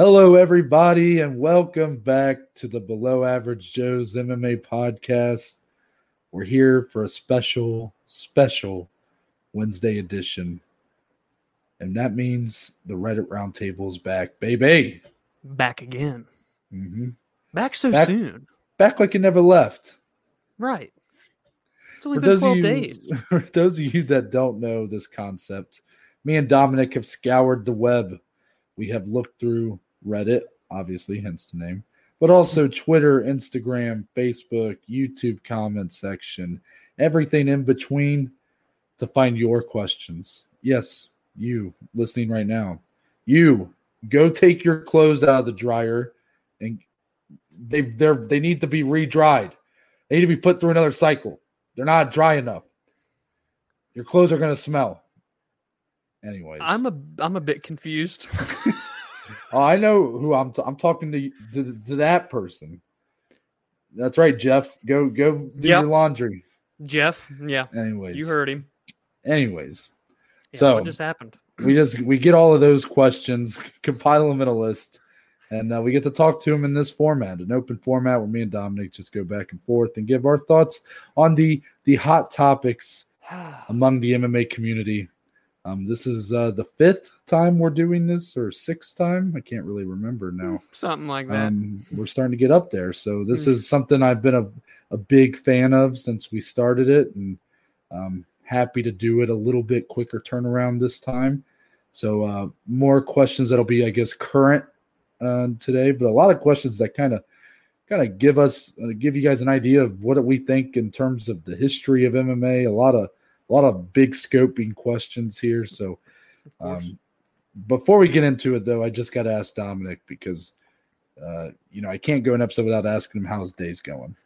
Hello, everybody, and welcome back to the Below Average Joe's MMA podcast. We're here for a special, special Wednesday edition. And that means the Reddit Roundtable is back, baby. Back again. hmm Back so Back- soon. Back like you never left. Right. It's only For been 12 you, days. for those of you that don't know this concept, me and Dominic have scoured the web. We have looked through Reddit, obviously, hence the name, but also Twitter, Instagram, Facebook, YouTube comment section, everything in between to find your questions. Yes, you listening right now, you go take your clothes out of the dryer and they they they need to be re-dried. They need to be put through another cycle. They're not dry enough. Your clothes are going to smell. Anyways, I'm a I'm a bit confused. oh, I know who I'm. T- I'm talking to, to to that person. That's right, Jeff. Go go do Yep. your laundry. Jeff, yeah, Anyways, you heard him. Anyways, Yeah, So- what just happened? we just we get all of those questions, compile them in a list, and uh, we get to talk to them in this format, an open format where me and Dominic just go back and forth and give our thoughts on the the hot topics among the MMA community. Um, this is uh, the fifth time we're doing this, or sixth time. I can't really remember now. Something like that. Um, we're starting to get up there. So this Mm. is something I've been a, a big fan of since we started it, and um, happy to do it a little bit quicker turnaround this time. So uh, more questions that'll be, I guess, current uh, today, but a lot of questions that kind of kind of give us uh, give you guys an idea of what we think in terms of the history of MMA. A lot of a lot of big scoping questions here. So um, before we get into it, though, I just got to ask Dominic because, uh, you know, I can't go an episode without asking him how his day's going.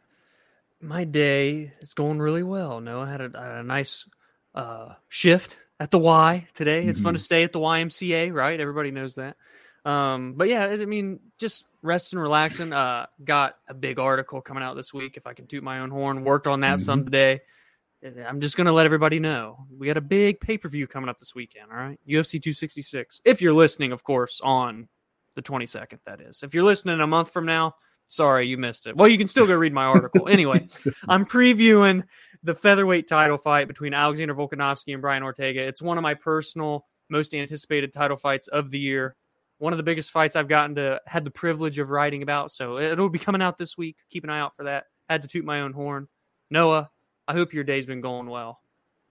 My day is going really well. No, I had a, I had a nice uh, shift at the Y today. It's fun to stay at the YMCA, right? Everybody knows that. Um, but yeah, I mean, just resting, relaxing. Uh, got a big article coming out this week. If I can toot my own horn, worked on that some today. Eh, I'm just gonna let everybody know we got a big pay per view coming up this weekend. All right, UFC 266. If you're listening, of course, on the 22nd, that is. If you're listening a month from now, sorry you missed it. Well, you can still go read my article anyway. I'm previewing the featherweight title fight between Alexander Volkanovski and Brian Ortega. It's one of my personal most anticipated title fights of the year. One of the biggest fights I've gotten to had the privilege of writing about. So it'll be coming out this week. Keep an eye out for that. Had to toot my own horn. Noah, I hope your day's been going well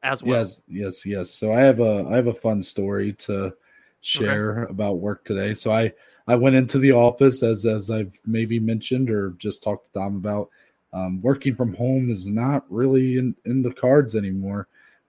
as well. Yes, yes, yes. So I have a I have a fun story to share about work today. So I I went into the office as as I've maybe mentioned or just talked to Dom about. Um, working from home is not really in, in the cards anymore.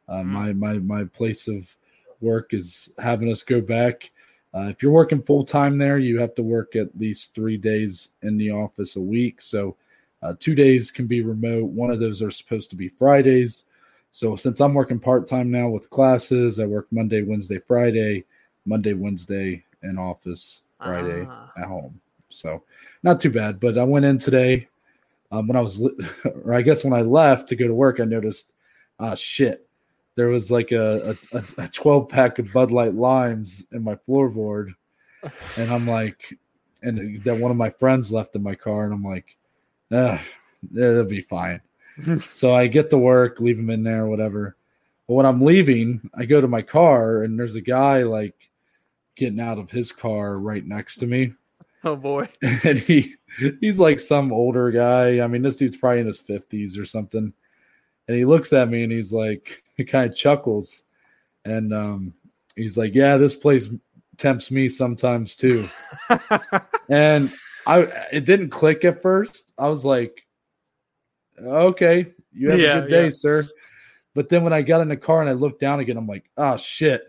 Uh, Mm. My my my place of work is having us go back. Uh, if you're working full time there, you have to work at least three days in the office a week. So uh, two days can be remote. One of those are supposed to be Fridays. So since I'm working part time now with classes, I work Monday, Wednesday, Friday, Monday, Wednesday in office, Friday Ah. at home. So not too bad. But I went in today. Um, when I was, or I guess when I left to go to work, I noticed, ah, shit, there was like a a, a- a 12 pack of Bud Light limes in my floorboard, and I'm like, and that one of my friends left in my car, and I'm like, ah, it'll be fine. so I get to work, leave them in there, whatever. But when I'm leaving, I go to my car, and there's a guy like getting out of his car right next to me Oh boy. and he he's like some older guy. I mean, this dude's probably in his fifties or something. And he looks at me and he's like, he kind of chuckles, and um, he's like, "Yeah, this place tempts me sometimes too." and I, it didn't click at first. I was like, "Okay, you have Yeah, a good day, yeah. sir." But then when I got in the car and I looked down again, I'm like, "Oh shit!"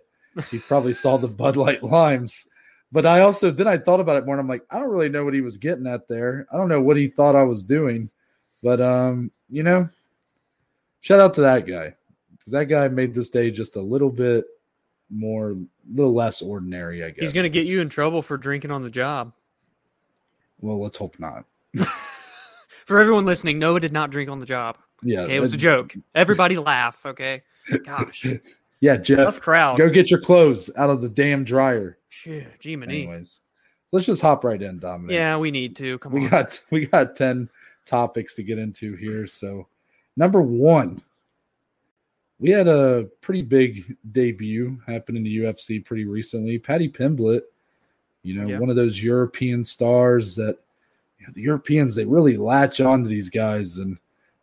He probably saw the Bud Light limes. But I also then I thought about it more and I'm like, I don't really know what he was getting at there. I don't know what he thought I was doing. But um, you know, shout out to that guy. Because that guy made this day just a little bit more a little less ordinary, I guess. He's gonna get you in trouble for drinking on the job. Well, let's hope not. For everyone listening, Noah did not drink on the job. Yeah. Okay, it was a joke. Everybody laugh. Okay. Gosh, Yeah, tough Jeff. crowd. Go get your clothes out of the damn dryer. Gee. Anyways. let's just hop right in, Dominic. Yeah, we need to. Come we on. got we got 10 topics to get into here. So number one, we had a pretty big debut happen in the UFC pretty recently. Paddy Pimblett, you know, Yeah. one of those European stars that you know, the Europeans they really latch on to these guys and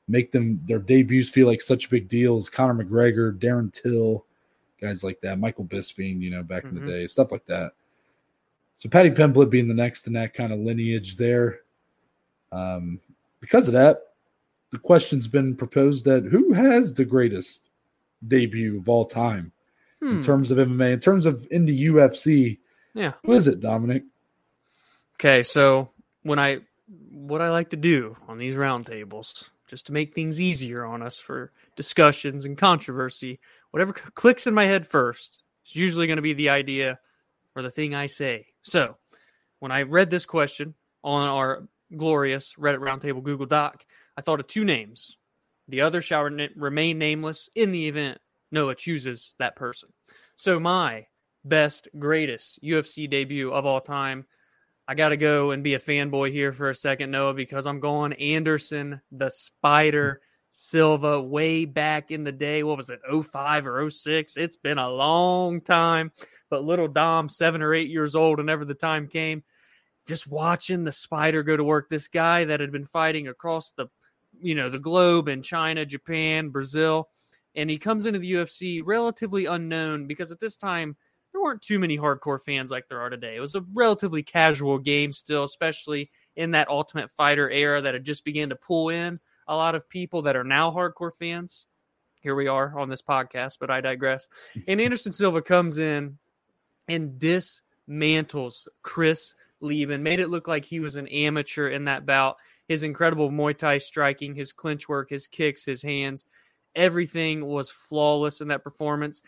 make them their debuts feel like such big deals. Conor McGregor, Darren Till, guys like that, Michael Bisping, you know, back in Mhm. the day, stuff like that. So Paddy Pimblett being the next in that kind of lineage there. Um, because of that, the question's been proposed that who has the greatest debut of all time Hmm. in terms of MMA, in terms of in the UFC? Yeah. Who is it, Dominic? Okay, so when I what I like to do on these roundtables, just to make things easier on us for discussions and controversy, whatever clicks in my head first is usually going to be the idea or the thing I say. So when I read this question on our glorious Reddit Roundtable Google Doc, I thought of two names. The other shall remain nameless in the event Noah chooses that person. So my best, greatest UFC debut of all time I got to go and be a fanboy here for a second, Noah, because I'm going Anderson the Spider Silva way back in the day. What was it, 05 or 06? It's been a long time. But little Dom, seven or eight years old, whenever the time came, just watching the Spider go to work. This guy that had been fighting across the, you know, the globe in China, Japan, Brazil, and he comes into the UFC relatively unknown because at this time there weren't too many hardcore fans like there are today. It was a relatively casual game still, especially in that Ultimate Fighter era that had just began to pull in a lot of people that are now hardcore fans. Here we are on this podcast, but I digress. And Anderson Silva comes in and dismantles Chris Leben, made it look like he was an amateur in that bout. His incredible Muay Thai striking, his clinch work, his kicks, his hands, everything was flawless in that performance.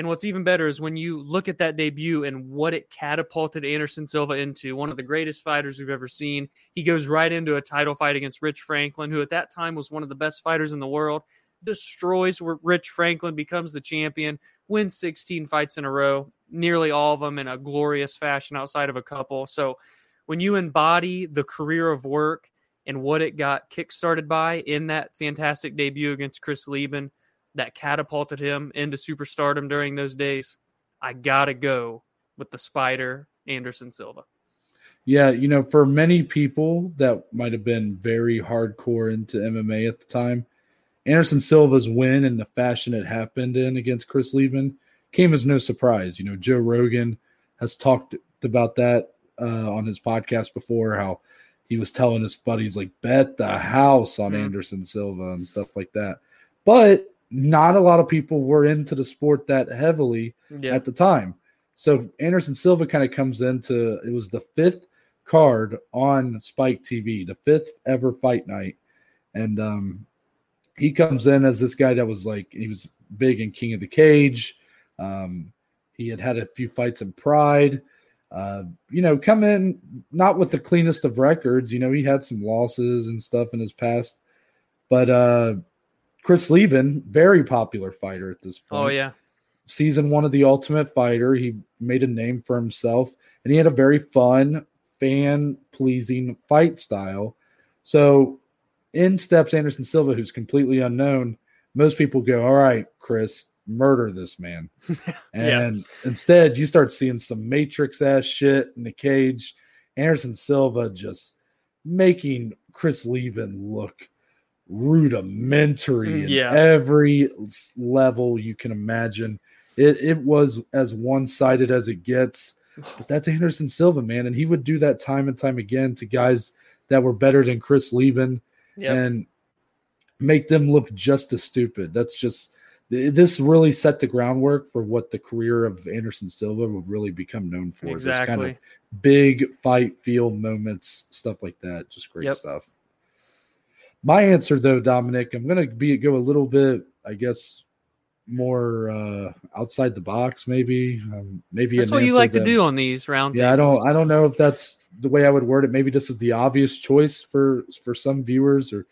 And what's even better is when you look at that debut and what it catapulted Anderson Silva into, one of the greatest fighters we've ever seen. He goes right into a title fight against Rich Franklin, who at that time was one of the best fighters in the world, destroys Rich Franklin, becomes the champion, wins 16 fights in a row, nearly all of them in a glorious fashion outside of a couple. So when you embody the career of work and what it got kickstarted by in that fantastic debut against Chris Leben, that catapulted him into superstardom during those days. I gotta go with the Spider Anderson Silva. Yeah, you know, for many people that might have been very hardcore into MMA at the time, Anderson Silva's win and the fashion it happened in against Chris Leben came as no surprise. You know, Joe Rogan has talked about that uh, on his podcast before, how he was telling his buddies like bet the house on Mhm. Anderson Silva and stuff like that. But not a lot of people were into the sport that heavily Yeah. at the time. So Anderson Silva kind of comes into it was the fifth card on Spike TV, the fifth ever fight night. And um he comes in as this guy that was like he was big in King of the Cage. Um he had had a few fights in Pride. Uh, you know, come in not with the cleanest of records. You know, he had some losses and stuff in his past, but uh, Chris Leben, very popular fighter at this oh, point Oh yeah. season one of the Ultimate Fighter. He made a name for himself, and he had a very fun, fan pleasing fight style. So, in steps Anderson Silva, who's completely unknown. Most people go, "All right, Chris, murder this man," Yeah. and instead, you start seeing some Matrix ass shit in the cage. Anderson Silva just making Chris Leben look rudimentary Mm, in yeah. every level you can imagine. It it was as one sided as it gets, but that's Anderson Silva, man, and he would do that time and time again to guys that were better than Chris Leben Yep. and make them look just as stupid. That's just this really set the groundwork for what the career of Anderson Silva would really become known for. This kind exactly. of big fight feel moments, stuff like that. Just great Yep. stuff. My answer though, Dominic, I'm gonna be go a little bit, I guess, more uh outside the box, maybe. Um, maybe That's what you like to do on these round. yeah, I don't. I don't know if that's the way I would word it. Maybe this is the obvious choice for for some viewers or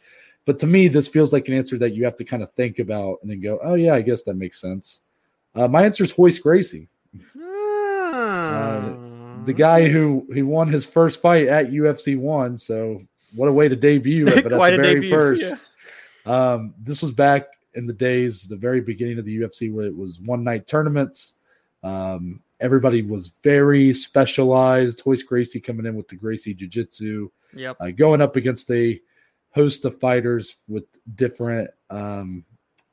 but to me this feels like an answer that you have to kind of think about and then go, "Oh yeah, I guess that makes sense." Uh, my answer is Royce Gracie. Ah. the guy who he won his first fight at UFC one. So what a way to debut it! But at the very debut, first, yeah. um, this was back in the days, the very beginning of the UFC, where it was one night tournaments. Um, everybody was very specialized. Royce Gracie coming in with the Gracie Jiu Jitsu, yep. Uh, going up against a host of fighters with different um,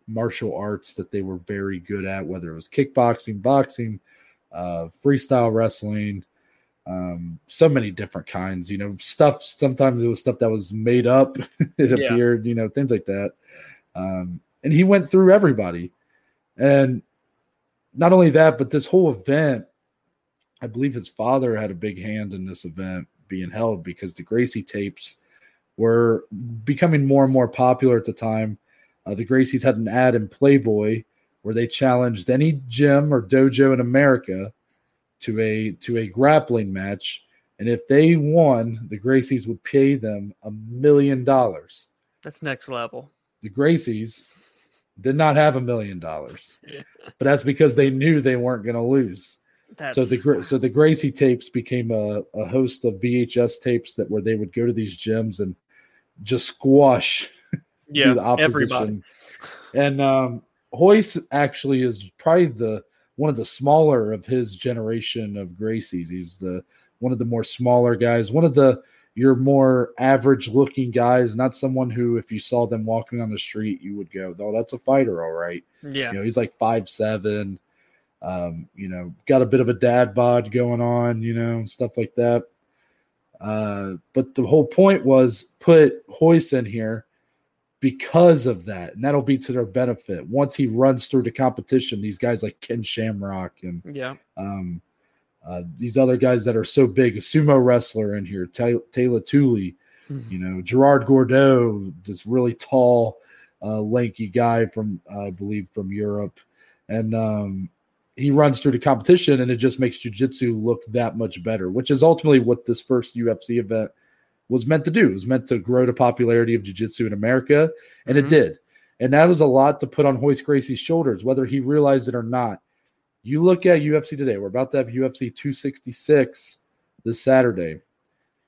martial arts that they were very good at, whether it was kickboxing, boxing, uh, freestyle wrestling, um, so many different kinds. You know, stuff. Sometimes it was stuff that was made up. it yeah. appeared, you know, things like that. Um, and he went through everybody, and not only that, but this whole event. I believe his father had a big hand in this event being held because the Gracie tapes were becoming more and more popular at the time. Uh, the Gracies had an ad in Playboy where they challenged any gym or dojo in America to a to a grappling match, and if they won, the Gracies would pay them a million dollars. That's next level. The Gracies did not have a million dollars, but that's because they knew they weren't going to lose. That's... So the so the Gracie tapes became a, a host of VHS tapes that where they would go to these gyms and just squash yeah, the opposition. Everybody. And um, Royce actually is probably the one of the smaller of his generation of Gracies. He's the one of the more smaller guys, one of the your more average looking guys, not someone who, if you saw them walking on the street, you would go, "Oh, that's a fighter, all right." Yeah, you know, he's like five seven. Um, you know, got a bit of a dad bod going on, you know, stuff like that. Uh, but the whole point was put Royce in here because of that, and that'll be to their benefit. Once he runs through the competition, these guys like Ken Shamrock and yeah, um, uh, these other guys that are so big, a sumo wrestler in here, Teila Tuli, mm-hmm. you know, Gerard Gordeau, this really tall, uh, lanky guy from uh, I believe from Europe, and um, he runs through the competition, and it just makes jujitsu look that much better, which is ultimately what this first UFC event was meant to do. It was meant to grow the popularity of jiu-jitsu in America, and mm-hmm. it did. And that was a lot to put on Royce Gracie's shoulders, whether he realized it or not. You look at UFC today, we're about to have UFC 266 this Saturday.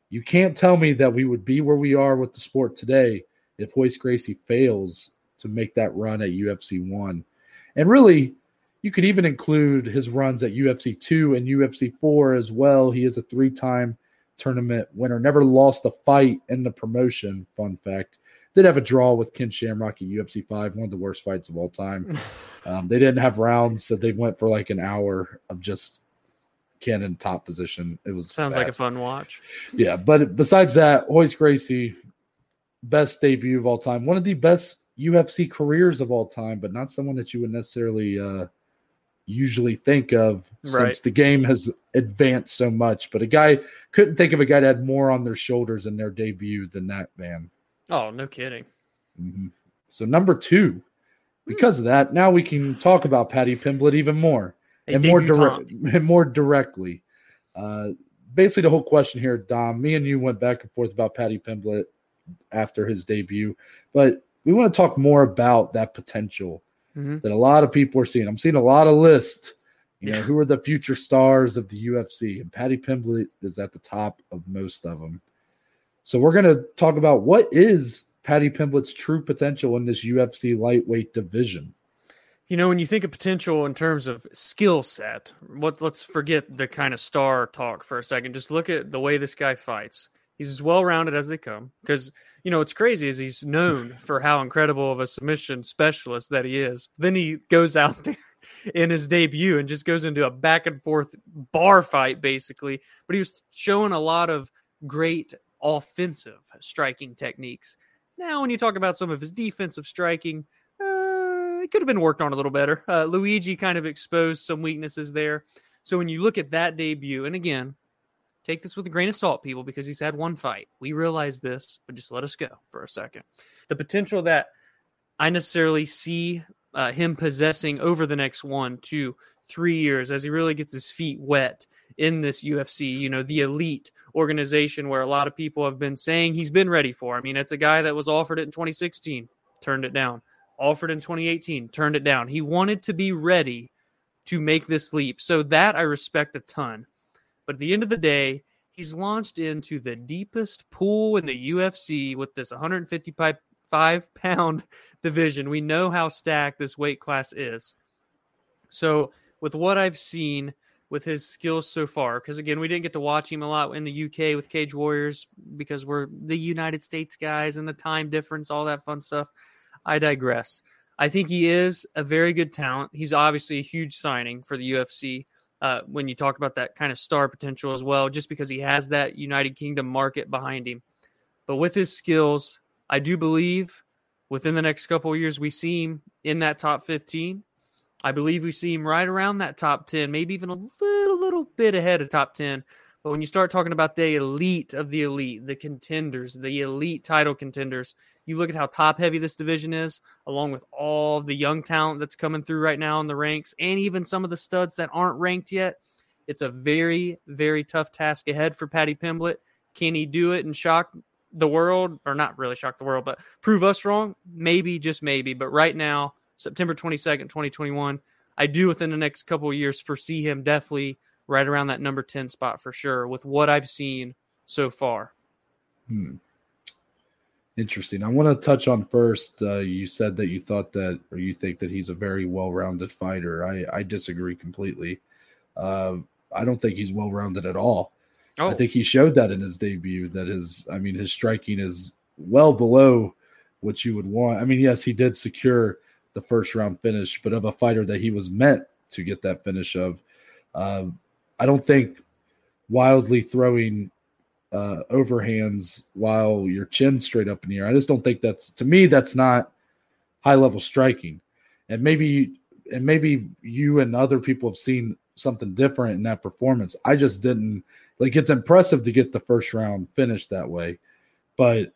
You can't tell me that we would be where we are with the sport today if Royce Gracie fails to make that run at UFC 1. And really, you could even include his runs at UFC 2 and UFC 4 as well. He is a three time tournament winner. Never lost a fight in the promotion. Fun fact. Did have a draw with Ken Shamrock at UFC five, one of the worst fights of all time. um, they didn't have rounds, so they went for like an hour of just Ken in top position. It was sounds bad. like a fun watch. Yeah, but besides that, Royce Gracie, best debut of all time, one of the best UFC careers of all time, but not someone that you would necessarily uh, usually think of right. since the game has advanced so much. But a guy couldn't think of a guy that had more on their shoulders in their debut than that man. Oh, no kidding. Mm-hmm. So number two, because of that, now we can talk about Paddy Pimblett even more and more direct and more directly. Uh, basically, the whole question here, Dom, me and you went back and forth about Paddy Pimblett after his debut, but we want to talk more about that potential mm-hmm. that a lot of people are seeing. I'm seeing a lot of lists. You know, who are the future stars of the UFC? And Paddy Pimblett is at the top of most of them. So we're going to talk about what is Paddy Pimblett's true potential in this UFC lightweight division. You know, when you think of potential in terms of skill set, what let's forget the kind of star talk for a second. Just look at the way this guy fights. He's as well rounded as they come. Because you know, what's crazy is he's known for how incredible of a submission specialist that he is. Then he goes out there in his debut and just goes into a back and forth bar fight, basically. But he was showing a lot of great offensive striking techniques. Now, when you talk about some of his defensive striking, uh, it could have been worked on a little better. Uh, Luigi kind of exposed some weaknesses there. So when you look at that debut, and again, take this with a grain of salt, people, because he's had one fight. We realize this, but just let us go for a second. The potential that I necessarily see uh, him possessing over the next one, two, three years as he really gets his feet wet in this UFC, you know, the elite organization where a lot of people have been saying he's been ready for. I mean, it's a guy that was offered it in 2016, turned it down. Offered in 2018, turned it down. He wanted to be ready to make this leap. So that I respect a ton. But at the end of the day, he's launched into the deepest pool in the UFC with this 155 pound division. We know how stacked this weight class is. So, with what I've seen with his skills so far, because again, we didn't get to watch him a lot in the UK with Cage Warriors because we're the United States guys and the time difference, all that fun stuff. I digress. I think he is a very good talent. He's obviously a huge signing for the UFC. Uh, when you talk about that kind of star potential as well, just because he has that United Kingdom market behind him. But with his skills, I do believe within the next couple years we see him in that top 15. I believe we see him right around that top 10, maybe even a little, little bit ahead of top 10. But when you start talking about the elite of the elite, the contenders, the elite title contenders, you look at how top heavy this division is, along with all the young talent that's coming through right now in the ranks, and even some of the studs that aren't ranked yet. It's a very, very tough task ahead for Paddy Pimblett. Can he do it and shock the world, or not really shock the world, but prove us wrong? Maybe, just maybe. But right now, September 22nd, 2021. I do within the next couple of years foresee him definitely right around that number 10 spot for sure with what I've seen so far. Hmm. Interesting. I want to touch on first. Uh, you said that you thought that, or you think that he's a very well-rounded fighter. I I disagree completely. Uh, I don't think he's well-rounded at all. Oh. I think he showed that in his debut. That his, I mean, his striking is well below what you would want. I mean, yes, he did secure the first round finish, but of a fighter that he was meant to get that finish of. Uh, I don't think wildly throwing uh, overhands while your chin straight up in the air. I just don't think that's to me that's not high level striking. And maybe and maybe you and other people have seen something different in that performance. I just didn't like it's impressive to get the first round finished that way, but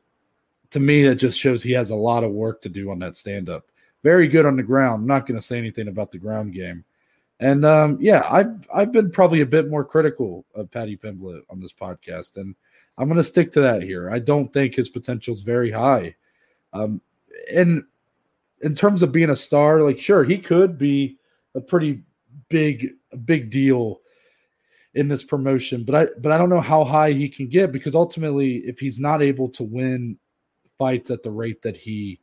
to me it just shows he has a lot of work to do on that stand up very good on the ground. I'm not going to say anything about the ground game. And um, yeah, I've I've been probably a bit more critical of Paddy Pimblett on this podcast, and I'm going to stick to that here. I don't think his potential is very high. Um, and in terms of being a star, like sure he could be a pretty big big deal in this promotion, but I but I don't know how high he can get because ultimately, if he's not able to win fights at the rate that he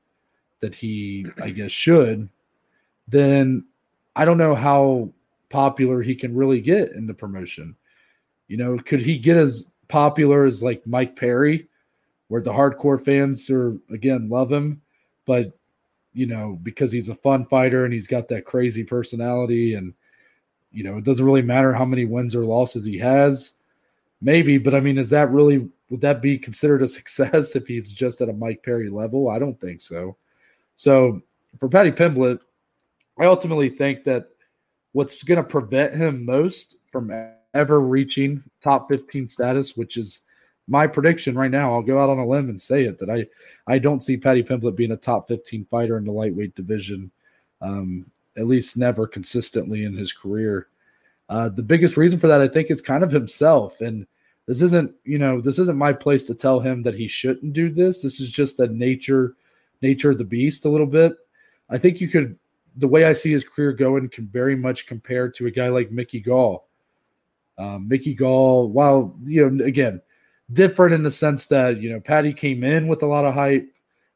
that he, I guess, should, then I don't know how popular he can really get in the promotion. You know, could he get as popular as like Mike Perry, where the hardcore fans are again love him, but you know, because he's a fun fighter and he's got that crazy personality and you know, it doesn't really matter how many wins or losses he has. Maybe, but I mean, is that really would that be considered a success if he's just at a Mike Perry level? I don't think so. So for Paddy Pimblett, I ultimately think that what's going to prevent him most from ever reaching top 15 status, which is my prediction right now, I'll go out on a limb and say it that I I don't see Paddy Pimblett being a top 15 fighter in the lightweight division, um, at least never consistently in his career. Uh, the biggest reason for that, I think, is kind of himself. And this isn't, you know, this isn't my place to tell him that he shouldn't do this. This is just the nature nature of the beast a little bit. I think you could, the way I see his career going, can very much compare to a guy like Mickey Gall. Um, Mickey Gall, while you know, again, different in the sense that you know Paddy came in with a lot of hype.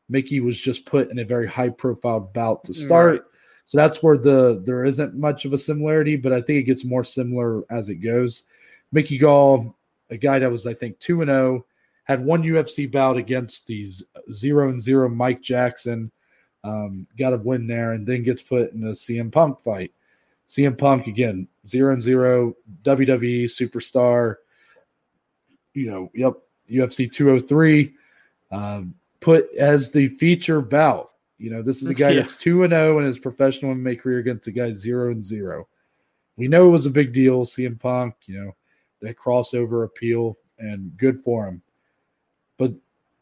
Mickey was just put in a very high profile bout to start. Right. So that's where the there isn't much of a similarity, but I think it gets more similar as it goes. Mickey Gall, a guy that was I think two and zero, oh, had one UFC bout against these zero and zero Mike Jackson. Um, got a win there, and then gets put in a CM Punk fight. CM Punk again, zero and zero WWE superstar. You know, yep, UFC 203. Um, put as the feature bout. You know, this is a guy yeah. that's two and zero in his professional MMA career against a guy zero and zero. We know it was a big deal. CM Punk, you know, that crossover appeal, and good for him. But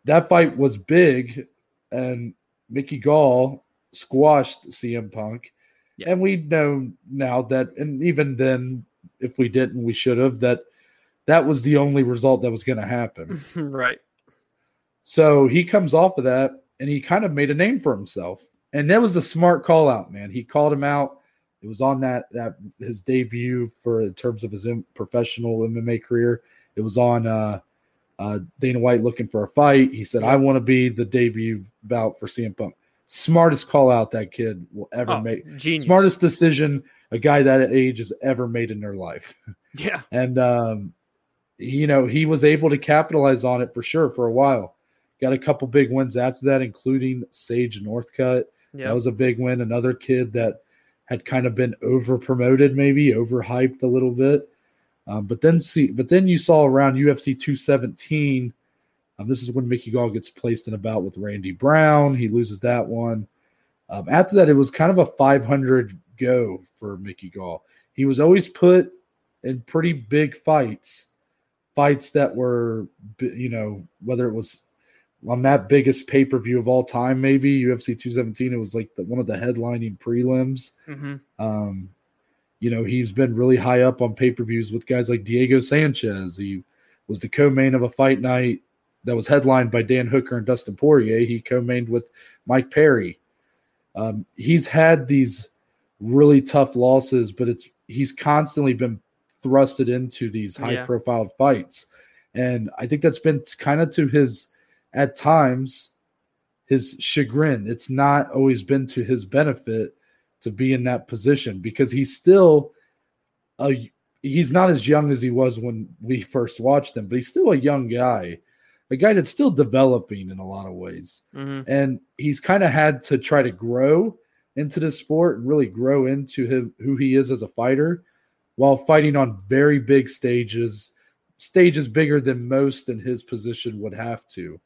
that fight was big, and Mickey Gall squashed CM Punk. Yeah. And we know now that, and even then, if we didn't, we should have, that that was the only result that was going to happen. right. So he comes off of that and he kind of made a name for himself. And that was a smart call out, man. He called him out It was on that that his debut for in terms of his professional MMA career. It was on uh, uh, Dana White looking for a fight. He said, "I want to be the debut bout for CM Punk." Smartest call out that kid will ever Oh, make. genius. Smartest decision a guy that age has ever made in their life. Yeah. and um, you know he was able to capitalize on it for sure for a while. Got a couple big wins after that, including Sage Northcutt. That was a big win. Another kid that had kind of been over promoted, maybe overhyped a little bit. Um, but then see, but then you saw around UFC 217. Um, this is when Mickey Gall gets placed in a bout with Randy Brown. He loses that one. Um, after that, it was kind of a 500 go for Mickey Gall. He was always put in pretty big fights, fights that were, you know, whether it was on that biggest pay per view of all time, maybe UFC 217. It was like the, one of the headlining prelims. hmm Um, you know, he's been really high up on pay per views with guys like Diego Sanchez. He was the co main of a fight night that was headlined by Dan Hooker and Dustin Poirier. He co mained with Mike Perry. Um, he's had these really tough losses, but it's he's constantly been thrusted into these high Yeah. profile fights. And I think that's been kind of to his, at times, his chagrin. It's not always been to his benefit to be in that position because he's still a he's not as young as he was when we first watched him, but he's still a young guy, a guy that's still developing in a lot of ways. hmm And he's kind of had to try to grow into the sport and really grow into him, who he is as a fighter while fighting on very big stages, stages bigger than most in his position would have to.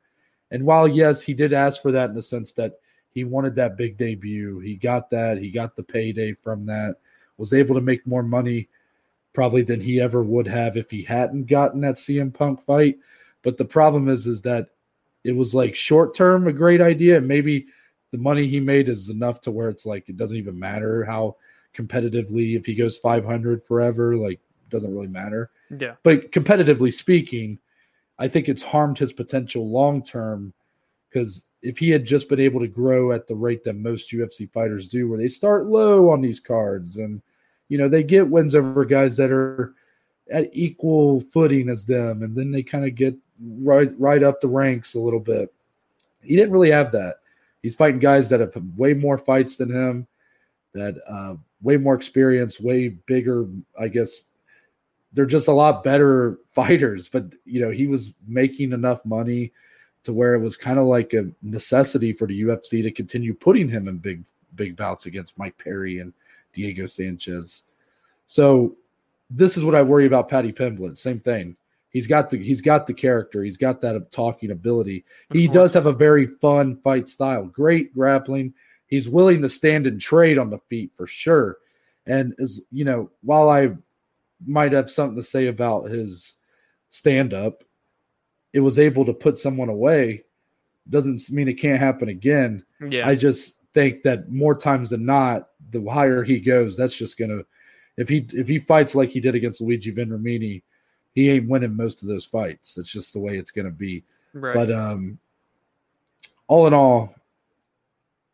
And while, yes, he did ask for that in the sense that he wanted that big debut, he got that, he got the payday from that, was able to make more money probably than he ever would have if he hadn't gotten that CM Punk fight. But the problem is, is that it was like short term a great idea, and maybe the money he made is enough to where it's like it doesn't even matter how competitively if he goes 500 forever, like it doesn't really matter. Yeah. But competitively speaking, I think it's harmed his potential long term because if he had just been able to grow at the rate that most UFC fighters do, where they start low on these cards and you know they get wins over guys that are at equal footing as them, and then they kind of get right right up the ranks a little bit. He didn't really have that. He's fighting guys that have way more fights than him, that uh, way more experience, way bigger. I guess they're just a lot better fighters. But you know, he was making enough money to where it was kind of like a necessity for the UFC to continue putting him in big big bouts against Mike Perry and Diego Sanchez. So this is what I worry about Paddy Pimblett. Same thing. He's got the he's got the character. He's got that talking ability. He does have a very fun fight style. Great grappling. He's willing to stand and trade on the feet for sure. And as you know, while I might have something to say about his stand up, it was able to put someone away. Doesn't mean it can't happen again. Yeah. I just think that more times than not, the higher he goes, that's just gonna if he if he fights like he did against Luigi Vendramini, he ain't winning most of those fights. It's just the way it's gonna be. right. But um all in all,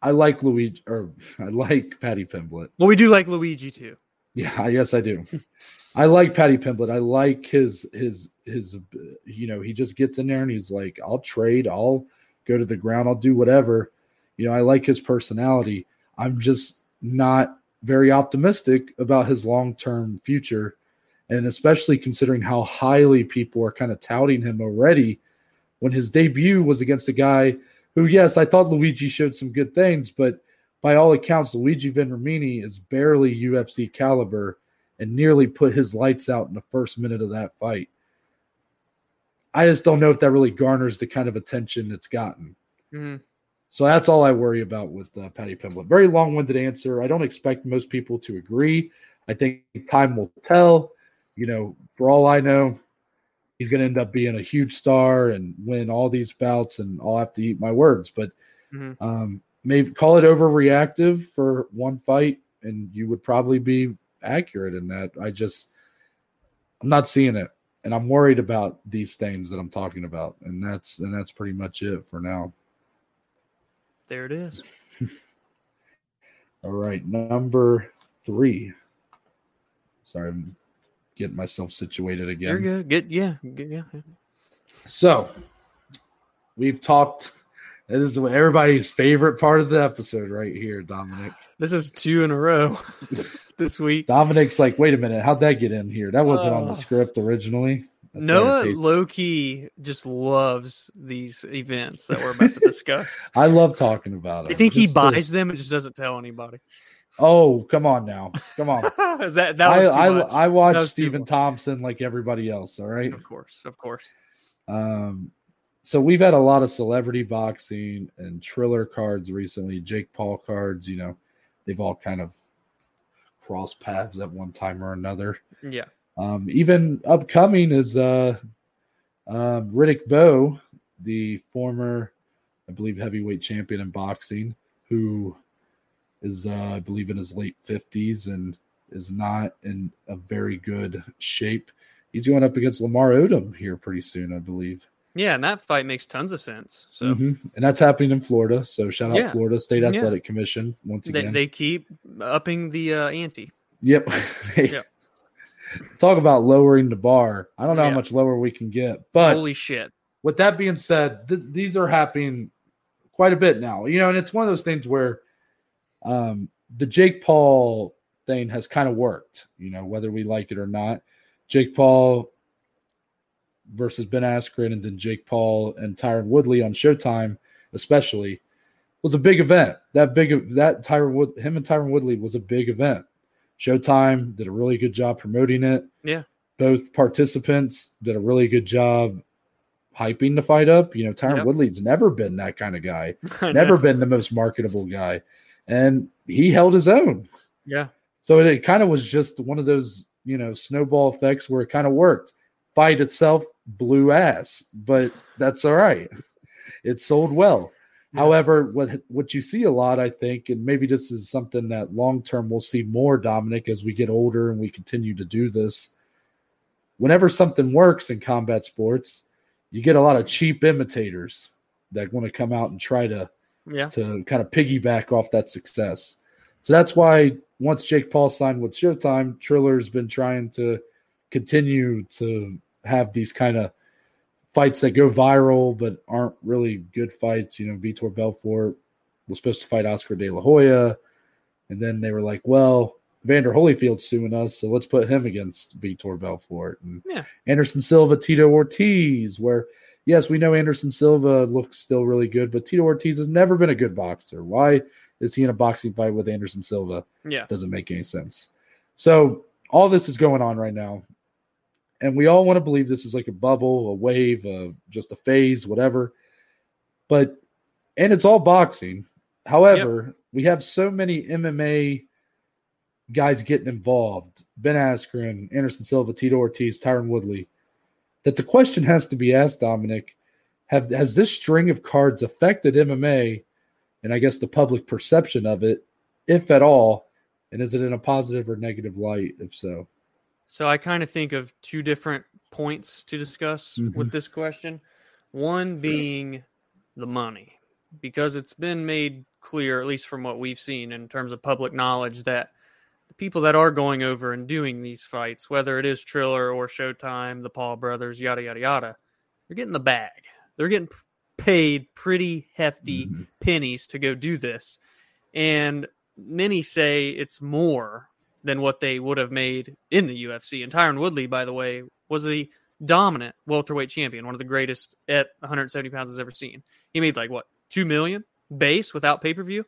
I like Luigi or I like Paddy Pimblett. well, we do like Luigi too. Yeah, I guess I do. I like Paddy Pimblett. I like his his his you know, he just gets in there and he's like, I'll trade, I'll go to the ground, I'll do whatever. You know, I like his personality. I'm just not very optimistic about his long-term future and especially considering how highly people are kind of touting him already when his debut was against a guy who yes, I thought Luigi showed some good things, but by all accounts, Luigi Vendramini is barely UFC caliber and nearly put his lights out in the first minute of that fight. I just don't know if that really garners the kind of attention it's gotten. Mhm. So that's all I worry about with uh, Paddy Pimblett. Very long-winded answer. I don't expect most people to agree. I think time will tell. You know, for all I know, he's going to end up being a huge star and win all these bouts, and I'll have to eat my words. But Mhm. um, maybe call it overreactive for one fight, and you would probably be accurate in that. I just, I'm not seeing it, and I'm worried about these things that I'm talking about, and that's and that's pretty much it for now. There it is. All right, number three. Sorry, I'm getting myself situated again. You're good. Good. Yeah. Good, yeah. yeah. So we've talked. This is everybody's favorite part of the episode right here, Dominic. This is two in a row this week. Dominic's like, wait a minute, how'd that get in here? That wasn't on the Oh. script originally. That's Noah low key just loves these events that we're about to discuss. I love talking about it. I think he Just to- buys them and just doesn't tell anybody. Oh, come on now, come on. Is that that I I. I That watch was too Stephen. Thompson like everybody else. All right. of course, of course. Um, so we've had a lot of celebrity boxing and Triller cards recently, Jake Paul cards. You know, they've all kind of crossed paths at one time or another. Yeah. Um, even upcoming is uh, um, Riddick Bowe, the former, I believe, heavyweight champion in boxing, who is, uh, I believe, in his late 50s and is not in a very good shape. He's going up against Lamar Odom here pretty soon, I believe. Yeah, and that fight makes tons of sense. So Mhm. And that's happening in Florida. So shout out Yeah. Florida State Yeah. Athletic Commission once they, again. they keep upping the uh, ante. Yep. Yep. Talk about lowering the bar. I don't know Yeah. how much lower we can get, but Holy shit. with that being said, th- these are happening quite a bit now. You know, and it's one of those things where um, the Jake Paul thing has kind of worked. You know, whether we like it or not, Jake Paul versus Ben Askren, and then Jake Paul and Tyron Woodley on Showtime, especially, was a big event. That big that Tyron Wood, him and Tyron Woodley was a big event. Showtime did a really good job promoting it. Yeah. Both participants did a really good job hyping the fight up. You know, Tyron Yep. Woodley's never been that kind of guy, never been the most marketable guy. And he held his own. Yeah. So it, it kind of was just one of those, you know, snowball effects where it kind of worked. Fight itself blew ass, but that's all right. It sold well. Yeah. However, what what you see a lot, I think, and maybe this is something that long term we'll see more, Dominic, as we get older and we continue to do this. Whenever something works in combat sports, you get a lot of cheap imitators that want to come out and try to Yeah. to kind of piggyback off that success. So that's why once Jake Paul signed with Showtime, Triller's been trying to continue to have these kind of fights that go viral but aren't really good fights. You know, Vitor Belfort was supposed to fight Oscar De La Hoya, and then they were like, "Well, Vander Holyfield's suing us, so let's put him against Vitor Belfort." And Yeah. Anderson Silva, Tito Ortiz, where yes, we know Anderson Silva looks still really good, but Tito Ortiz has never been a good boxer. Why is he in a boxing fight with Anderson Silva? Yeah. Doesn't make any sense. So all this is going on right now. And we all want to believe this is like a bubble, a wave, uh, just a phase, whatever. But and it's all boxing. However, we have so many MMA guys getting involved. Ben Askren, Anderson Silva, Tito Ortiz, Tyron Woodley. That the question has to be asked, Dominic, have has this string of cards affected MMA and I guess the public perception of it, if at all? And is it in a positive or negative light? If so, So I kind of think of two different points to discuss Mhm. with this question. One being the money, because it's been made clear, at least from what we've seen in terms of public knowledge, that the people that are going over and doing these fights, whether it is Triller or Showtime, the Paul brothers, yada yada yada, they're getting the bag. They're getting paid pretty hefty Mhm. pennies to go do this. And many say it's more than what they would have made in the UFC. And Tyron Woodley, by the way, was the dominant welterweight champion, one of the greatest at 170 pounds has ever seen. He made like what two million base without pay per view.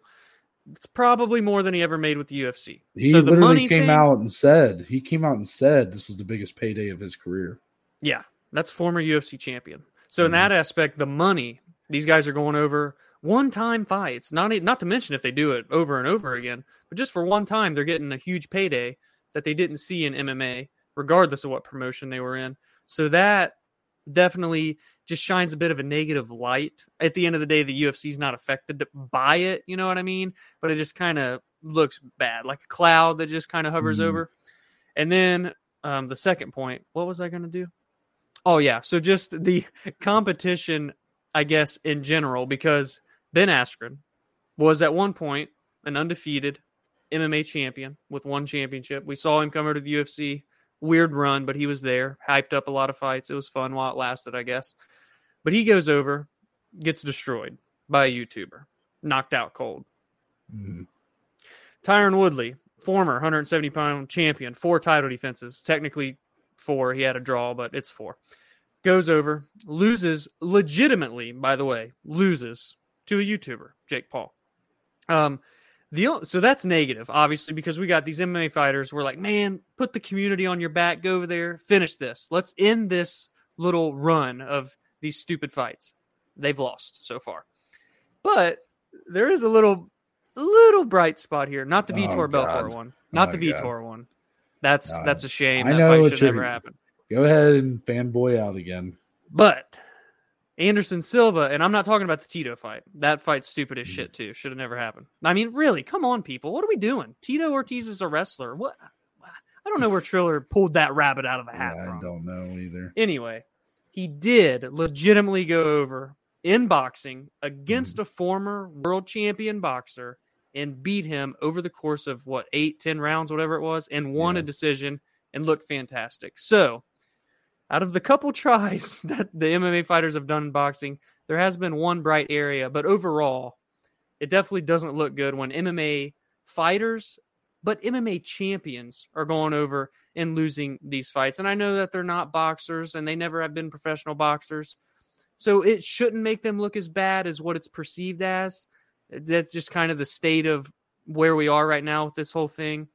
It's probably more than he ever made with the UFC. he so the literally money came thing- out and said he came out and said this was the biggest payday of his career. Yeah, that's former UFC champion. So in Mhm. that aspect, the money these guys are going over one-time fights. Not not to mention if they do it over and over again, but just for one time, they're getting a huge payday that they didn't see in MMA, regardless of what promotion they were in. So that definitely just shines a bit of a negative light. At the end of the day, the UFC is not affected by it. You know what I mean? But it just kind of looks bad, like a cloud that just kind of hovers Mhm. over. And then um, the second point, what was I going to do? Oh yeah, so just the competition, I guess in general, because Ben Askren was at one point an undefeated MMA champion with one championship. We saw him come over to the UFC. Weird run, but he was there, hyped up a lot of fights. It was fun while it lasted, I guess. But he goes over, gets destroyed by a YouTuber, knocked out cold. Mhm. Tyron Woodley, former 170 pound champion, four title defenses. Technically four. He had a draw, but it's four. Goes over, loses legitimately, by the way, loses to a YouTuber, Jake Paul. Um, the so that's negative, obviously, because we got these MMA fighters. We're like, man, put the community on your back, go over there, finish this. Let's end this little run of these stupid fights. They've lost so far, but there is a little, little bright spot here. Not the Oh, Vitor Belfort God. one, not Oh, the God. Vitor one. That's No. that's a shame. I That know fight should never happen. Go ahead and fanboy out again. But Anderson Silva, and I'm not talking about the Tito fight. That fight's stupid as Mm. shit too. Should have never happened. I mean, really, come on, people. What are we doing? Tito Ortiz is a wrestler. What? I don't know where Triller pulled that rabbit out of the hat Yeah, from. I don't know either. Anyway, he did legitimately go over in boxing against a former world champion boxer and beat him over the course of what eight, ten rounds, whatever it was, and won a decision and looked fantastic. So, out of the couple tries that the MMA fighters have done in boxing, there has been one bright area, but overall, it definitely doesn't look good when MMA fighters, but MMA champions are going over and losing these fights. And I know that they're not boxers and they never have been professional boxers. So it shouldn't make them look as bad as what it's perceived as. That's just kind of the state of where we are right now with this whole thing.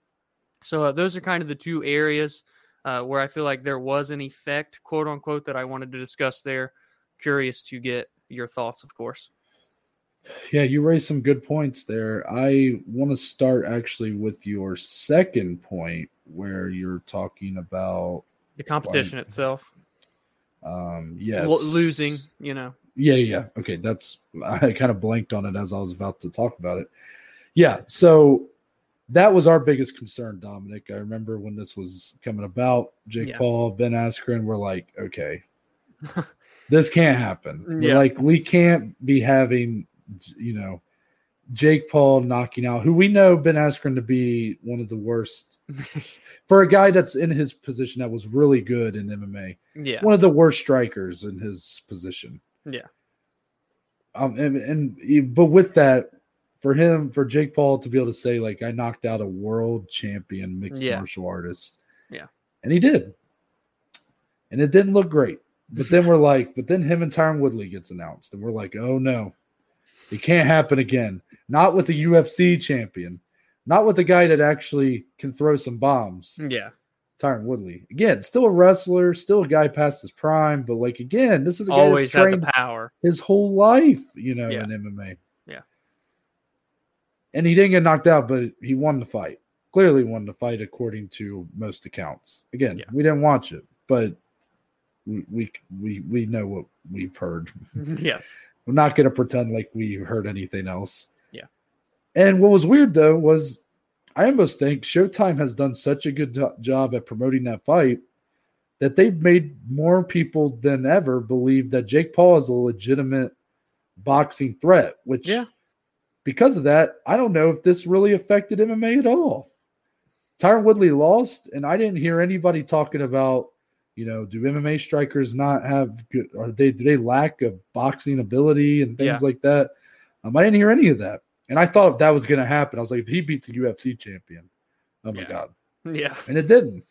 So uh, those are kind of the two areas uh, where I feel like there was an effect, quote unquote, that I wanted to discuss there. Curious to get your thoughts, of course. Yeah, you raised some good points there. I want to start actually with your second point where you're talking about The competition itself, um yes Lo- losing, you know. Yeah, yeah. Okay, that's I kind of blanked on it as I was about to talk about it. Yeah, so that was our biggest concern, Dominic. I remember when this was coming about, Jake Yeah. Paul, Ben Askren were like, okay, this can't happen. Yeah. Like we can't be having, you know, Jake Paul knocking out who we know Ben Askren to be one of the worst for a guy that's in his position that was really good in MMA yeah. one of the worst strikers in his position. Yeah. Um, and, and but with that, for him, for Jake Paul to be able to say like I knocked out a world champion mixed Yeah. martial artist, Yeah. and he did, and it didn't look great. But then we're like, but then him and Tyron Woodley gets announced, and we're like, oh no, it can't happen again. Not with the UFC champion, not with the guy that actually can throw some bombs. Yeah. Tyron Woodley. Again, still a wrestler, still a guy past his prime, but like again, this is a guy Always that's had trained the power. his whole life, you know, Yeah. in MMA. And he didn't get knocked out, but he won the fight. Clearly won the fight according to most accounts. Again, Yeah. we didn't watch it, but we we we, we know what we've heard. yes. We're not going to pretend like we heard anything else. Yeah. And what was weird though was I almost think Showtime has done such a good job at promoting that fight that they've made more people than ever believe that Jake Paul is a legitimate boxing threat, which Yeah. Because of that, I don't know if this really affected MMA at all. Tyron Woodley lost, and I didn't hear anybody talking about, you know, do MMA strikers not have good or they do they lack of boxing ability and things Yeah. like that? Um, I didn't hear any of that. And I thought if that was gonna happen, I was like, if he beats the UFC champion, oh my Yeah. god. Yeah. And it didn't.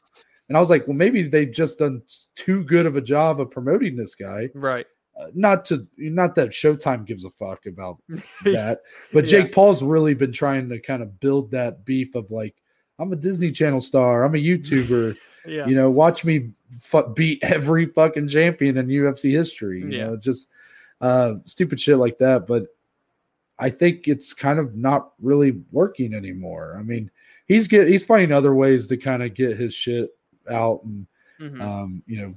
And I was like, well, maybe they just done too good of a job of promoting this guy. Right. Uh, not to not that Showtime gives a fuck about that, but Yeah. Jake Paul's really been trying to kind of build that beef of like, I'm a Disney Channel star, I'm a YouTuber, Yeah. you know, watch me fu- beat every fucking champion in UFC history. You Yeah. know, just uh, stupid shit like that. But I think it's kind of not really working anymore. I mean, he's get he's finding other ways to kind of get his shit out and Mhm. um, you know,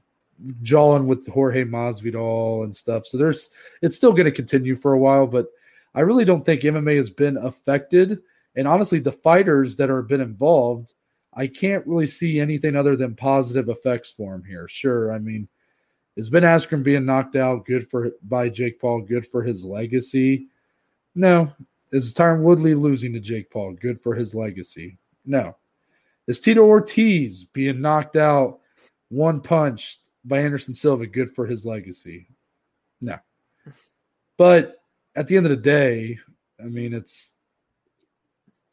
jawing with Jorge Masvidal and stuff. So there's it's still going to continue for a while, but I really don't think MMA has been affected. And honestly, the fighters that are been involved, I can't really see anything other than positive effects for him here. Sure, I mean, is Ben Askren being knocked out good for by Jake Paul, good for his legacy? No, Is Tyron Woodley losing to Jake Paul good for his legacy? No. Is Tito Ortiz being knocked out one punch by Anderson Silva good for his legacy? No. But at the end of the day, I mean, it's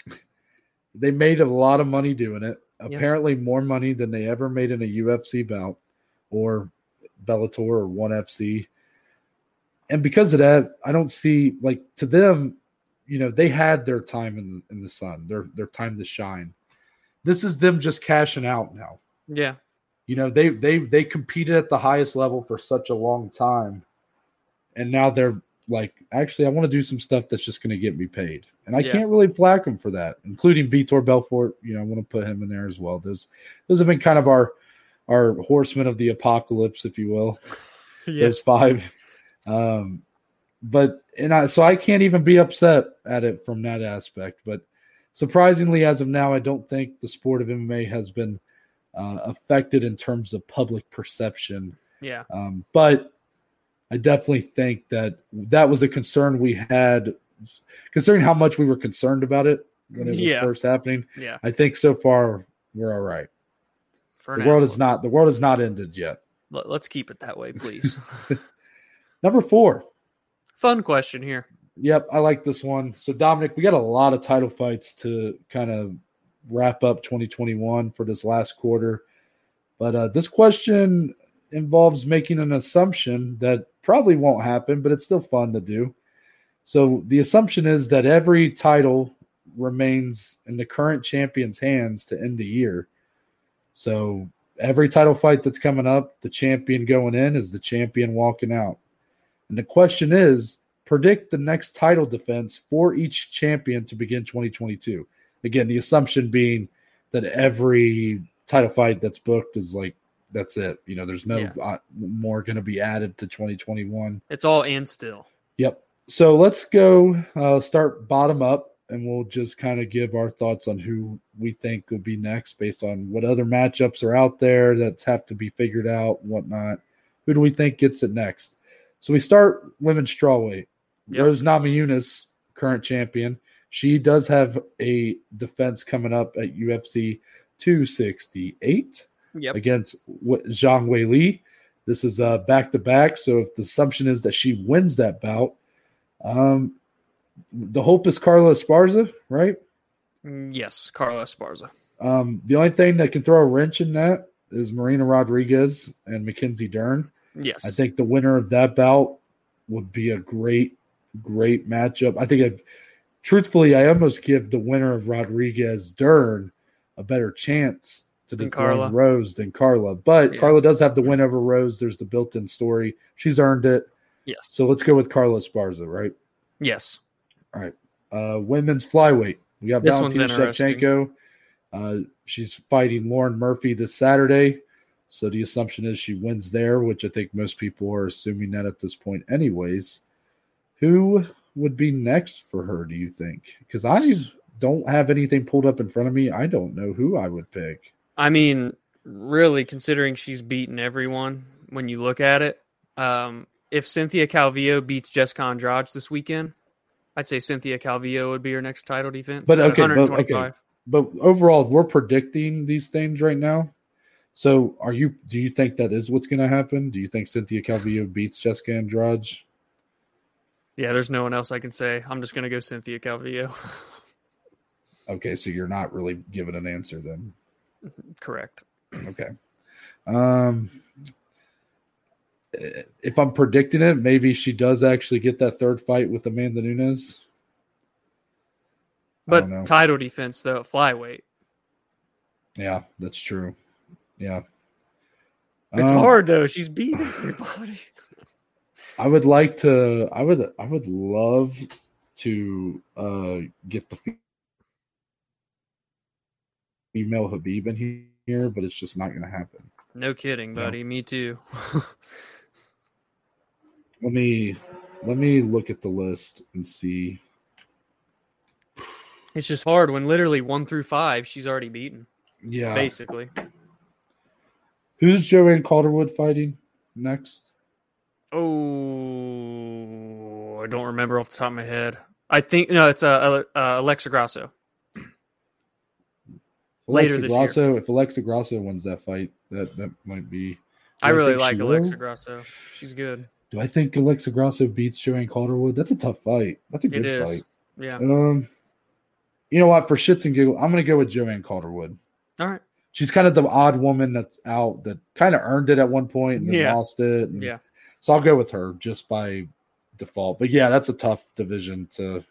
they made a lot of money doing it. Apparently, more money than they ever made in a UFC bout or Bellator or ONE FC. And because of that, I don't see like to them, you know, they had their time in in the sun, their their time to shine. This is them just cashing out now. Yeah. You know, they they they competed at the highest level for such a long time, and now they're like, actually, I want to do some stuff that's just going to get me paid, and I Yeah. can't really flack them for that, including Vitor Belfort. You know, I want to put him in there as well. Those those have been kind of our our horsemen of the apocalypse, if you will. Yeah. Those five, um, but and I so I can't even be upset at it from that aspect. But surprisingly, as of now, I don't think the sport of MMA has been uh, affected in terms of public perception. Yeah. Um, but I definitely think that that was a concern we had, considering how much we were concerned about it when it was Yeah. first happening. Yeah. I think so far we're all right. For The world is not the world is not ended yet. Let- Let's keep it that way, please. Number four. Fun question here. Yep, I like this one. So Dominic, we got a lot of title fights to kind of wrap up 2021 for this last quarter. But uh, this question involves making an assumption that probably won't happen, but it's still fun to do. So the assumption is that every title remains in the current champion's hands to end the year. So every title fight that's coming up, the champion going in is the champion walking out. And the question is predict the next title defense for each champion to begin 2022. Again, the assumption being that every title fight that's booked is like that's it. You know, there's no Yeah. uh, more going to be added to 2021. It's all and still. Yep. So let's go uh, start bottom up, and we'll just kind of give our thoughts on who we think will be next based on what other matchups are out there that have to be figured out, whatnot. Who do we think gets it next? So we start women's strawweight. Yep. Rose Namajunas, current champion. She does have a defense coming up at UFC 268 Yep. against Zhang Weili. This is a back to back. So if the assumption is that she wins that bout, um, the hope is Carla Esparza, right? Mm, Yes, Carla Esparza. Um, the only thing that can throw a wrench in that is Marina Rodriguez and Mackenzie Dern. Yes. I think the winner of that bout would be a great, great matchup. I think, truthfully, I almost give the winner of Rodriguez Dern a better chance to dethrone Carla. Rose than Carla. But Yeah. Carla does have the win over Rose. There's the built-in story. She's earned it. yes. So let's go with Carla Esparza, right? Yes. All right. Uh, women's flyweight. We got This Valentina. Shevchenko. Uh, she's fighting Lauren Murphy this Saturday. So the assumption is she wins there, which I think most people are assuming that at this point, anyways. Who would be next for her, do you think? Because I don't have anything pulled up in front of me. I don't know who I would pick. I mean, really, considering she's beaten everyone when you look at it, um, if Cynthia Calvillo beats Jessica Andrade this weekend, I'd say Cynthia Calvillo would be her next title defense. But okay, but- 125. But overall, we're predicting these things right now. So are you do you think that is what's gonna happen? Do you think Cynthia Calvillo beats Jessica Andrade? Yeah, there's no one else I can say. I'm just gonna go Cynthia Calvillo. Okay, so you're not really giving an answer then. Correct. Okay. Um if I'm predicting it, maybe she does actually get that third fight with Amanda Nunes. I don't know. But title defense though, flyweight. Yeah, that's true. Yeah. It's Um, hard though. She's beat everybody. I would like to I would I would love to uh get the female Khabib in here, but it's just not gonna happen. No kidding, No. buddy. Me too. Let me let me look at the list and see. it's just hard when literally one through five she's already beaten. Yeah. Basically. Who's Joanne Calderwood fighting next? Oh, I don't remember off the top of my head. I think no, it's uh, uh, Alexa Grasso. Later Alexa this year. If Alexa Grasso wins that fight, that that might be. Do I really like Alexa will? Grasso. She's good. Do I think Alexa Grasso beats Joanne Calderwood? That's a tough fight. That's a good is. fight. Yeah. Um, you know what? For shits and giggles, I'm going to go with Joanne Calderwood. All right. She's kind of the odd woman that's out that kind of earned it at one point and then Yeah. lost it. and- Yeah. So I'll go with her just by default. But yeah, that's a tough division to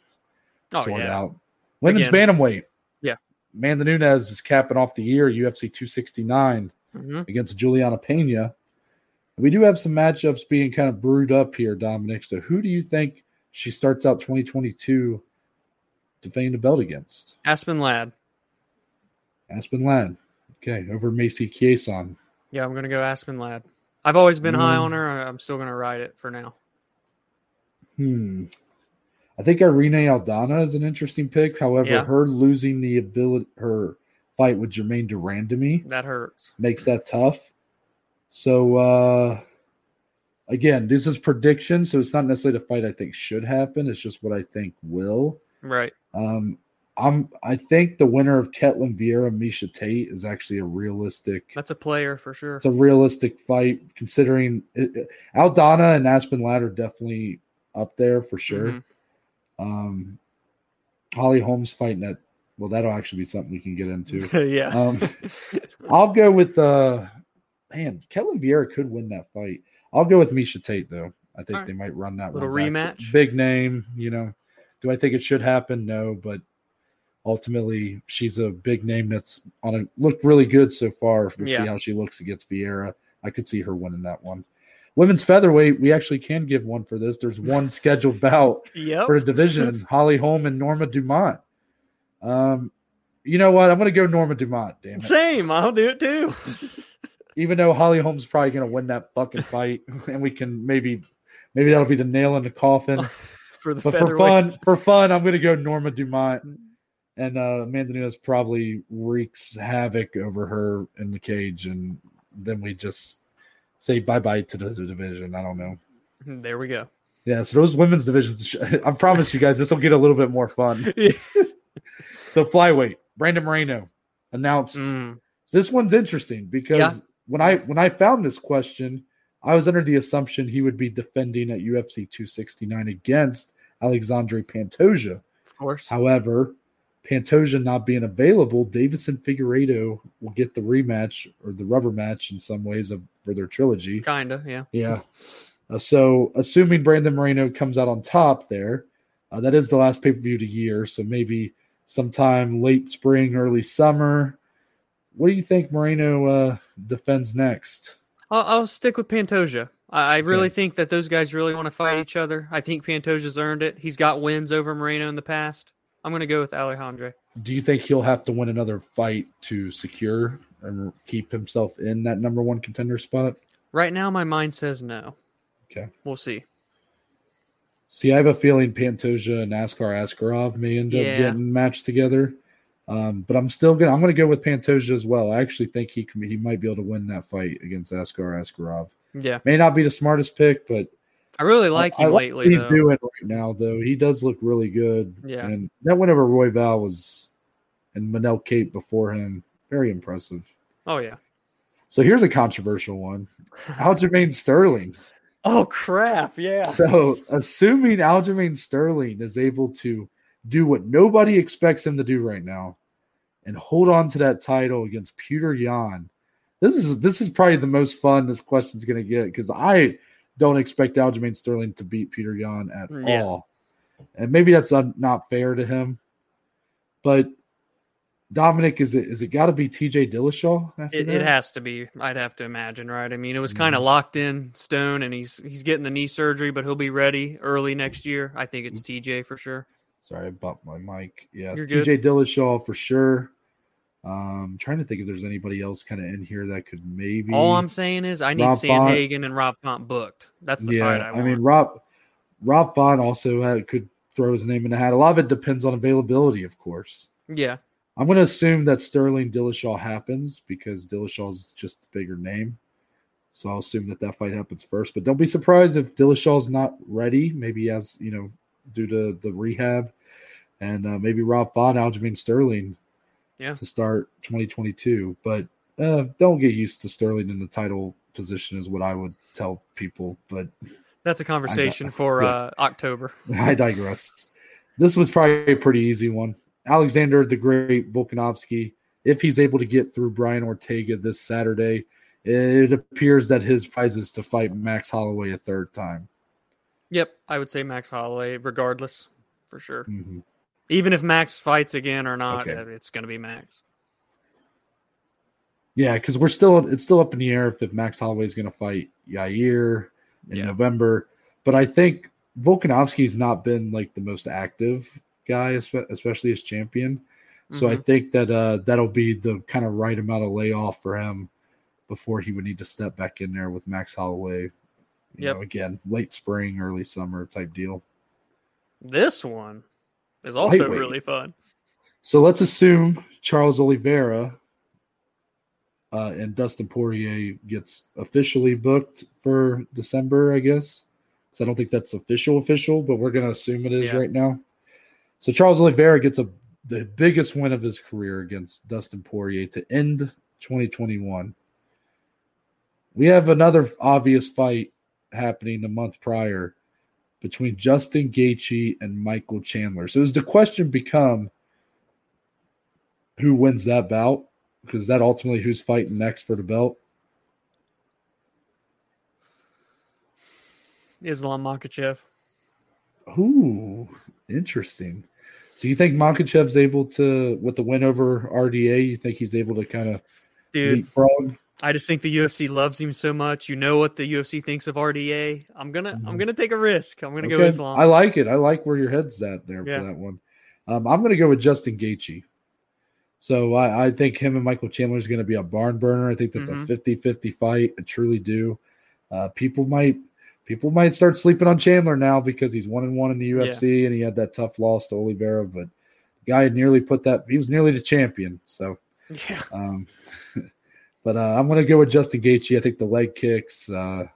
Oh sort yeah. out. Women's Again. bantamweight. Yeah. Amanda Nunes is capping off the year, UFC 269 hmm against Juliana Pena. We do have some matchups being kind of brewed up here, Dominic. So who do you think she starts out 2022 defending the belt against? Aspen Ladd. Aspen Ladd. Okay, over Macy Chiasson. Yeah, I'm gonna go Aspen Ladd. I've always been high Mm. on her. I'm still gonna ride it for now. Hmm. I think Irene Aldana is an interesting pick. However, Yeah. her losing the ability, her fight with Germaine de Randamie to me, That hurts. makes that tough. So uh again, this is prediction, so it's not necessarily the fight I think should happen. It's just what I think will. Right. Um I'm I think the winner of Ketlen Vieira Misha Tate is actually a realistic That's a player for sure. it's a realistic fight considering it, it- Aldana and Aspen Ladd are definitely up there for sure. Mhm. Um Holly Holm's fighting that well that'll actually be something we can get into. yeah. Um, I'll go with uh man, Ketlen Vieira could win that fight. I'll go with Misha Tate though. I think Alright. they might run that Little one back. rematch? Big name, you know. Do I think it should happen? No, but ultimately she's a big name that's on a looked really good so far. We'll Yeah. see how she looks against Vieira. I could see her winning that one. Women's featherweight, we actually can give one for this. There's one scheduled bout yep. for the division. Holly Holm and Norma Dumont. Um, you know what? I'm going to go Norma Dumont. Damn it! Same. I'll do it too. Even though Holly Holm's probably going to win that fucking fight, and we can maybe, maybe that'll be the nail in the coffin. for the but for fun, for fun, I'm going to go Norma Dumont. And uh, Amanda Nunes probably wreaks havoc over her in the cage, and then we just say bye bye to the, the division. I don't know. There we go. Yeah, so those women's divisions, I promise you guys, this will get a little bit more fun. So flyweight, Brandon Moreno announced. Mm, This one's interesting because Yeah. when I when I found this question, I was under the assumption he would be defending at UFC 269 against Alexandre Pantoja. of course. However, Pantoja not being available, Deiveson Figueiredo will get the rematch or the rubber match in some ways of for their trilogy. Kinda. Yeah. Yeah. Uh, so, assuming Brandon Moreno comes out on top there, uh, that is the last pay per view of the year. So maybe sometime late spring, early summer. What do you think Moreno uh, defends next? I'll, I'll stick with Pantoja. I, I really Okay. think that those guys really want to fight each other. I think Pantoja's earned it. He's got wins over Moreno in the past. I'm going to go with Alejandro. Do you think he'll have to win another fight to secure and keep himself in that number one contender spot? Right now, my mind says no. Okay. We'll see. See, I have a feeling Pantoja and Askar Askarov may end up Yeah. getting matched together. Um, but I'm still gonna I'm gonna go with Pantoja as well. I actually think he can he might be able to win that fight against Askar Askarov. Yeah. May not be the smartest pick, but I really like I, him I like lately. what he's though. doing right now, though. He does look really good. Yeah. And that win over Royval was and Manel Kape before him. Very impressive. Oh, yeah. So here's a controversial one. Aljamain Sterling. Oh, crap. Yeah. So, assuming Aljamain Sterling is able to do what nobody expects him to do right now and hold on to that title against Petr Yan, this is this is probably the most fun this question's going to get because I don't expect Aljamain Sterling to beat Petr Yan at mm, Yeah. all, and maybe that's not fair to him. But Dominic, is it is it got to be T.J. Dillashaw? After It, that? it has to be. I'd have to imagine, right? I mean, it was mm-hmm. kind of locked in stone, and he's he's getting the knee surgery, but he'll be ready early next year. I think it's mm-hmm. TJ for sure. Sorry, I bumped my mic. Yeah, TJ Dillashaw for sure. Um, trying to think if there's anybody else kind of in here that could maybe. All I'm saying is, I need Rob Font. Sandhagen and Rob Font booked. That's the yeah, fight I want. I, mean Rob Rob Font also had, could throw his name in the hat. A lot of it depends on availability, of course. yeah, I'm going to assume that Sterling Dillashaw happens because Dillashaw's just a bigger name. So I'll assume that that fight happens first. But don't be surprised if Dillashaw's not ready. Maybe as you know, due to the rehab, and uh, maybe Rob Font, Aljamain Sterling, Yeah. to start 2022. But uh, don't get used to Sterling in the title position, is what I would tell people. But That's a conversation for Yeah. uh, October. I digress. This was probably a pretty easy one. Alexander the Great Volkanovski, if he's able to get through Brian Ortega this Saturday, it appears that his prize is to fight Max Holloway a third time. Yep, I would say Max Holloway, regardless, for sure. Mhm. Even if Max fights again or not, Okay. it's going to be Max. Yeah, because we're still it's still up in the air if, if Max Holloway is going to fight Yair in Yeah. November. But I think Volkanovski's not been like the most active guy, especially as champion. So I Mhm. think that uh, that'll be the kind of right amount of layoff for him before he would need to step back in there with Max Holloway. You Yep. know, again, late spring, early summer type deal. this one is also really fun. So let's assume Charles Oliveira uh, and Dustin Poirier gets officially booked for December, I guess. So I don't think that's official, official, but we're going to assume it is Yeah. right now. So Charles Oliveira gets a the biggest win of his career against Dustin Poirier to end 2021. We have another obvious fight happening a month prior between Justin Gaethje and Michael Chandler. So does the question become who wins that bout? Because that ultimately who's fighting next for the belt? Islam Makhachev. Ooh, interesting. So you think Makhachev's able to, with the win over RDA, you think he's able to kind of Dude, leapfrog? I just think the UFC loves him so much. You know what the UFC thinks of RDA. I'm gonna I'm Mhm. gonna take a risk. I'm gonna go Okay. Islam. I like it. I like where your head's at there Yeah. for that one. Um, I'm going to go with Justin Gaethje. So I, I think him and Michael Chandler is going to be a barn burner. I think that's Mhm. a 50-50 fight. I truly do. Uh, people might people might start sleeping on Chandler now because he's one and one in the UFC and he had that tough loss to Oliveira, but guy had nearly put that he was nearly the champion. So yeah. um, but uh, I'm going to go with Justin Gaethje. I think the leg kicks, uh,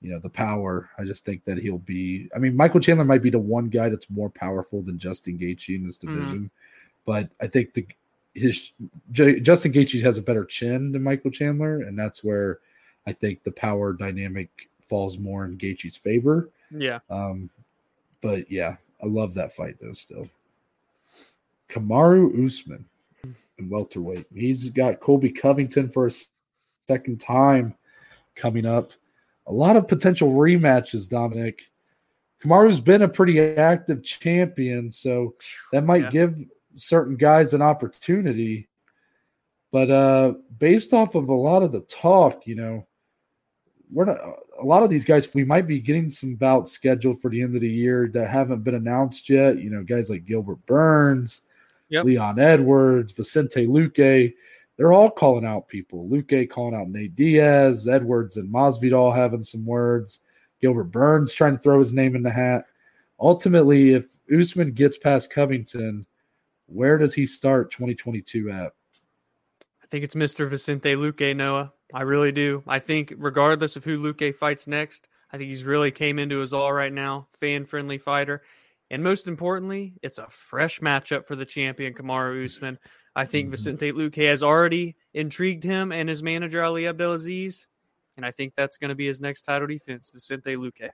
you know, the power. I just think that he'll be. I mean, Michael Chandler might be the one guy that's more powerful than Justin Gaethje in this Mhm. division, but I think the his J, Justin Gaethje has a better chin than Michael Chandler, and that's where I think the power dynamic falls more in Gaethje's favor. Yeah. Um, but yeah, I love that fight though. Still, Kamaru Usman in welterweight. He's got Colby Covington for a second time coming up. A lot of potential rematches, Dominic. Kamaru's been a pretty active champion, so that might Yeah. give certain guys an opportunity. But uh based off of a lot of the talk, you know, we're not a lot of these guys we might be getting some bouts scheduled for the end of the year that haven't been announced yet. You know, guys like Gilbert Burns, Yep. Leon Edwards, Vicente Luque, they're all calling out people. Luque calling out Nate Diaz, Edwards and Masvidal having some words. Gilbert Burns trying to throw his name in the hat. Ultimately, if Usman gets past Covington, where does he start 2022 at? I think it's Mr. Vicente Luque, Noah. I really do. I think regardless of who Luque fights next, I think he's really came into his all right now. Fan friendly fighter. And most importantly, it's a fresh matchup for the champion Kamaru Usman. I think Mhm. Vicente Luque has already intrigued him and his manager Ali Abdelaziz. And I think that's going to be his next title defense, Vicente Luque.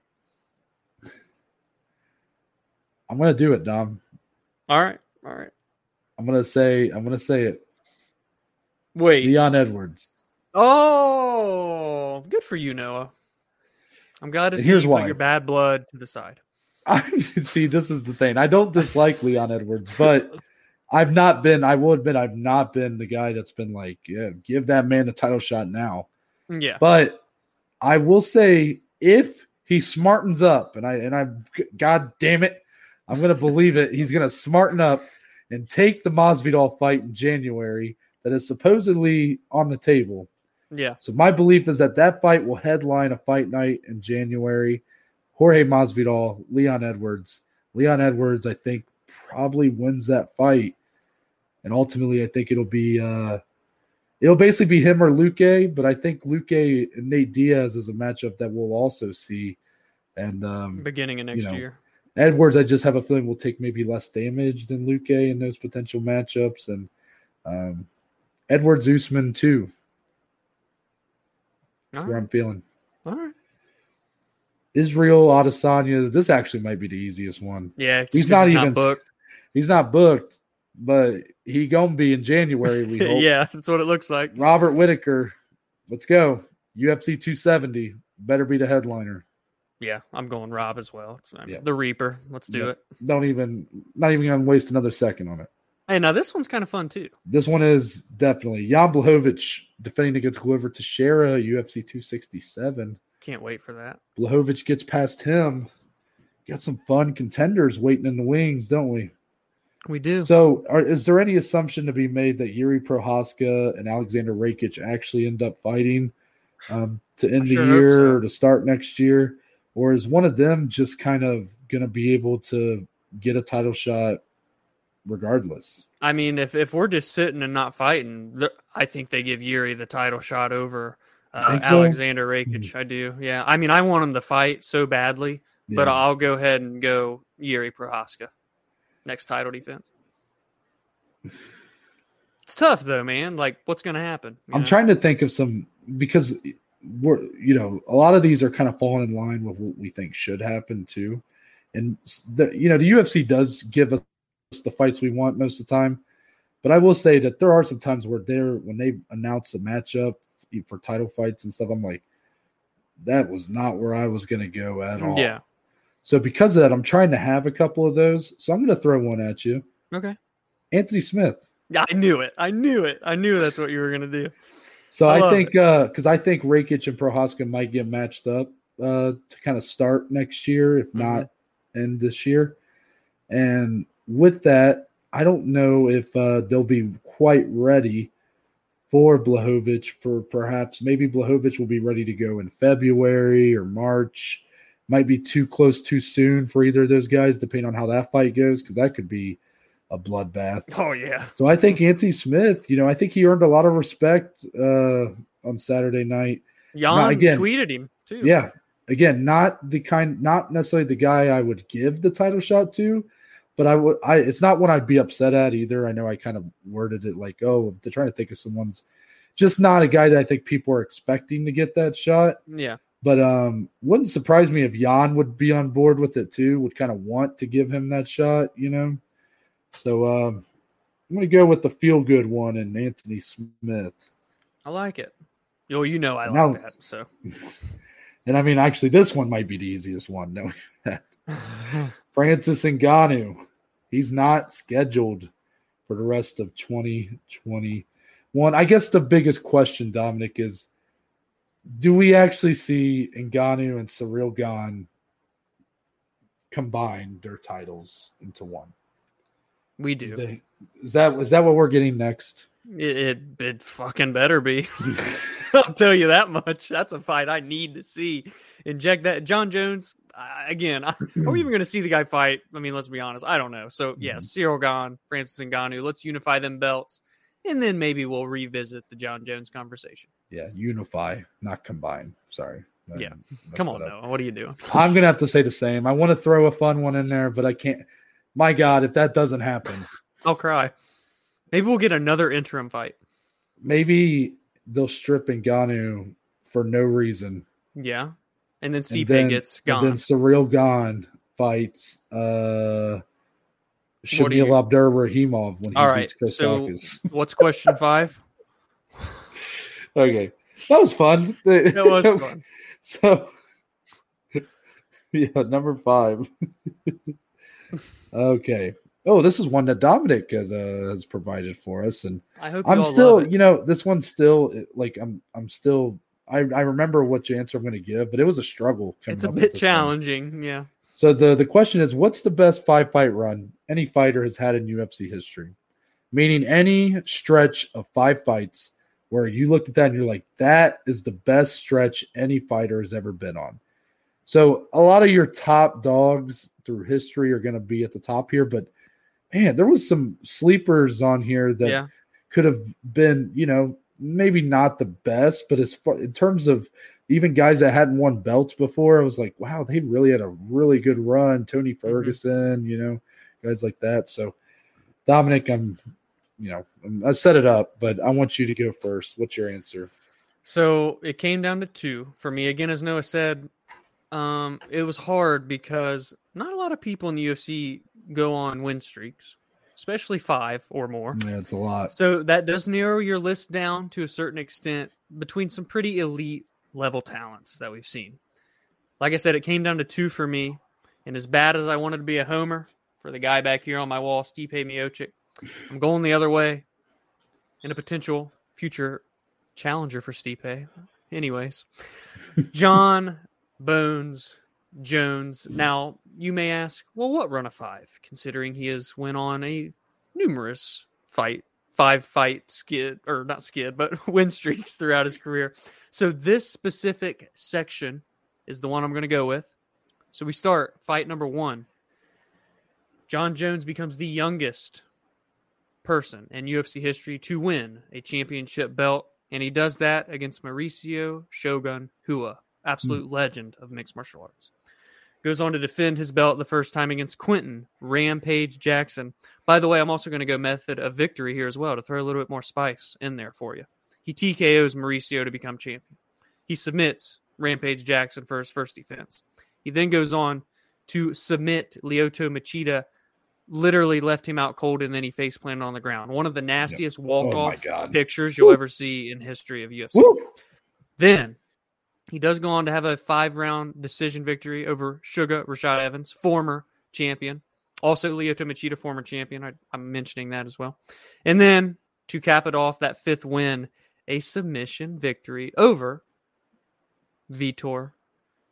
I'm gonna do it, Dom. All right. All right. I'm gonna say I'm gonna say it. Wait. Leon Edwards. Oh, good for you, Noah. I'm glad to see Here's you put why. your bad blood to the side. I see. This is the thing. I don't dislike Leon Edwards, but I've not been. I will admit, I've not been the guy that's been like, yeah, give that man a title shot now. Yeah. But I will say, if he smartens up, and I and I, God damn it, I'm gonna believe it. He's gonna smarten up and take the Masvidal fight in January that is supposedly on the table. Yeah. So my belief is that that fight will headline a fight night in January. Jorge Masvidal, Leon Edwards. Leon Edwards, I think, probably wins that fight, and ultimately, I think it'll be uh, it'll basically be him or Luque. But I think Luque and Nate Diaz is a matchup that we'll also see. And um, Beginning of next know, year. Edwards, I just have a feeling will take maybe less damage than Luque in those potential matchups, and um, Edwards Usman too. That's All where right. I'm feeling. All right. Israel Adesanya. This actually might be the easiest one. Yeah, He's not not 'cause even booked. He's not booked, but he gonna be in January. We hope. yeah, that's what it looks like. Robert Whitaker. Let's go. UFC 270 better be the headliner. Yeah, I'm going Rob as well. I mean, Yeah. The Reaper. Let's do Yep. it. Don't even not even gonna waste another second on it. Hey, now this one's kind of fun too. This one is definitely Jan Blachowicz defending against Glover Teixeira, UFC 267. Can't wait for that. Blachowicz gets past him. Got some fun contenders waiting in the wings, don't we? We do. So, are, is there any assumption to be made that Jiri Prochazka and Alexander Rakic actually end up fighting um, to end sure the year so. or to start next year? Or is one of them just kind of going to be able to get a title shot regardless? I mean, if if we're just sitting and not fighting, I think they give Jiri the title shot over uh, Think so? Alexander Rakic. I do. Yeah. I mean, I want him to fight so badly, but I'll go ahead and go Jiri Prochazka next title defense. It's tough though, man. Like, what's going to happen? I'm know? trying to think of some because we're you know a lot of these are kind of falling in line with what we think should happen too, and the you know the UFC does give us the fights we want most of the time, but I will say that there are some times where they're when they announce a matchup for title fights and stuff, I'm like, that was not where I was going to go at all. Yeah. So because of that, I'm trying to have a couple of those. So I'm going to throw one at you, Okay. Anthony Smith. Yeah, I knew it. I knew it. I knew that's what you were going to do. So I I, think because I think Rakic and Prochazka might get matched up uh, to kind of start next year, if not end this year. And with that, I don't know if uh, they'll be quite ready for Blachowicz. For perhaps maybe Blachowicz will be ready to go in February or March. Might be too close too soon for either of those guys, depending on how that fight goes, because that could be a bloodbath. Oh, yeah. So I think Anthony Smith, you know, I think he earned a lot of respect uh, on Saturday night. Jan again- tweeted him too. Yeah. Again, not the kind, not necessarily the guy I would give the title shot to, but I would, I, it's not one I'd be upset at either. I know I kind of worded it like, oh, they're trying to think of someone's just not a guy that I think people are expecting to get that shot. Yeah. But um, wouldn't surprise me if Jan would be on board with it too. Would kind of want to give him that shot, you know. So um, I'm going to go with the feel good one and Anthony Smith. I like it. Well, you know I like Now- that. So And I mean, actually, this one might be the easiest one. No, Francis Ngannou. He's not scheduled for the rest of 2021. I guess the biggest question, Dominic, is do we actually see Ngannou and Ciryl Gane combine their titles into one? we do. They- is that is that what we're getting next? It, it it fucking better be. I'll tell you that much. That's a fight I need to see. Inject that Jon Jones again. I, are we even going to see the guy fight? I mean, let's be honest. I don't know. So yeah, Mhm. Ciryl Gane, Francis Ngannou. Let's unify them belts, and then maybe we'll revisit the Jon Jones conversation. Yeah, unify, not combine. Sorry. I Yeah. Come on. Noah. What are you doing? I'm gonna have to say the same. I want to throw a fun one in there, but I can't. My God, if that doesn't happen, I'll cry. Maybe we'll get another interim fight. maybe they'll strip Ngannou for no reason. Yeah, and then And then- gets And gone. then Ciryl Gane fights uh do you- Shamil Abdurakhimov when he All right, beats so- Kostakis. What's question five? okay. That was fun. That was fun. So yeah, number five. okay. Oh, this is one that Dominic has uh, has provided for us, and I hope I'm still, you know, this one's still like I'm I'm still I I remember what answer I'm going to give, but it was a struggle. it's a bit challenging. Yeah. So the the question is, what's the best five fight run any fighter has had in UFC history? Meaning any stretch of five fights where you looked at that and you're like, that is the best stretch any fighter has ever been on. So a lot of your top dogs through history are going to be at the top here, but man, there was some sleepers on here that yeah. could have been, you know, maybe not the best, but as far in terms of even guys that hadn't won belts before, I was like, wow, they really had a really good run. Tony Mm-hmm. Ferguson, you know, guys like that. So, Dominic, I'm, you know, I set it up, but I want you to go first. What's your answer? So it came down to two for me. Again, as Noah said, um, it was hard because not a lot of people in the UFC go on win streaks, especially five or more. Yeah, it's a lot. So that does narrow your list down to a certain extent between some pretty elite level talents that we've seen. Like I said, it came down to two for me. And as bad as I wanted to be a homer for the guy back here on my wall, Stipe Miocic, I'm going the other way in a potential future challenger for Stipe. Anyways, Jon Bones Jones. Now, you may ask, well, what run of five, considering he has went on a numerous fight, five fight skid, or not skid, but win streaks throughout his career. So this specific section is the one I'm going to go with. So we start fight number one. Jon Jones becomes the youngest person in UFC history to win a championship belt, and he does that against Mauricio Shogun Rua, absolute hmm. legend of mixed martial arts. Goes on to defend his belt the first time against Quinton Rampage Jackson. By the way, I'm also going to go method of victory here as well to throw a little bit more spice in there for you. He TKOs Mauricio to become champion. He submits Rampage Jackson for his first defense. He then goes on to submit Lyoto Machida, literally left him out cold, and then he face planted on the ground. One of the nastiest walk Oh off God. pictures you'll ever see in history of UFC. Woo! Then he does go on to have a five round decision victory over Sugar Rashad Evans, former champion. Also, Lyoto Machida, former champion. I, I'm mentioning that as well. And then to cap it off, that fifth win, a submission victory over Vitor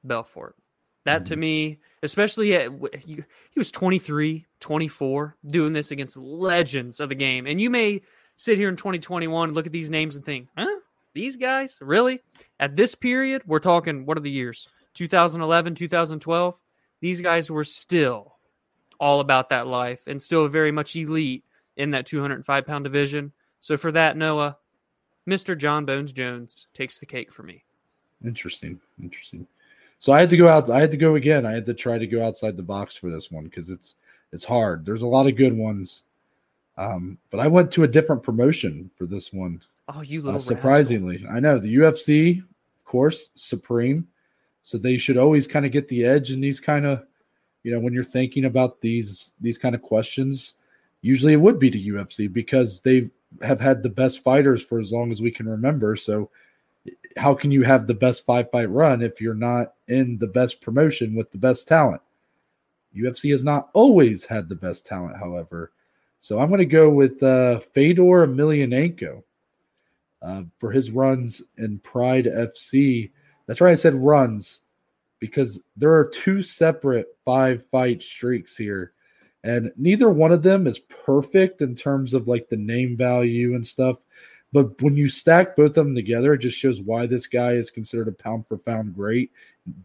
Belfort. That to mm-hmm. me, especially at he he was 23, 24, doing this against legends of the game. And you may sit here in 2021 and look at these names and think, huh? These guys? Really? At this period, we're talking, what are the years? 2011, 2012? These guys were still all about that life and still very much elite in that 205 pound division. So for that, Noah, Mr. Jon Bones Jones takes the cake for me. Interesting. Interesting. So I had to go out. I had to go again. I had to try to go outside the box for this one because it's it's hard. There's a lot of good ones, um, but I went to a different promotion for this one. Oh, you Uh, little rascal. surprisingly, I know the UFC, of course, supreme. So they should always kind of get the edge in these kind of, you know, when you're thinking about these these kind of questions. Usually, it would be the UFC because they have had the best fighters for as long as we can remember. So how can you have the best five fight run if you're not in the best promotion with the best talent? UFC has not always had the best talent, however. So I'm going to go with uh, Fedor Emelianenko uh, for his runs in Pride FC. That's right, I said runs because there are two separate five fight streaks here, and neither one of them is perfect in terms of like the name value and stuff. But when you stack both of them together, it just shows why this guy is considered a pound for pound great,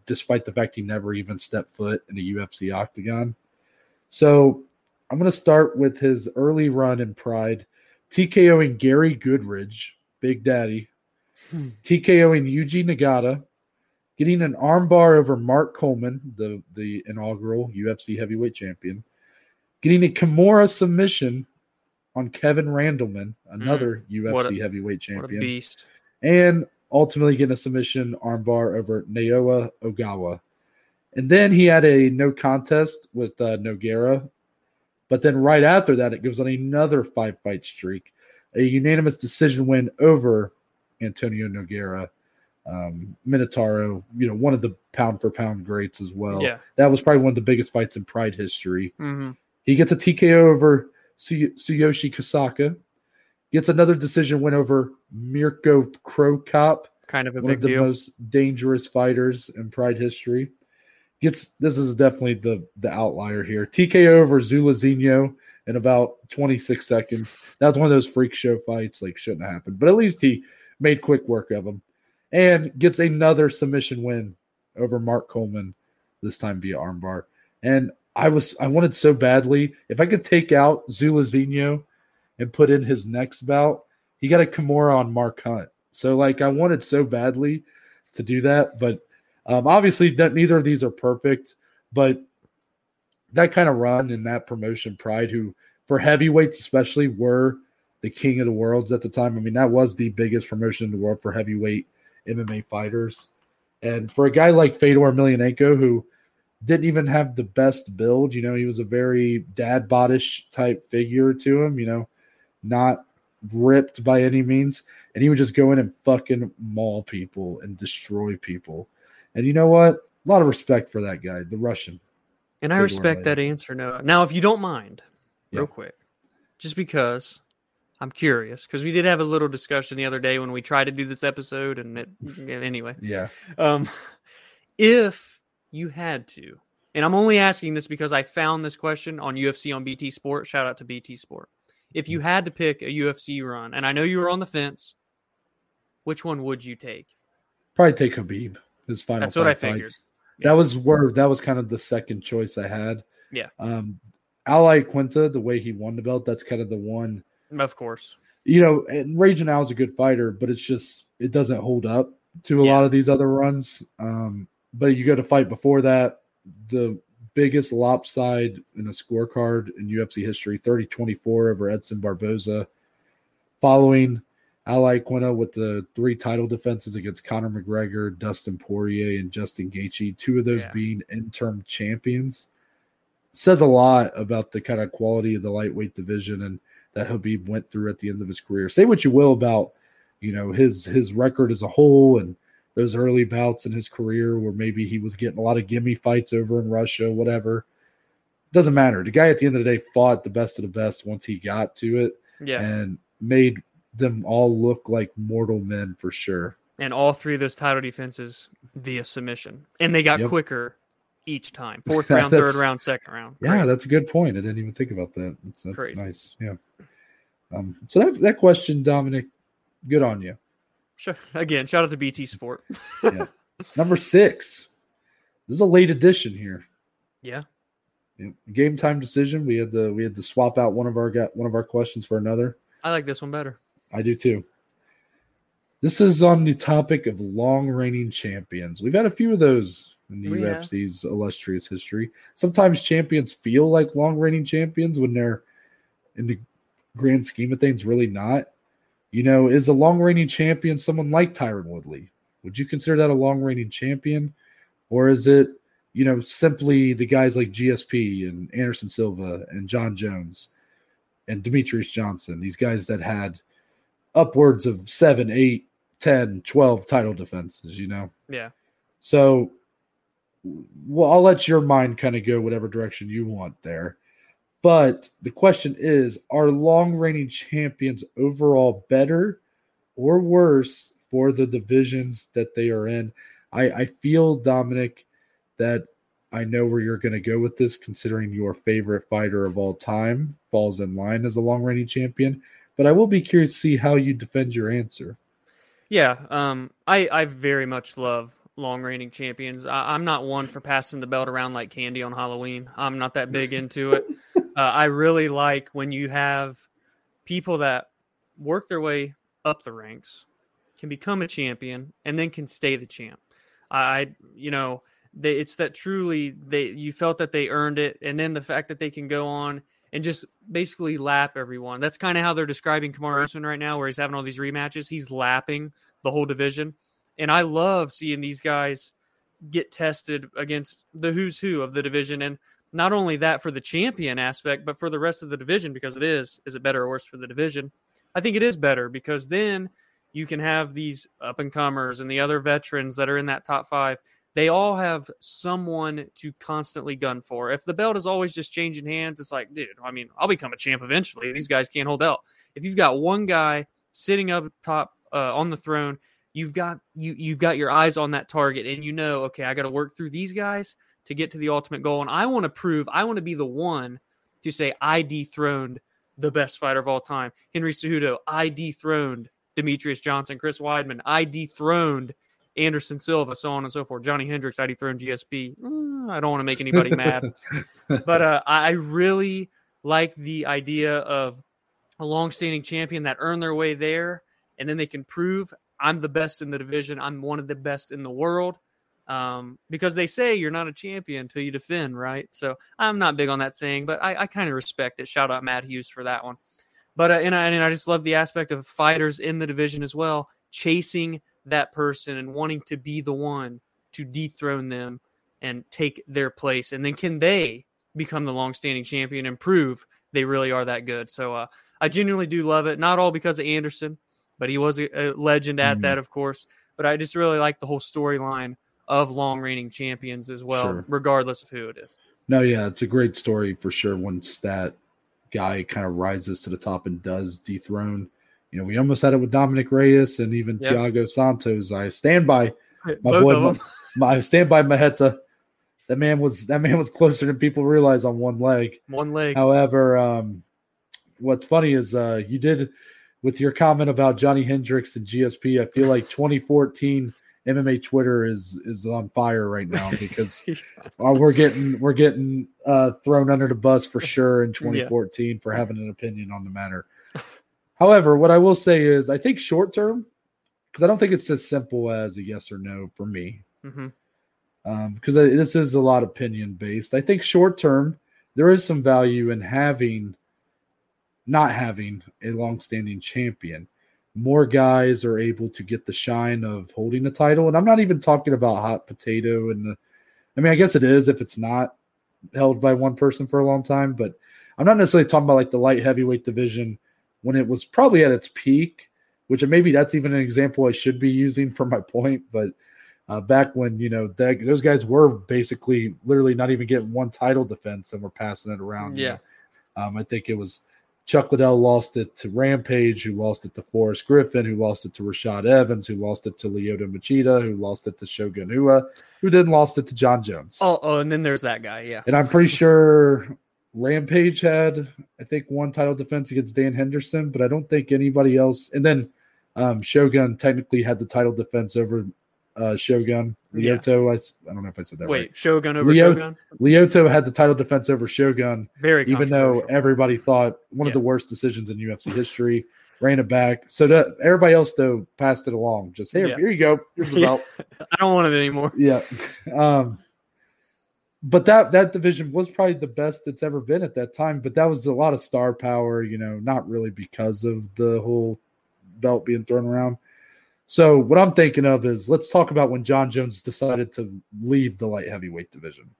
despite the fact he never even stepped foot in a UFC octagon. So I'm going to start with his early run in Pride, TKOing Gary Goodridge, Big Daddy, Hmm. TKOing Yuji Nagata, getting an armbar over Mark Coleman, the, the inaugural UFC heavyweight champion, getting a Kimura submission on Kevin Randleman, another UFC Hmm. What a- heavyweight What a champion, beast. and ultimately getting a submission armbar over Naoya Ogawa. And then he had a no contest with uh, Nogueira. But then right after that, it goes on another five fight streak, a unanimous decision win over Antonio Nogueira. Um, Minotauro, you know, one of the pound for pound greats as well. Yeah. That was probably one of the biggest fights in Pride history. hmm He gets a TKO over Tsuyoshi Kosaka. Gets another decision win over Mirko Cro Cop, Kind of a one of the deal. most dangerous fighters in Pride history. Gets this is definitely the the outlier here. TKO over Zuluzinho in about 26 seconds. That was one of those freak show fights, like shouldn't have happened. But at least he made quick work of him. And gets another submission win over Mark Coleman, this time via armbar. And I was I wanted so badly if I could take out Zuluzinho and put in his next bout, he got a Kimura on Mark Hunt. So like I wanted so badly to do that. But um, obviously, that neither of these are perfect. But that kind of run and that promotion, Pride, who for heavyweights especially were the king of the worlds at the time. I mean, that was the biggest promotion in the world for heavyweight MMA fighters. And for a guy like Fedor Emelianenko, who didn't even have the best build, you know, he was a very dad bodish type figure to him, you know, not ripped by any means. And he would just go in and fucking maul people and destroy people. And you know what? A lot of respect for that guy, the Russian. And I respect that answer, Noah. Now, if you don't mind, yeah. real quick, just because I'm curious, because we did have a little discussion the other day when we tried to do this episode, and it, anyway, yeah. Um, if you had to, and I'm only asking this because I found this question on UFC on BT Sport. Shout out to BT Sport. If you had to pick a UFC run, and I know you were on the fence, which one would you take? Probably take Khabib. His final. That's what I figured. Fights. Yeah. That was where that was kind of the second choice I had. Yeah. Um, Ally Iaquinta, the way he won the belt, that's kind of the one. Of course. You know, and Raging Al is a good fighter, but it's just it doesn't hold up to a yeah. lot of these other runs. Um, but you go to fight before that, the biggest lopside in a scorecard in UFC history, 30-24 over Edson Barboza. Following Al Iaquinta with the three title defenses against Conor McGregor, Dustin Poirier, and Justin Gaethje, two of those yeah. being interim champions, says a lot about the kind of quality of the lightweight division and that Khabib went through at the end of his career. Say what you will about, you know, his his record as a whole and those early bouts in his career where maybe he was getting a lot of gimme fights over in Russia, whatever. Doesn't matter. The guy at the end of the day fought the best of the best once he got to it. Yeah. And made them all look like mortal men for sure. And all three of those title defenses via submission. And they got yep. quicker each time. Fourth round, third round, second round. Crazy. Yeah, that's a good point. I didn't even think about that. That's, that's nice. Yeah. Um, so that that question, Dominic, good on you. Sure. Again, shout out to BT Sport. yeah. Number six. This is a late addition here. Yeah. yeah. Game time decision. We had to we had to swap out one of our got one of our questions for another. I like this one better. I do too. This is on the topic of long reigning champions. We've had a few of those in the oh, UFC's illustrious history. Sometimes champions feel like long reigning champions when they're in the grand scheme of things really not. You know, is a long reigning champion someone like Tyron Woodley? Would you consider that a long reigning champion? Or is it, you know, simply the guys like GSP and Anderson Silva and Jon Jones and Demetrious Johnson, these guys that had upwards of seven, eight, 10, 12 title defenses, you know? Yeah. So, well, I'll let your mind kind of go whatever direction you want there. But the question is are long reigning champions overall better or worse for the divisions that they are in? I, I feel, Dominic, that I know where you're going to go with this, considering your favorite fighter of all time falls in line as a long reigning champion but I will be curious to see how you defend your answer. Yeah, um, I I very much love long reigning champions. I, am not one for passing the belt around like candy on Halloween. I'm not that big into it. uh, I really like when you have people that work their way up the ranks, can become a champion, and then can stay the champ. I, you know, they, it's that truly they you felt that they earned it, and then the fact that they can go on and just basically lap everyone. That's kind of how they're describing Kamaru Usman right now, where he's having all these rematches. He's lapping the whole division, and I love seeing these guys get tested against the who's who of the division, and not only that for the champion aspect, but for the rest of the division because it is is it better or worse for the division? I think it is better because then you can have these up and comers and the other veterans that are in that top five they all have someone to constantly gun for. If the belt is always just changing hands, it's like, dude, I mean, I'll become a champ eventually. These guys can't hold out. If you've got one guy sitting up top uh, on the throne, you've got you you've got your eyes on that target, and you know, okay, I got to work through these guys to get to the ultimate goal. And I want to prove, I want to be the one to say I dethroned the best fighter of all time, Henry Cejudo. I dethroned Demetrious Johnson, Chris Weidman. I dethroned Anderson Silva, so on and so forth. Johnny Hendricks, I'd thrown GSP. Mm, I don't want to make anybody mad, but uh, I really like the idea of a long-standing champion that earned their way there, and then they can prove I'm the best in the division. I'm one of the best in the world. Um, because they say you're not a champion until you defend, right? So I'm not big on that saying, but I, I kind of respect it. Shout out Matt Hughes for that one. But uh, and I and I just love the aspect of fighters in the division as well, chasing that person and wanting to be the one to dethrone them and take their place. And then can they become the long-standing champion and prove they really are that good? So uh, I genuinely do love it. Not all because of Anderson, but he was a, a legend at mm-hmm. that, of course. But I just really like the whole storyline of long reigning champions as well, sure. regardless of who it is. No, yeah, it's a great story for sure. Once that guy kind of rises to the top and does dethrone, you know, we almost had it with Dominick Reyes and even yep. Thiago Santos. I stand by my Both boy, my, my, I stand by Marreta. That man was that man was closer than people realize on one leg. One leg. However, um, what's funny is uh, you did with your comment about Johnny Hendricks and GSP. I feel like 2014 MMA Twitter is is on fire right now because uh, we're getting we're getting uh, thrown under the bus for sure in 2014 yeah. for having an opinion on the matter. However, what I will say is I think short term because I don't think it's as simple as a yes or no for me. Mm-hmm. Um, because this is a lot opinion based. I think short term there is some value in having not having a long-standing champion more guys are able to get the shine of holding the title. And I'm not even talking about hot potato and the, I mean, I guess it is if it's not held by one person for a long time, but I'm not necessarily talking about like the light heavyweight division when it was probably at its peak, which maybe that's even an example I should be using for my point. But uh, back when, you know, that, those guys were basically literally not even getting one title defense and were passing it around. Yeah. Um, I think it was Chuck Liddell lost it to Rampage, who lost it to Forrest Griffin, who lost it to Rashad Evans, who lost it to Lyoto Machida, who lost it to Shogun Rua, who then lost it to Jon Jones. Oh, oh, and then there's that guy, yeah. And I'm pretty sure Rampage had, I think, one title defense against Dan Henderson, but I don't think anybody else. And then um, Shogun technically had the title defense over uh, Shogun. Lyoto, yeah. I, I don't know if I said that Wait, right. Shogun over Lyoto, Shogun? Lyoto had the title defense over Shogun. Very Even though everybody thought one yeah. of the worst decisions in UFC history, ran it back. So that everybody else, though, passed it along. Just, hey, yeah. here you go. Here's the belt. I don't want it anymore. Yeah. Um, but that that division was probably the best it's ever been at that time. But that was a lot of star power, you know, not really because of the whole belt being thrown around. So what I'm thinking of is let's talk about when Jon Jones decided to leave the light heavyweight division.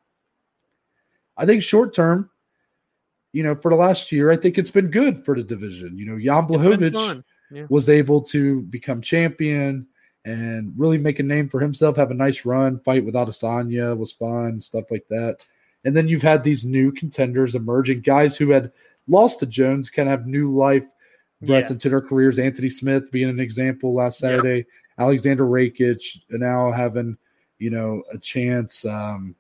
I think short term, you know, for the last year, I think it's been good for the division. You know, Jan Blachowicz yeah. was able to become champion and really make a name for himself, have a nice run, fight with Adesanya was fun, stuff like that. And then you've had these new contenders emerging, guys who had lost to Jones can have new life breadth yeah. into their careers. Anthony Smith being an example last Saturday. Yep. Aleksandar Rakic now having, you know, a chance. Um,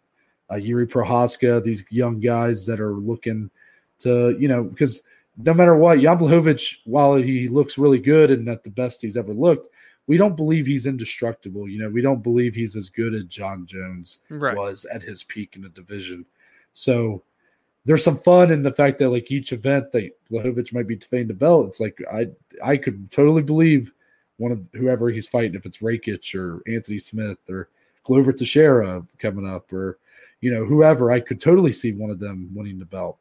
uh, Jiri Prochazka, these young guys that are looking to, you know, because no matter what, Jan Blachowicz, while he looks really good and at the best he's ever looked, we don't believe he's indestructible. You know, we don't believe he's as good as Jon Jones right. was at his peak in the division. So there's some fun in the fact that like each event that Blachowicz might be defending the belt, it's like I I could totally believe one of whoever he's fighting, if it's Rakic or Anthony Smith or Glover Teixeira coming up, or you know whoever, I could totally see one of them winning the belt.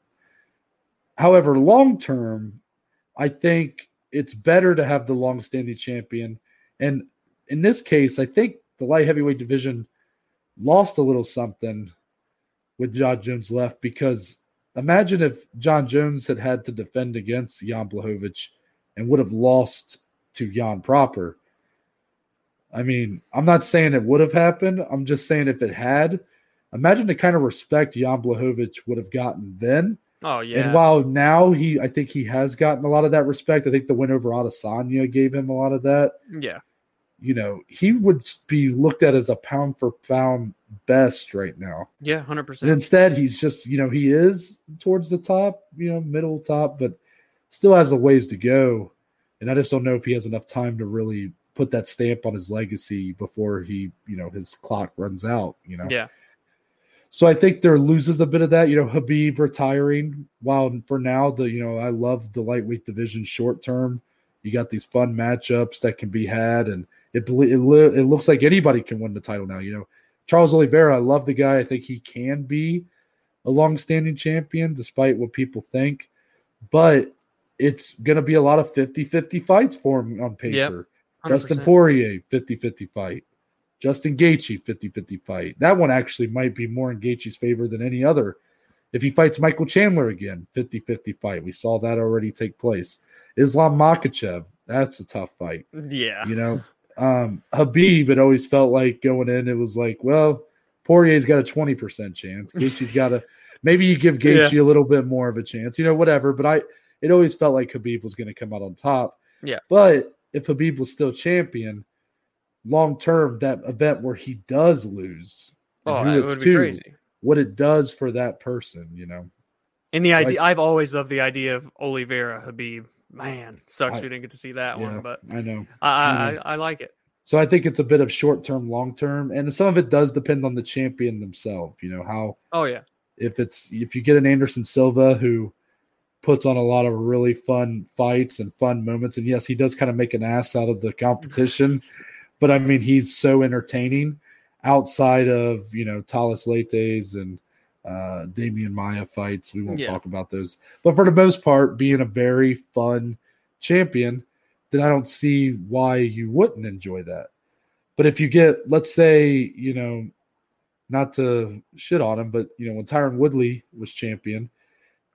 However, long term, I think it's better to have the long-standing champion, and in this case, I think the light heavyweight division lost a little something with Jon Jones left because imagine if Jon Jones had had to defend against Jan Blachowicz and would have lost to Jan proper. I mean, I'm not saying it would have happened. I'm just saying if it had, imagine the kind of respect Jan Blachowicz would have gotten then. Oh yeah. And while now he, I think he has gotten a lot of that respect. I think the win over Adesanya gave him a lot of that. Yeah. You know, he would be looked at as a pound for pound best right now. Yeah, hundred percent. Instead, he's just you know he is towards the top, you know, middle top, but still has a ways to go. And I just don't know if he has enough time to really put that stamp on his legacy before he, you know, his clock runs out. You know. Yeah. So I think there loses a bit of that. You know, Khabib retiring. While for now, the you know I love the lightweight division short term. You got these fun matchups that can be had, and it, it it looks like anybody can win the title now. You know, Charles Oliveira, I love the guy. I think he can be a long-standing champion, despite what people think. But it's going to be a lot of 50-50 fights for him on paper. Yep, Dustin Poirier, 50-50 fight. Justin Gaethje, 50-50 fight. That one actually might be more in Gaethje's favor than any other. If he fights Michael Chandler again, 50-50 fight. We saw that already take place. Islam Makhachev, that's a tough fight. Yeah. You know, um, Khabib, it always felt like going in, it was like, well, Poirier's got a 20% chance. Gaethje's got a, maybe you give Gaethje yeah. a little bit more of a chance, you know, whatever. But I, it always felt like Khabib was going to come out on top. Yeah. But if Khabib was still champion, long term, that event where he does lose, oh, it would be to, crazy. What it does for that person, you know. And the idea, I've always loved the idea of Oliveira Khabib. man, sucks I, we didn't get to see that yeah, one, but I know. I, I, I, I like it. So I think it's a bit of short term, long term, and some of it does depend on the champion themselves. You know how. Oh yeah. If it's if you get an Anderson Silva who puts on a lot of really fun fights and fun moments, and yes, he does kind of make an ass out of the competition, but I mean he's so entertaining outside of you know Thales Leites and uh, Demian Maia fights. We won't yeah. talk about those. But for the most part, being a very fun champion, then I don't see why you wouldn't enjoy that. But if you get, let's say, you know, not to shit on him, but you know, when Tyron Woodley was champion,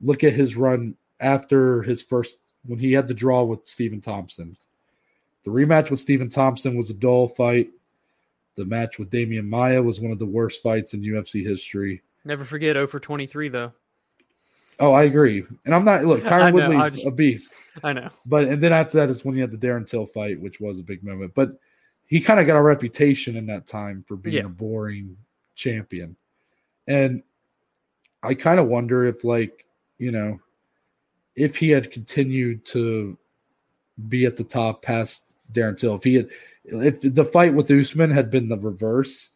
look at his run after his first when he had the draw with Stephen Thompson. The rematch with Stephen Thompson was a dull fight. The match with Demian Maia was one of the worst fights in UFC history. Never forget 0 for 23 though. Oh, I agree. And I'm not look, Tyron Woodley's just, a beast. I know. But and then after that is when you had the Darren Till fight, which was a big moment. But he kind of got a reputation in that time for being yeah. a boring champion. And I kind of wonder if like, you know, if he had continued to be at the top past Darren Till, if he had if the fight with Usman had been the reverse,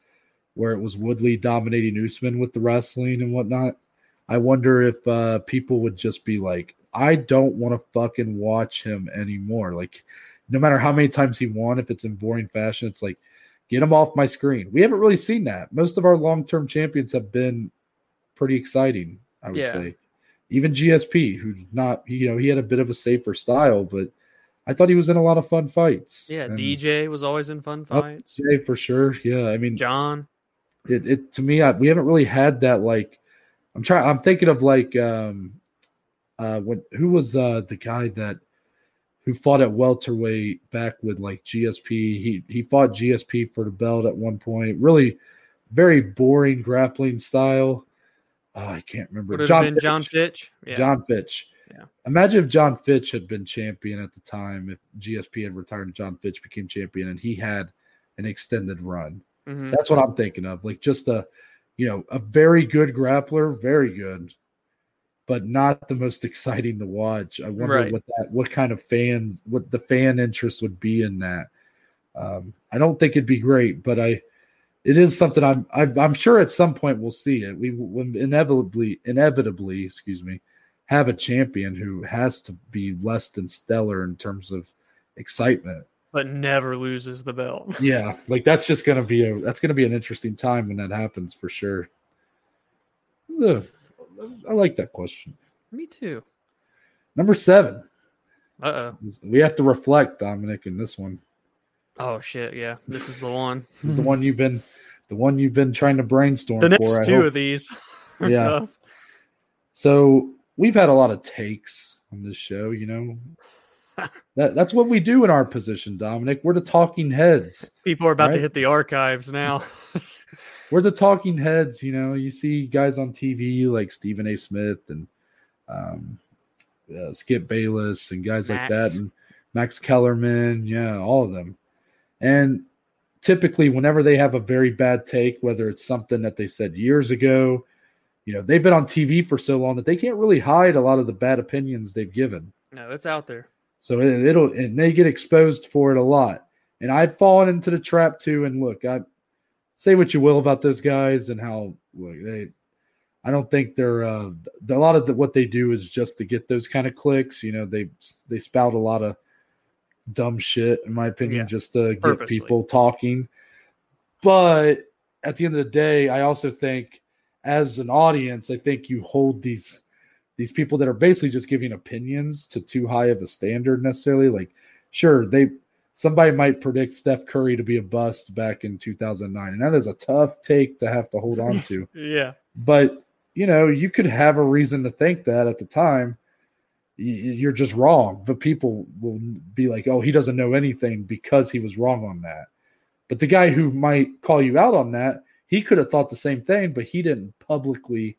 where it was Woodley dominating Usman with the wrestling and whatnot. I wonder if uh, people would just be like, I don't want to fucking watch him anymore. Like, no matter how many times he won, if it's in boring fashion, it's like, get him off my screen. We haven't really seen that. Most of our long term champions have been pretty exciting, I would yeah. say. Even GSP, who's not, you know, he had a bit of a safer style, but I thought he was in a lot of fun fights. Yeah, and DJ was always in fun oh, fights. DJ for sure. Yeah, I mean, John it, it to me, I, we haven't really had that. Like, I'm trying. I'm thinking of like, um, uh, when who was uh the guy that who fought at welterweight back with like GSP? He he fought GSP for the belt at one point. Really, very boring grappling style. Oh, I can't remember. Jon Fitch. Jon Fitch. Yeah. Jon Fitch. Yeah. Imagine if Jon Fitch had been champion at the time. If GSP had retired and Jon Fitch became champion, and he had an extended run. Mm-hmm. That's what I'm thinking of. Like just a, you know, a very good grappler, very good, but not the most exciting to watch. I wonder right. what that, what kind of fans, what the fan interest would be in that. Um, I don't think it'd be great, but I, it is something I'm, i am sure at some point we'll see it. We will inevitably, inevitably, excuse me, have a champion who has to be less than stellar in terms of excitement but never loses the belt. yeah, like that's just gonna be a that's gonna be an interesting time when that happens for sure. I like that question. Me too. Number seven. Uh oh. We have to reflect, Dominic, in this one. Oh shit! Yeah, this is the one. this is the one you've been, the one you've been trying to brainstorm. The next for, two of these. yeah. Tough. So we've had a lot of takes on this show. You know, that, that's what we do in our position, Dominic. We're the talking heads. People are about right? to hit the archives now. We're the talking heads. You know, you see guys on TV like Stephen A. Smith and um, uh, Skip Bayless and guys Max. like that, and Max Kellerman. Yeah, all of them. And typically, whenever they have a very bad take, whether it's something that they said years ago, you know, they've been on TV for so long that they can't really hide a lot of the bad opinions they've given. No, it's out there. So it, will and they get exposed for it a lot. And I've fallen into the trap too. And look, I say what you will about those guys and how look, they. I don't think they're uh, a lot of the, what they do is just to get those kind of clicks. You know, they they spout a lot of dumb shit, in my opinion, Yeah. just to get Purposely. people talking. But at the end of the day, I also think as an audience, I think you hold these these people that are basically just giving opinions to too high of a standard necessarily. Like, sure, they somebody might predict Steph Curry to be a bust back in 2009, and that is a tough take to have to hold on to. Yeah. But you know, you could have a reason to think that at the time. You're just wrong, but people will be like, "Oh, he doesn't know anything because he was wrong on that." But the guy who might call you out on that, he could have thought the same thing, but he didn't publicly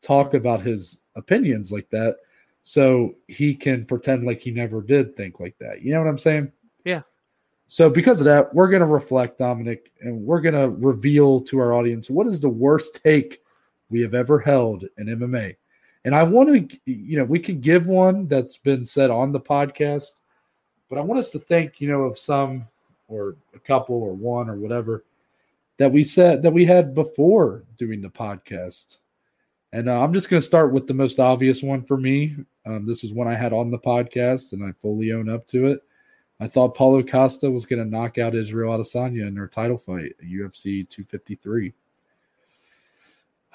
talk about his opinions like that, so he can pretend like he never did think like that. You know what I'm saying? Yeah. So because of that, we're going to reflect, Dominic, and we're going to reveal to our audience what is the worst take we have ever held in MMA. And I want to, you know, we can give one that's been said on the podcast, but I want us to think, you know, of some or a couple or one or whatever that we said that we had before doing the podcast. And uh, I'm just going to start with the most obvious one for me. Um, this is one I had on the podcast, and I fully own up to it. I thought Paulo Costa was going to knock out Israel Adesanya in their title fight at UFC 253.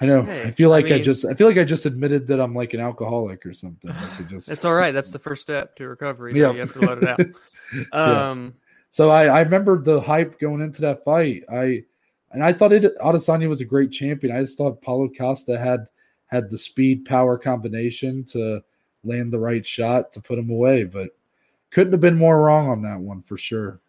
I know. Hey, I feel like I, mean- just I feel like I just admitted that I'm like an alcoholic or something. Like just It's all right. That's the first step to recovery. Yeah. Yeah. You have to let it out. Yeah. Um, So I, I remember the hype going into that fight. I and I thought it Adesanya was a great champion. I just thought Paulo Costa had had the speed power combination to land the right shot to put him away, but couldn't have been more wrong on that one for sure.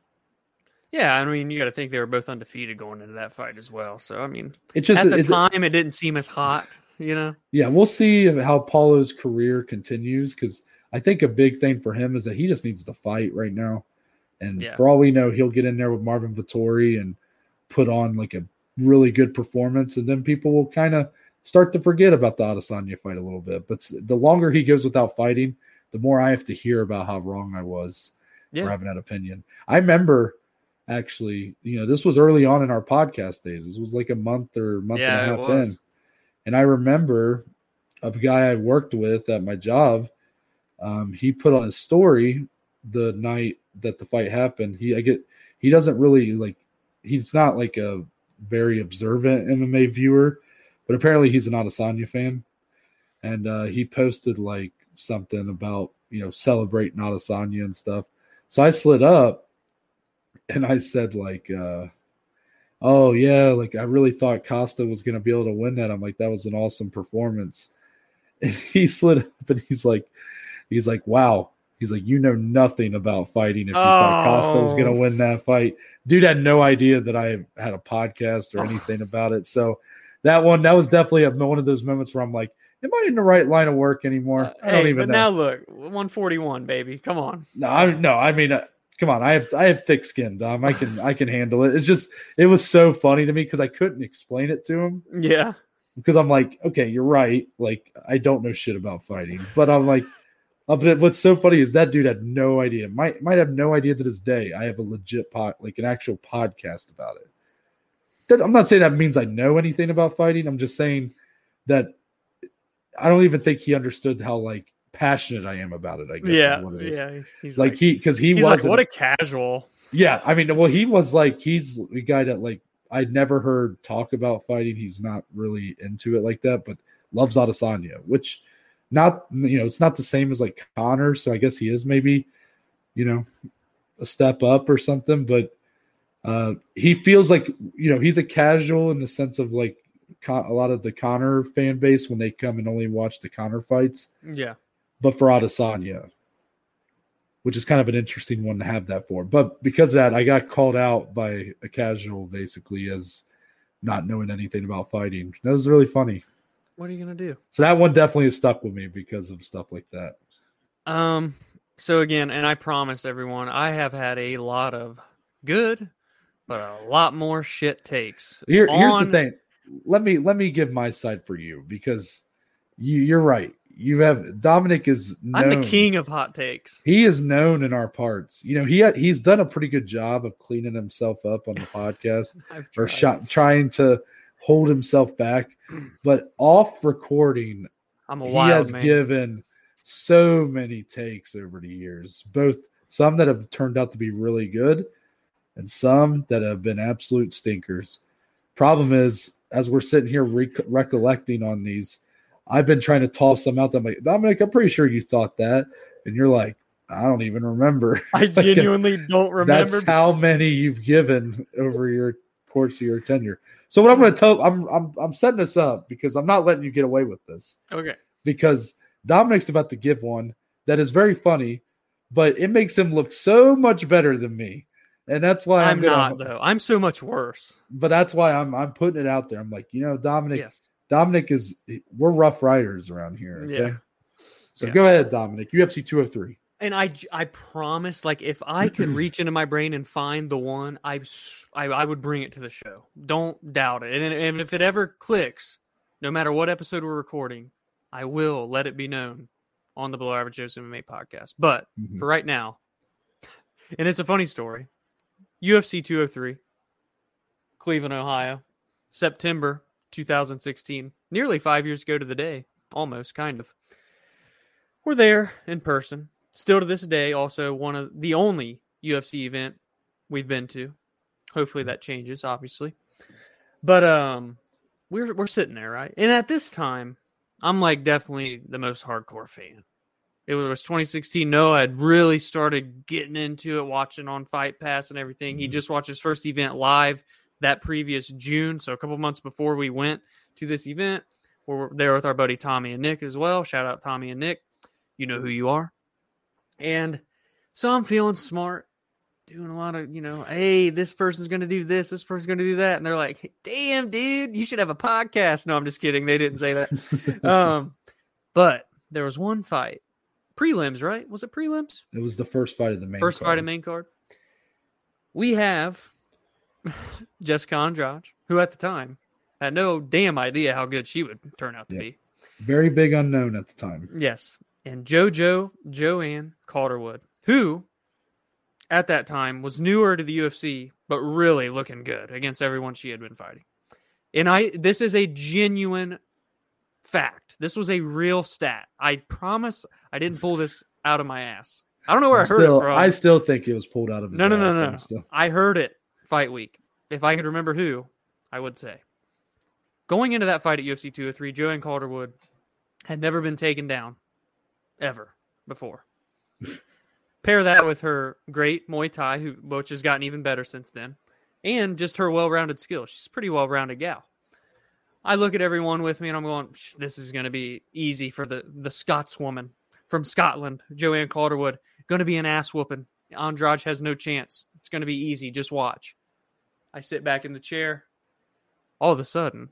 yeah, I mean, you got to think they were both undefeated going into that fight as well. So, I mean, It just at the it- time, it didn't seem as hot, you know? yeah, we'll see if- how Paulo's career continues because I think a big thing for him is that he just needs to fight right now. And Yeah. for all we know, he'll get in there with Marvin Vettori and put on like a really good performance, and then people will kind of start to forget about the Adesanya fight a little bit. But the longer he goes without fighting, the more I have to hear about how wrong I was for having that opinion. I remember actually, you know, this was early on in our podcast days. This was like a month or month Yeah, and a half in. And I remember a guy I worked with at my job. Um, he put on a story the night that the fight happened. He I get he doesn't really like he's not like a very observant MMA viewer, but apparently he's an Adesanya fan. And uh, he posted like something about you know celebrating Adesanya and stuff. So I slid up and I said like uh oh yeah, like I really thought Costa was gonna be able to win that. I'm like, that was an awesome performance. And he slid up and he's like, he's like, wow. He's like, you know nothing about fighting if you thought Costa was gonna Oh. win that fight. Dude had no idea that I had a podcast or Oh. anything about it. So that one, that was definitely a, one of those moments where I'm like, am I in the right line of work anymore? I don't Uh, hey, even but know. now look, 141, baby. Come on. No, I no, I mean, uh, come on, I have I have thick skin, Dom. I can I can handle it. It's just it was so funny to me because I couldn't explain it to him Yeah. because I'm like, okay, you're right. Like I don't know shit about fighting, but I'm like, uh, but what's so funny is that dude had no idea. Might might have no idea to this day. I have a legit pod, like an actual podcast about it. That, I'm not saying that means I know anything about fighting. I'm just saying that I don't even think he understood how like passionate I am about it. I guess Yeah. is what it is. Yeah. He's Like, like, he because he was like, what a casual. yeah, I mean, well, he was like, he's the guy that like I'd never heard talk about fighting. He's not really into it like that, but loves Adesanya, which not you know, it's not the same as like Conor. So I guess he is maybe, you know, a step up or something. But uh he feels like you know he's a casual in the sense of like Con- a lot of the Conor fan base when they come and only watch the Conor fights Yeah. but for Adesanya, which is kind of an interesting one to have that for. But because of that, I got called out by a casual basically as not knowing anything about fighting. That was really funny. What are you going to do? So that one definitely has stuck with me because of stuff like that. Um. So again, and I promise everyone, I have had a lot of good, but a lot more shit takes. Here, here's the thing. Let me let me give my side for you because you you're right. You have Dominic is known, I'm the king of hot takes. He is known in our parts. You know, he he's done a pretty good job of cleaning himself up on the podcast. I've or shot, trying to hold himself back. But off recording, I'm a he has man. given so many takes over the years, both some that have turned out to be really good, and some that have been absolute stinkers. Problem is, as we're sitting here rec- recollecting on these, I've been trying to toss them out. I'm like, Dominic, I'm pretty sure you thought that. And you're like, I don't even remember. I genuinely don't remember. That's how many you've given over your course of your tenure. So what I'm going to hmm. tell, I'm I'm I'm setting this up because I'm not letting you get away with this. Okay. Because Dominic's about to give one that is very funny, but it makes him look so much better than me, and that's why I'm, I'm gonna, not though. I'm so much worse. But that's why I'm I'm putting it out there. I'm like, you know, Dominic. Yes. Dominic is we're rough riders around here. Okay. Yeah. So Yeah. go ahead, Dominic. UFC 203. And I, I promise, like, if I could reach into my brain and find the one, I, I would bring it to the show. Don't doubt it. And, and if it ever clicks, no matter what episode we're recording, I will let it be known on the Below Average Joe's MMA podcast. But Mhm. for right now, and it's a funny story UFC 203, Cleveland, Ohio, September 2016, nearly five years ago to the day, almost kind of. We're there in person. Still to this day, also one of the only UFC event we've been to. Hopefully that changes, obviously. But um we're we're sitting there, right? And at this time, I'm like definitely the most hardcore fan. It was 2016. No, I had really started getting into it, watching on Fight Pass and everything. He Mhm. just watched his first event live that previous June, so a couple months before we went to this event. We're there with our buddy Tommy and Nick as well. Shout out Tommy and Nick. You know who you are. And so I'm feeling smart, doing a lot of, you know, hey, this person's going to do this, this person's going to do that. And they're like, damn, dude, you should have a podcast. No, I'm just kidding. They didn't say that. um, but there was one fight, prelims, right? Was it prelims? it was the first fight of the main. First card. fight of main card. We have Jessica Andrade, who at the time had no damn idea how good she would turn out to Yep. be. Very big unknown at the time. Yes. And JoJo Joanne Calderwood, who at that time was newer to the UFC, but really looking good against everyone she had been fighting. And I this is a genuine fact. This was a real stat. I promise I didn't pull this out of my ass. I don't know where I'm I heard still, it from. I still think it was pulled out of his No, no, no, no, no. I heard it fight week. If I could remember who, I would say. Going into that fight at UFC 203, Joanne Calderwood had never been taken down ever before. Pair that with her great Muay Thai, who which has gotten even better since then, and just her well-rounded skill. She's a pretty well-rounded gal. I look at everyone with me and I'm going, this is going to be easy for the the Scotswoman from Scotland, Joanne Calderwood. Going to be an ass whooping. Andrade has no chance. It's going to be easy. Just watch. I sit back in the chair. All of a sudden,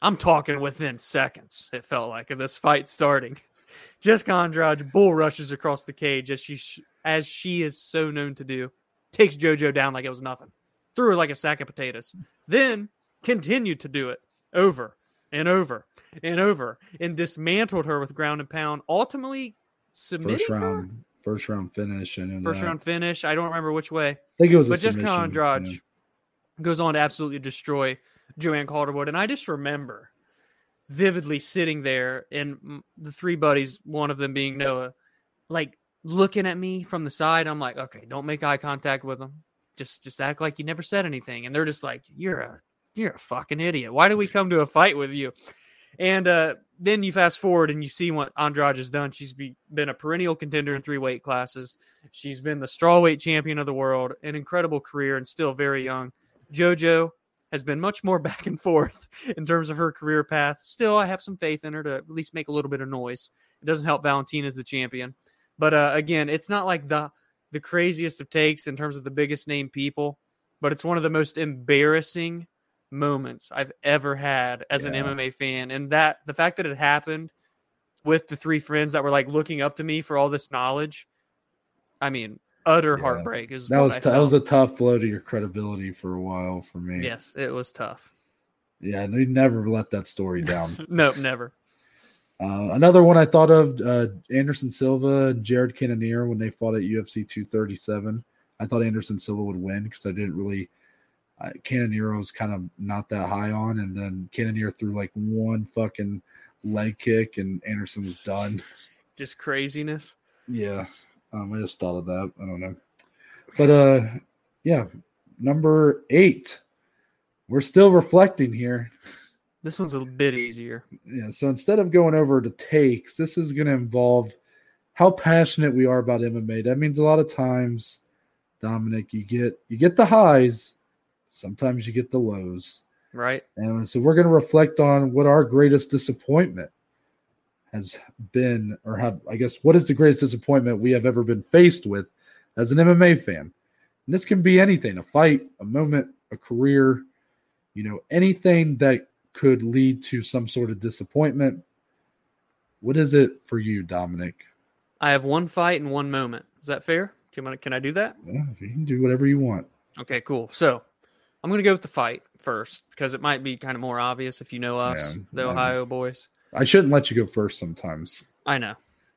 I'm talking within seconds. It felt like of this fight starting. Jessica Andrade bull rushes across the cage as she sh- as she is so known to do. Takes JoJo down like it was nothing. Threw her like a sack of potatoes. Then continued to do it over and over and over and dismantled her with ground and pound. Ultimately submitting First her? round, first round finish. and First that. round finish. I don't remember which way. I think it was. But Jessica Andrade yeah. goes on to absolutely destroy Joanne Calderwood. And I just remember vividly sitting there and the three buddies, one of them being Noah, like looking at me from the side. I'm like, okay, don't make eye contact with them. Just just act like you never said anything. And they're just like, you're a you're a fucking idiot. Why did we come to a fight with you? And uh, then you fast forward and you see what Andrade has done. She's be, been a perennial contender in three weight classes. She's been the strawweight champion of the world, an incredible career, and still very young. JoJo has been much more back and forth in terms of her career path. Still, I have some faith in her to at least make a little bit of noise. It doesn't help Valentina's the champion, but uh, again, it's not like the the craziest of takes in terms of the biggest name people, but it's one of the most embarrassing moments I've ever had as an MMA fan, and that the fact that it happened with the three friends that were like looking up to me for all this knowledge. I mean, utter heartbreak is That what was t- that was a tough blow to your credibility for a while for me. yes, it was tough. Yeah, we never let that story down. No, never. uh, another one I thought of: uh, Anderson Silva and Jared Cannonier when they fought at UFC 237. I thought Anderson Silva would win because I didn't really. Uh, Cannonier was kind of not that high on, and then Cannonier threw like one fucking leg kick, and Anderson was done. Just craziness. Yeah. Um, I just thought of that. I don't know. But uh yeah, number eight. We're still reflecting here. This one's a bit easier. Yeah, so instead of going over to takes, this is going to involve how passionate we are about MMA. That means a lot of times, Dominic, you get you get the highs, sometimes you get the lows. Right. And so we're going to reflect on what our greatest disappointment has been, or have, I guess, what is the greatest disappointment we have ever been faced with as an MMA fan? And this can be anything a fight, a moment, a career, you know, anything that could lead to some sort of disappointment. What is it for you, Dominic? I have one fight and one moment. Is that fair? Can I, can I do that? Yeah, you can do whatever you want. Okay, cool. So I'm going to go with the fight first because it might be kind of more obvious if you know us, Yeah, the Ohio boys. I shouldn't let you go first sometimes. I know.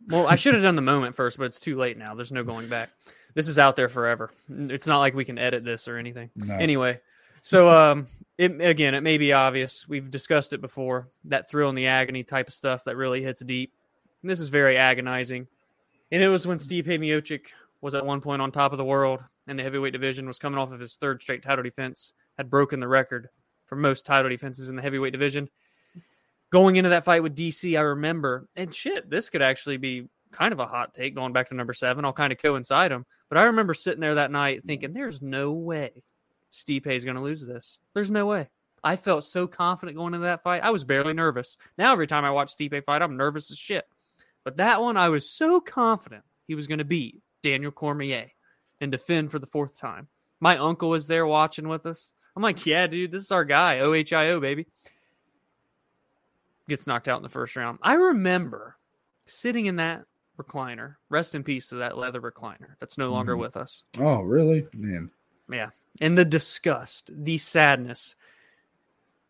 Well, I should have done the moment first, but it's too late now. There's no going back. This is out there forever. It's not like we can edit this or anything. No. Anyway, so um, it again, it may be obvious. We've discussed it before. That thrill and the agony type of stuff that really hits deep. And this is very agonizing. And it was when Stipe Miocic was at one point on top of the world and the heavyweight division, was coming off of his third straight title defense, had broken the record for most title defenses in the heavyweight division. Going into that fight with DC, I remember, and shit, this could actually be kind of a hot take going back to number seven. I'll kind of coincide them. But I remember sitting there that night thinking, there's no way Stipe is going to lose this. There's no way. I felt so confident going into that fight. I was barely nervous. Now, every time I watch Stipe fight, I'm nervous as shit. But that one, I was so confident he was going to beat Daniel Cormier and defend for the fourth time. My uncle was there watching with us. I'm like, yeah, dude, this is our guy, OHIO, baby. Gets knocked out in the first round. I remember sitting in that recliner. Rest in peace to that leather recliner that's no longer Mhm. with us. Oh, really? Man. Yeah. And the disgust, the sadness,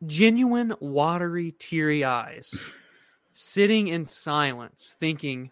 genuine, watery, teary eyes, sitting in silence, thinking,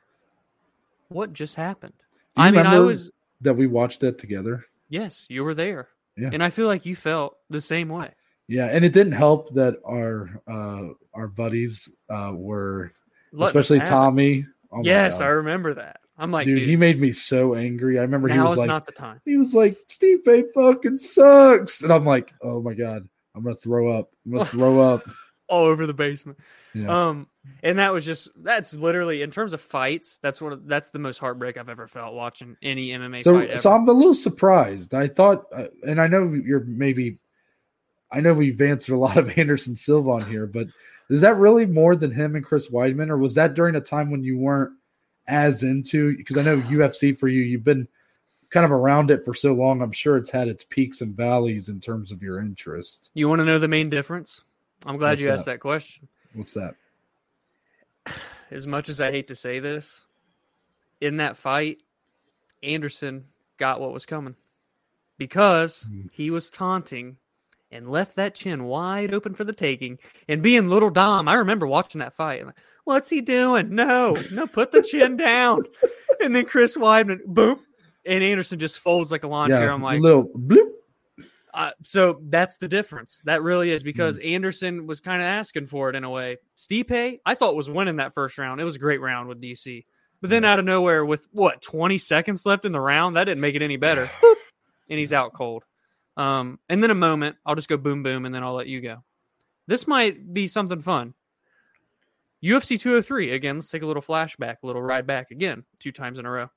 what just happened? I mean, I was, that we watched that together. yes, you were there. Yeah. And I feel like you felt the same way. Yeah, and it didn't help that our uh buddies uh were us especially. Tommy. Oh yes, I remember that. I'm like, dude, dude, he made me so angry. I remember he was like not the time. he was like Stipe fucking sucks. And I'm like, oh my god, I'm gonna throw up. I'm gonna throw up. All over the basement. Yeah. Um, and that was just that's literally in terms of fights. That's one of that's the most heartbreak I've ever felt watching any MMA so so I'm a little surprised. I thought uh, and I know you're maybe I know we've answered a lot of Anderson Silva on here, but is that really more than him and Chris Weidman, or was that during a time when you weren't as into? Because I know UFC for you, you've been kind of around it for so long. I'm sure it's had its peaks and valleys in terms of your interest. You want to know the main difference? I'm glad What's you asked that? that question. What's that? As much as I hate to say this, in that fight, Anderson got what was coming because Hmm. he was taunting and left that chin wide open for the taking. And being little Dom, I remember watching that fight. and like, What's he doing? No, no, put the chin down. And then Chris Weidman, boom, and Anderson just folds like a lawn chair. I'm like, little bloop. Uh, so that's the difference. That really is because Hmm. Anderson was kind of asking for it in a way. Stipe, I thought was winning that first round. It was a great round with DC, but then out of nowhere, with what twenty seconds left in the round, that didn't make it any better. And he's out cold. Um, and then a moment, I'll just go boom boom, and then I'll let you go. This might be something fun. UFC 203 again. Let's take a little flashback, a little ride back again, two times in a row.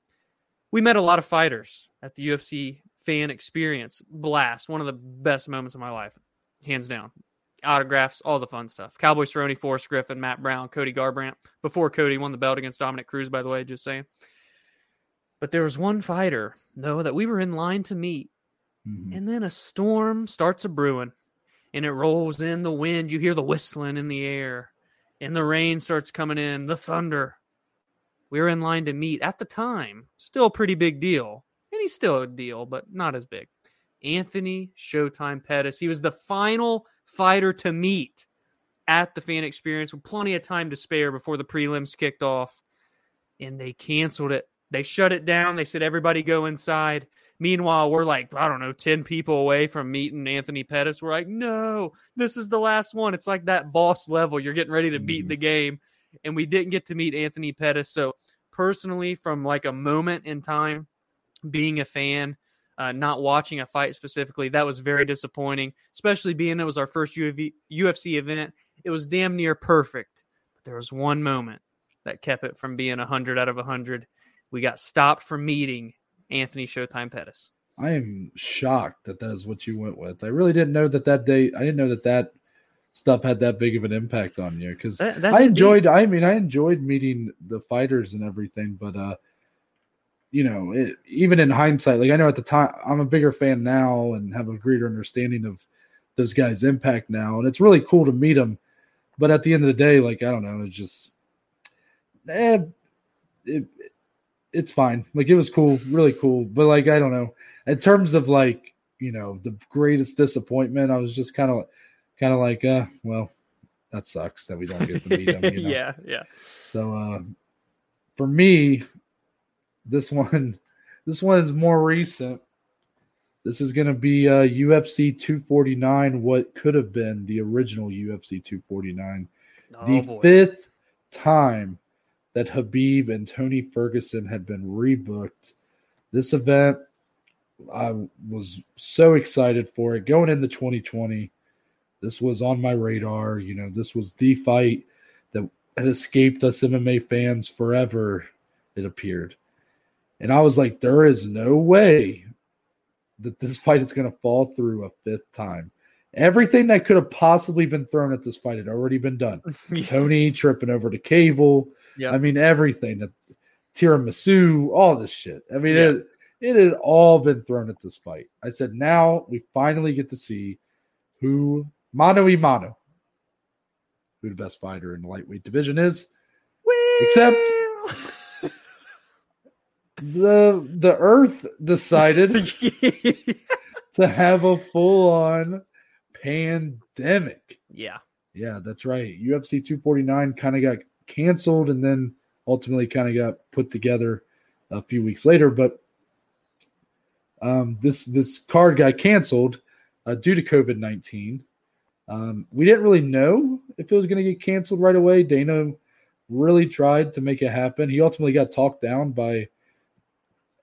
We met a lot of fighters at the UFC fan experience blast. One of the best moments of my life, hands down. Autographs, all the fun stuff. Cowboy Cerrone, Forrest Griffin, Matt Brown, Cody Garbrandt. Before Cody won the belt against Dominick Cruz, by the way, just saying. But there was one fighter, though, that we were in line to meet, Mhm. and then a storm starts a brewing, and it rolls in the wind. You hear the whistling in the air, and the rain starts coming in, the thunder. We were in line to meet at the time, still a pretty big deal. And he's still a deal, but not as big. Anthony Showtime Pettis. He was the final fighter to meet at the fan experience with plenty of time to spare before the prelims kicked off. And they canceled it. They shut it down. They said, everybody go inside. Meanwhile, we're like, I don't know, 10 people away from meeting Anthony Pettis. We're like, no, this is the last one. It's like that boss level. You're getting ready to beat the game. And we didn't get to meet Anthony Pettis. So personally from like a moment in time being a fan uh, not watching a fight specifically that was very disappointing especially being it was our first UFC event it was damn near perfect but there was one moment that kept it from being 100 out of 100 we got stopped from meeting anthony showtime pettis I am shocked that that is what you went with. I really didn't know that that day. I didn't know that that stuff had that big of an impact on you because I enjoyed. I mean, I enjoyed meeting the fighters and everything, but uh, you know, it, even in hindsight, like I know at the time, I'm a bigger fan now and have a greater understanding of those guys' impact now, and it's really cool to meet them. But at the end of the day, like I don't know, it's just, eh, it, it's fine. Like it was cool, really cool. But like I don't know, in terms of like you know the greatest disappointment, I was just kind of, kind of like, uh, well, that sucks that we don't get to meet him. You know? yeah yeah So uh, for me, this one, this one is more recent. This is going to be uh, UFC 249. What could have been the original UFC 249, oh the boy fifth time that Khabib and Tony Ferguson had been rebooked. This event, I was so excited for it going into 2020. This was on my radar. You know, this was the fight that had escaped us MMA fans forever, it appeared. And I was like, there is no way that this fight is going to fall through a fifth time. Everything that could have possibly been thrown at this fight had already been done. Tony tripping over the cable. Yeah. I mean, everything that tiramisu, all this shit. I mean, Yeah. it, it had all been thrown at this fight. I said, now we finally get to see who mano y mano, who the best fighter in the lightweight division is. Except the the Earth decided to have a full on pandemic. yeah Yeah, that's right. UFC 249 kind of got canceled and then ultimately kind of got put together a few weeks later. But um, this this card got canceled uh, due to COVID 19. Um, we didn't really know if it was going to get canceled right away. Dana really tried to make it happen. He ultimately got talked down by,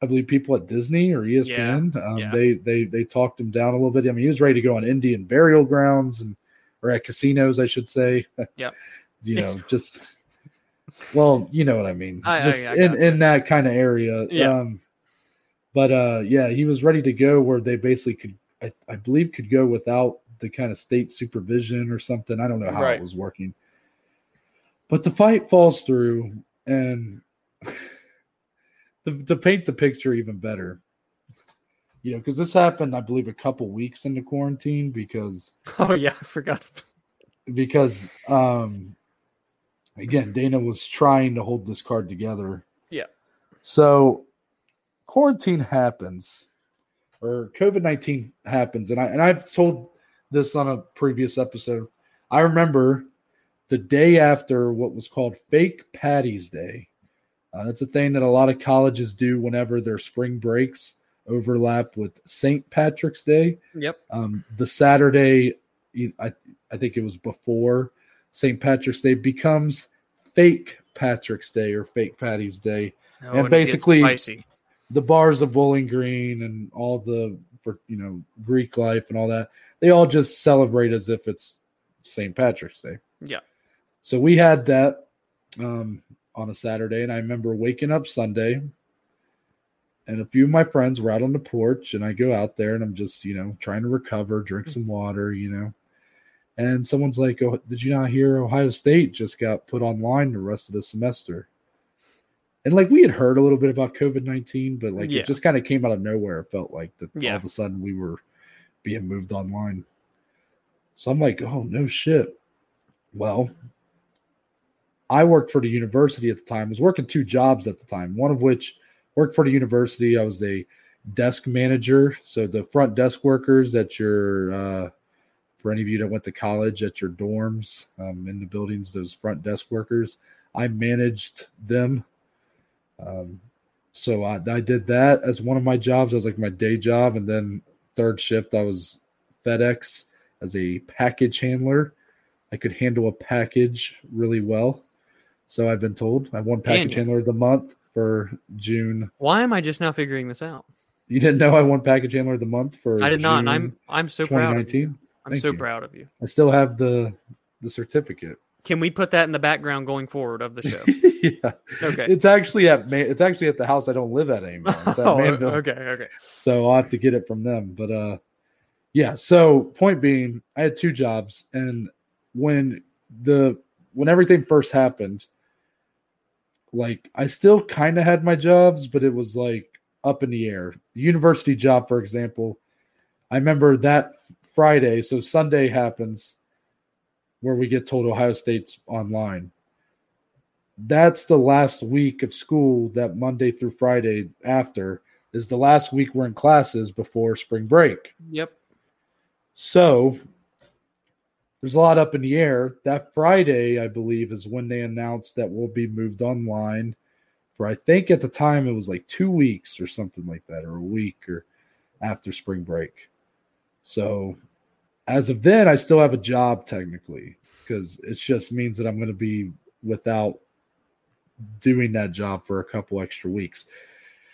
I believe, people at Disney or ESPN. um, yeah. They they they talked him down a little bit. I mean, he was ready to go on Indian burial grounds and or at casinos, I should say. Yeah, you know, just well, you know what I mean. I- I- just I in in that kind of area. Yeah. Um, but uh, yeah, he was ready to go where they basically could, I, I believe, could go without the kind of state supervision or something. I don't know how Right. it was working. But the fight falls through, and to, to paint the picture even better, you know, because this happened, I believe, a couple weeks into quarantine because oh yeah i forgot because um again Dana was trying to hold this card together. Yeah. So quarantine happens or COVID-19 happens and I and I've told this on a previous episode. I remember the day after what was called fake Patty's Day. Uh, that's a thing that a lot of colleges do whenever their spring breaks overlap with St. Patrick's Day yep um, the Saturday, I, I think it was before St. Patrick's Day becomes fake Patrick's Day or fake Patty's Day. Oh, And and basically- The bars of Bowling Green and all the for you know Greek life and all that, they all just celebrate as if it's St. Patrick's Day. Yeah. So we had that um, on a Saturday, and I remember waking up Sunday, and a few of my friends were out on the porch, and I go out there, and I'm just you know trying to recover, drink some water, you know, and someone's like, "Oh, did you not hear Ohio State just got put online the rest of the semester?" And like we had heard a little bit about COVID nineteen, but like Yeah. it just kind of came out of nowhere. It felt like that Yeah. all of a sudden we were being moved online. So I'm like, oh no shit. Well, I worked for the university at the time. I was working two jobs at the time. One of which worked for the university. I was a desk manager. So the front desk workers at your uh, for any of you that went to college at your dorms um, in the buildings, those front desk workers, I managed them. Um, so I, I did that as one of my jobs. I was like my day job, and then third shift I was FedEx as a package handler. I could handle a package really well. So I've been told I won package you? handler of the month for June. Why am I just now figuring this out? You didn't know I won package handler of the month for I did not, and I'm I'm so proud. Of you. 2019. I'm Thank so you. proud of you. I still have the the certificate. Can we put that in the background going forward of the show? yeah, Okay. it's actually at it's actually at the house I don't live at anymore. It's at Oh, Manville. okay, okay. so I'll have to get it from them. But uh, yeah. So point being, I had two jobs, and when the when everything first happened, like I still kind of had my jobs, but it was like up in the air. The university job, for example, I remember that Friday. So Sunday happens where we get told Ohio State's online. That's the last week of school that Monday through Friday after is the last week we're in classes before spring break. Yep. So there's a lot up in the air. That Friday, I believe, is when they announced that we'll be moved online for I think at the time it was like two weeks or something like that, or a week or after spring break. So as of then, I still have a job technically because it just means that I'm going to be without doing that job for a couple extra weeks.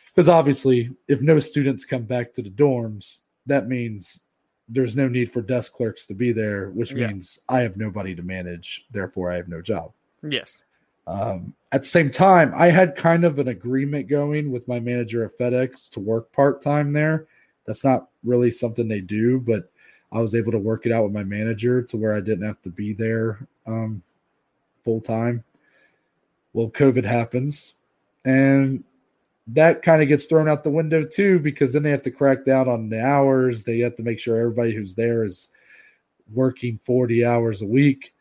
Because obviously, if no students come back to the dorms, that means there's no need for desk clerks to be there, which Yeah. means I have nobody to manage. Therefore, I have no job. Yes. Um, at the same time, I had kind of an agreement going with my manager at FedEx to work part time there. That's not really something they do, but I was able to work it out with my manager to where I didn't have to be there um, full time. Well, COVID happens, and that kind of gets thrown out the window too because then they have to crack down on the hours. They have to make sure everybody who's there is working 40 hours a week.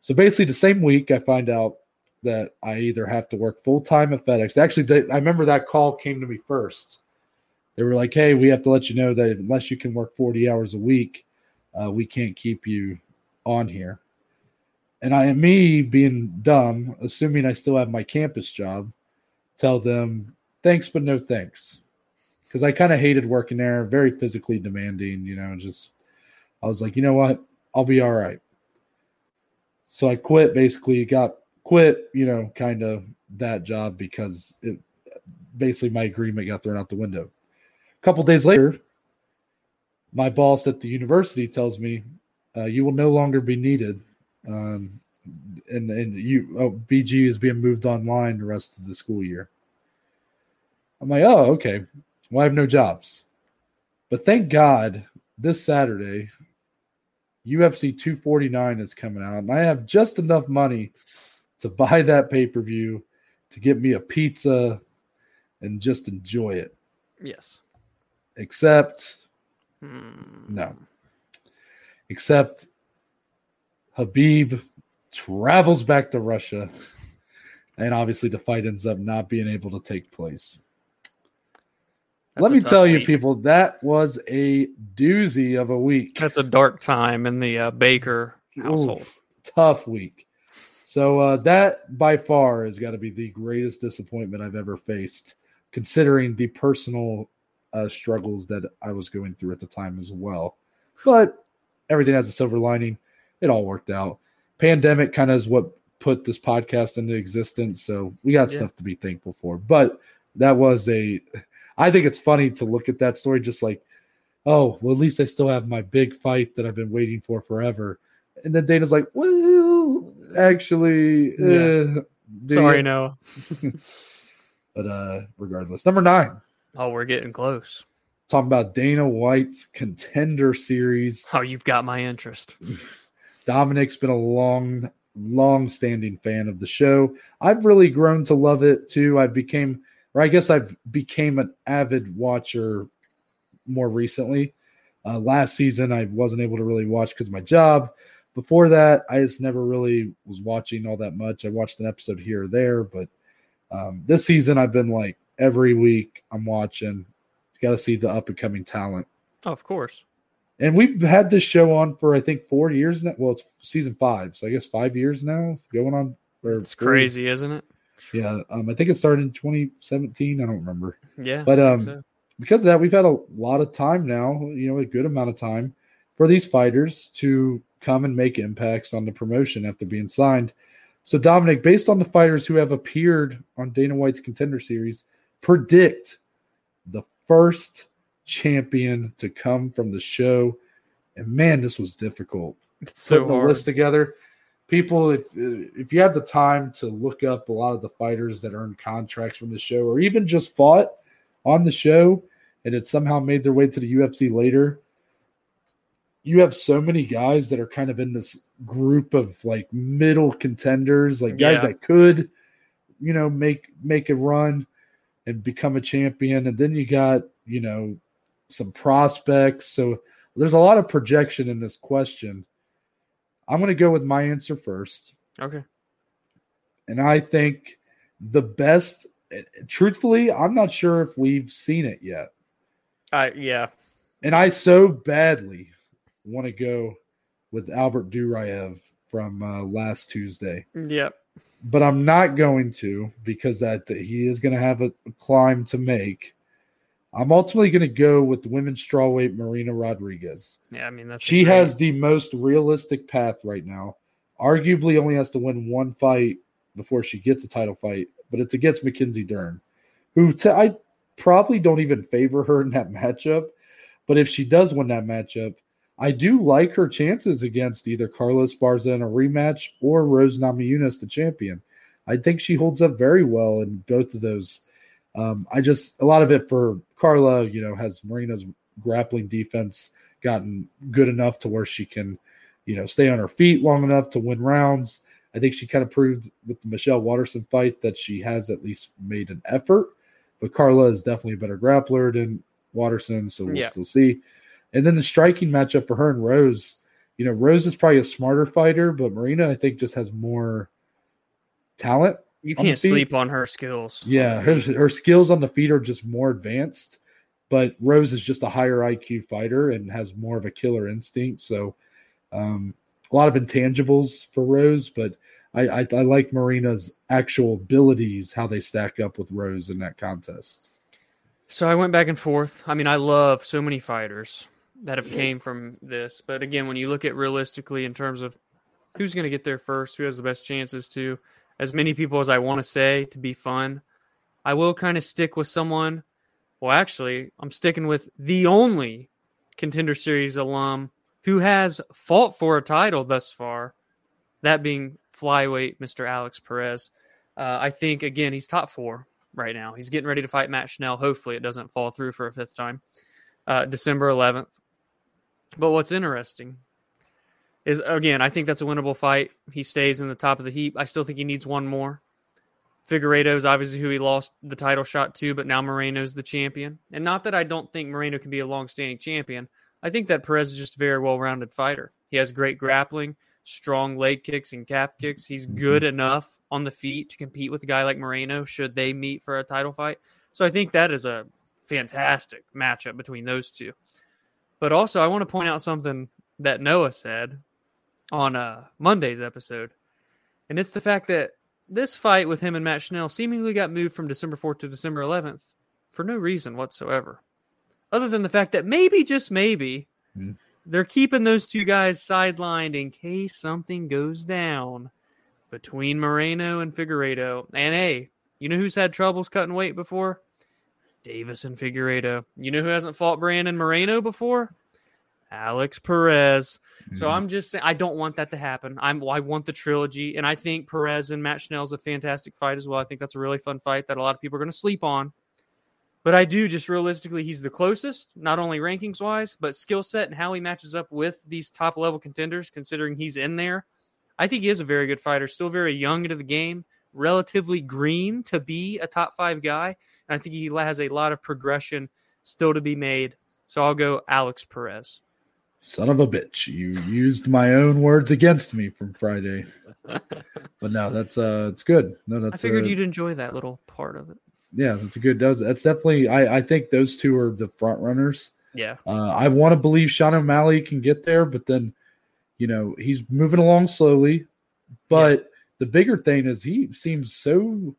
So basically, the same week, I find out that I either have to work full time at FedEx. Actually, they, I remember that call came to me first. They were like, "Hey, we have to let you know that unless you can work 40 hours a week, uh, we can't keep you on here." And I, me being dumb, assuming I still have my campus job, tell them thanks but no thanks, because I kind of hated working there. Very physically demanding, you know. Just I was like, you know what, I'll be all right. So I quit. Basically, got quit. You know, kind of that job because it basically my agreement got thrown out the window. Couple days later, my boss at the university tells me, uh, "You will no longer be needed." Um, and and you oh, BG is being moved online the rest of the school year. I'm like, oh, okay. Well, I have no jobs. But thank God this Saturday, UFC 249 is coming out, and I have just enough money to buy that pay per view, to get me a pizza, and just enjoy it. Yes. Except, Hmm. no. Except Khabib travels back to Russia, and obviously the fight ends up not being able to take place. That's Let me tell you, people, that was a doozy of a week. That's a dark time in the uh, Baker household. Oof, tough week. So uh, that by far has got to be the greatest disappointment I've ever faced, considering the personal uh, struggles that I was going through at the time as well. But everything has a silver lining. It all worked out. Pandemic kind of is what put this podcast into existence, so we got Yeah. stuff to be thankful for. But that was a. I think it's funny to look at that story, just like, oh, well, at least I still have my big fight that I've been waiting for forever. And then Dana's like, well, actually, Yeah. uh, Sorry, you?" no. But uh, regardless, number nine, Oh, we're getting close. talking about Dana White's contender series. Oh, you've got my interest. Dominic's been a long, long standing fan of the show. I've really grown to love it too. I became, or I guess I've became an avid watcher more recently. Uh, last season, I wasn't able to really watch because of my job. Before that, I just never really was watching all that much. I watched an episode here or there, but um, this season, I've been like every week I'm watching. You Got to see the up and coming talent. Oh, of course. And we've had this show on for I think four years now. Well, it's season five, so I guess five years now going on. It's crazy, isn't it? Yeah, um, I think it started in 2017. I don't remember. Yeah. But, um, so. Because of that, we've had a lot of time now. You know, a good amount of time for these fighters to come and make impacts on the promotion after being signed. So, Dominic, based on the fighters who have appeared on Dana White's contender series, predict the first champion to come from the show. And man, this was difficult. It's so Putting the hard. list together. People, if if you have the time to look up a lot of the fighters that earned contracts from the show, or even just fought on the show, and it somehow made their way to the UFC later, you have so many guys that are kind of in this group of like middle contenders, like guys Yeah. that could, you know, make make a run and become a champion. And then you got, you know, some prospects. So there's a lot of projection in this question. I'm going to go with my answer first. Okay. And I think the best, truthfully, I'm not sure if we've seen it yet. I yeah. And I so badly want to go with Albert Duraev from uh, last Tuesday, Yep. But I'm not going to because that, that he is going to have a, a climb to make. I'm ultimately going to go with the women's strawweight Marina Rodriguez. Yeah, I mean that's She great- has the most realistic path right now. Arguably, only has to win one fight before she gets a title fight, but it's against Mackenzie Dern, who t- I probably don't even favor her in that matchup. But if she does win that matchup, I do like her chances against either Carla Esparza in a rematch or Rose Namajunas, the champion. I think she holds up very well in both of those. Um, I just a lot of it for Carla, you know, has Marina's grappling defense gotten good enough to where she can, you know, stay on her feet long enough to win rounds. I think she kind of proved with the Michelle Waterson fight that she has at least made an effort. But Carla is definitely a better grappler than Waterson, so we'll Yeah. still see. And then the striking matchup for her and Rose, you know, Rose is probably a smarter fighter, but Marina, I think, just has more talent. you can't sleep on her skills. Yeah, her, her skills on the feet are just more advanced, but Rose is just a higher IQ fighter and has more of a killer instinct. So, um, a lot of intangibles for Rose, but I, I, I like Marina's actual abilities, how they stack up with Rose in that contest. So I went back and forth. I mean, I love so many fighters that have came from this, but again, when you look at realistically in terms of who's going to get there first, who has the best chances to, as many people as I want to say to be fun, I will kind of stick with someone. Well, actually, I'm sticking with the only contender series alum who has fought for a title thus far, that being flyweight Mr. Alex Perez. Uh, I think again he's top four right now. He's getting ready to fight Matt Schnell. Hopefully, it doesn't fall through for a fifth time, uh, December 11th. But what's interesting is again, I think that's a winnable fight. He stays in the top of the heap. I still think he needs one more. Figueiredo is obviously who he lost the title shot to, but now Moreno's the champion. And not that I don't think Moreno can be a long-standing champion. I think that Perez is just a very well-rounded fighter. He has great grappling, strong leg kicks and calf kicks. He's mm-hmm. good enough on the feet to compete with a guy like Moreno should they meet for a title fight. So I think that is a fantastic matchup between those two. But also, I want to point out something that Noah said on uh, Monday's episode, and it's the fact that this fight with him and Matt Schnell seemingly got moved from December 4th to December 11th for no reason whatsoever, other than the fact that maybe, just maybe, Hmm. they're keeping those two guys sidelined in case something goes down between Moreno and Figueiredo. And hey, you know who's had troubles cutting weight before? Deiveson Figueiredo. You know who hasn't fought Brandon Moreno before? Alex Perez. So mm-hmm. I'm just saying I don't want that to happen. I'm I want the trilogy, and I think Perez and Matt Schnell is a fantastic fight as well. I think that's a really fun fight that a lot of people are going to sleep on. But I do just realistically, he's the closest, not only rankings wise, but skill set and how he matches up with these top level contenders, considering he's in there. I think he is a very good fighter, still very young into the game, relatively green to be a top five guy. I think he has a lot of progression still to be made. So I'll go Alex Perez. Son of a bitch. You used my own words against me from Friday. but no, that's uh it's good. No, that's I figured uh, you'd enjoy that little part of it. yeah, that's a good does that's definitely I, I think those two are the front runners. Yeah. Uh, I want to believe Sean O'Malley can get there, but then, you know, he's moving along slowly. But the bigger thing is he seems so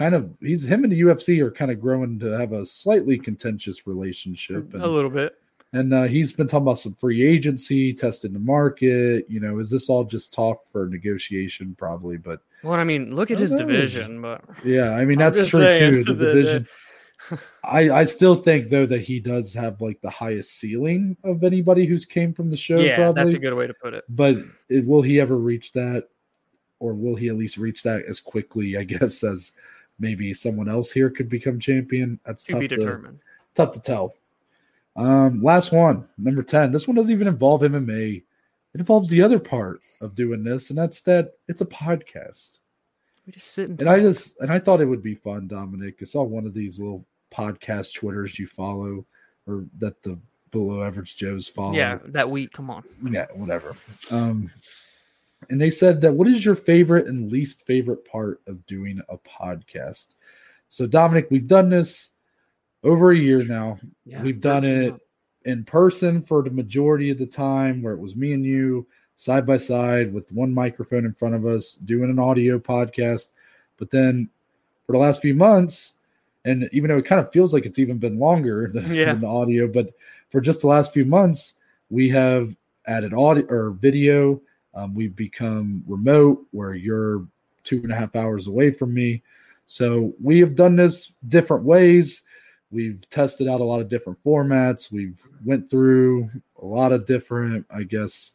kind of he's him and the UFC are kind of growing to have a slightly contentious relationship. A little bit. And uh, he's been talking about some free agency, testing the market. You know, is this all just talk for negotiation? Probably, but well, I mean, look at his know. division. But yeah, I mean that's true too. The, the division. I I still think though that he does have like the highest ceiling of anybody who's came from the show. Yeah, probably. that's a good way to put it. But it, will he ever reach that, or will he at least reach that as quickly? I guess as maybe someone else here could become champion. That's tough to be determined. To, tough to tell. Um, last one, number 10. This one doesn't even involve MMA. It involves the other part of doing this, and that's that it's a podcast. We just sit and, and I just and I thought it would be fun, Dominic. I saw one of these little podcast Twitters you follow or that the below average Joes follow. Yeah, that week. Come on. Yeah, whatever. Um and they said that what is your favorite and least favorite part of doing a podcast? So Dominic, we've done this over a year now. Yeah, We've done it in person for the majority of the time where it was me and you side by side with one microphone in front of us doing an audio podcast. But then for the last few months, and even though it kind of feels like it's even been longer than, yeah. than the audio, but for just the last few months, we have added audio or video. Um, we've become remote where you're two and a half hours away from me. So we have done this different ways. We've tested out a lot of different formats. We've went through a lot of different, I guess,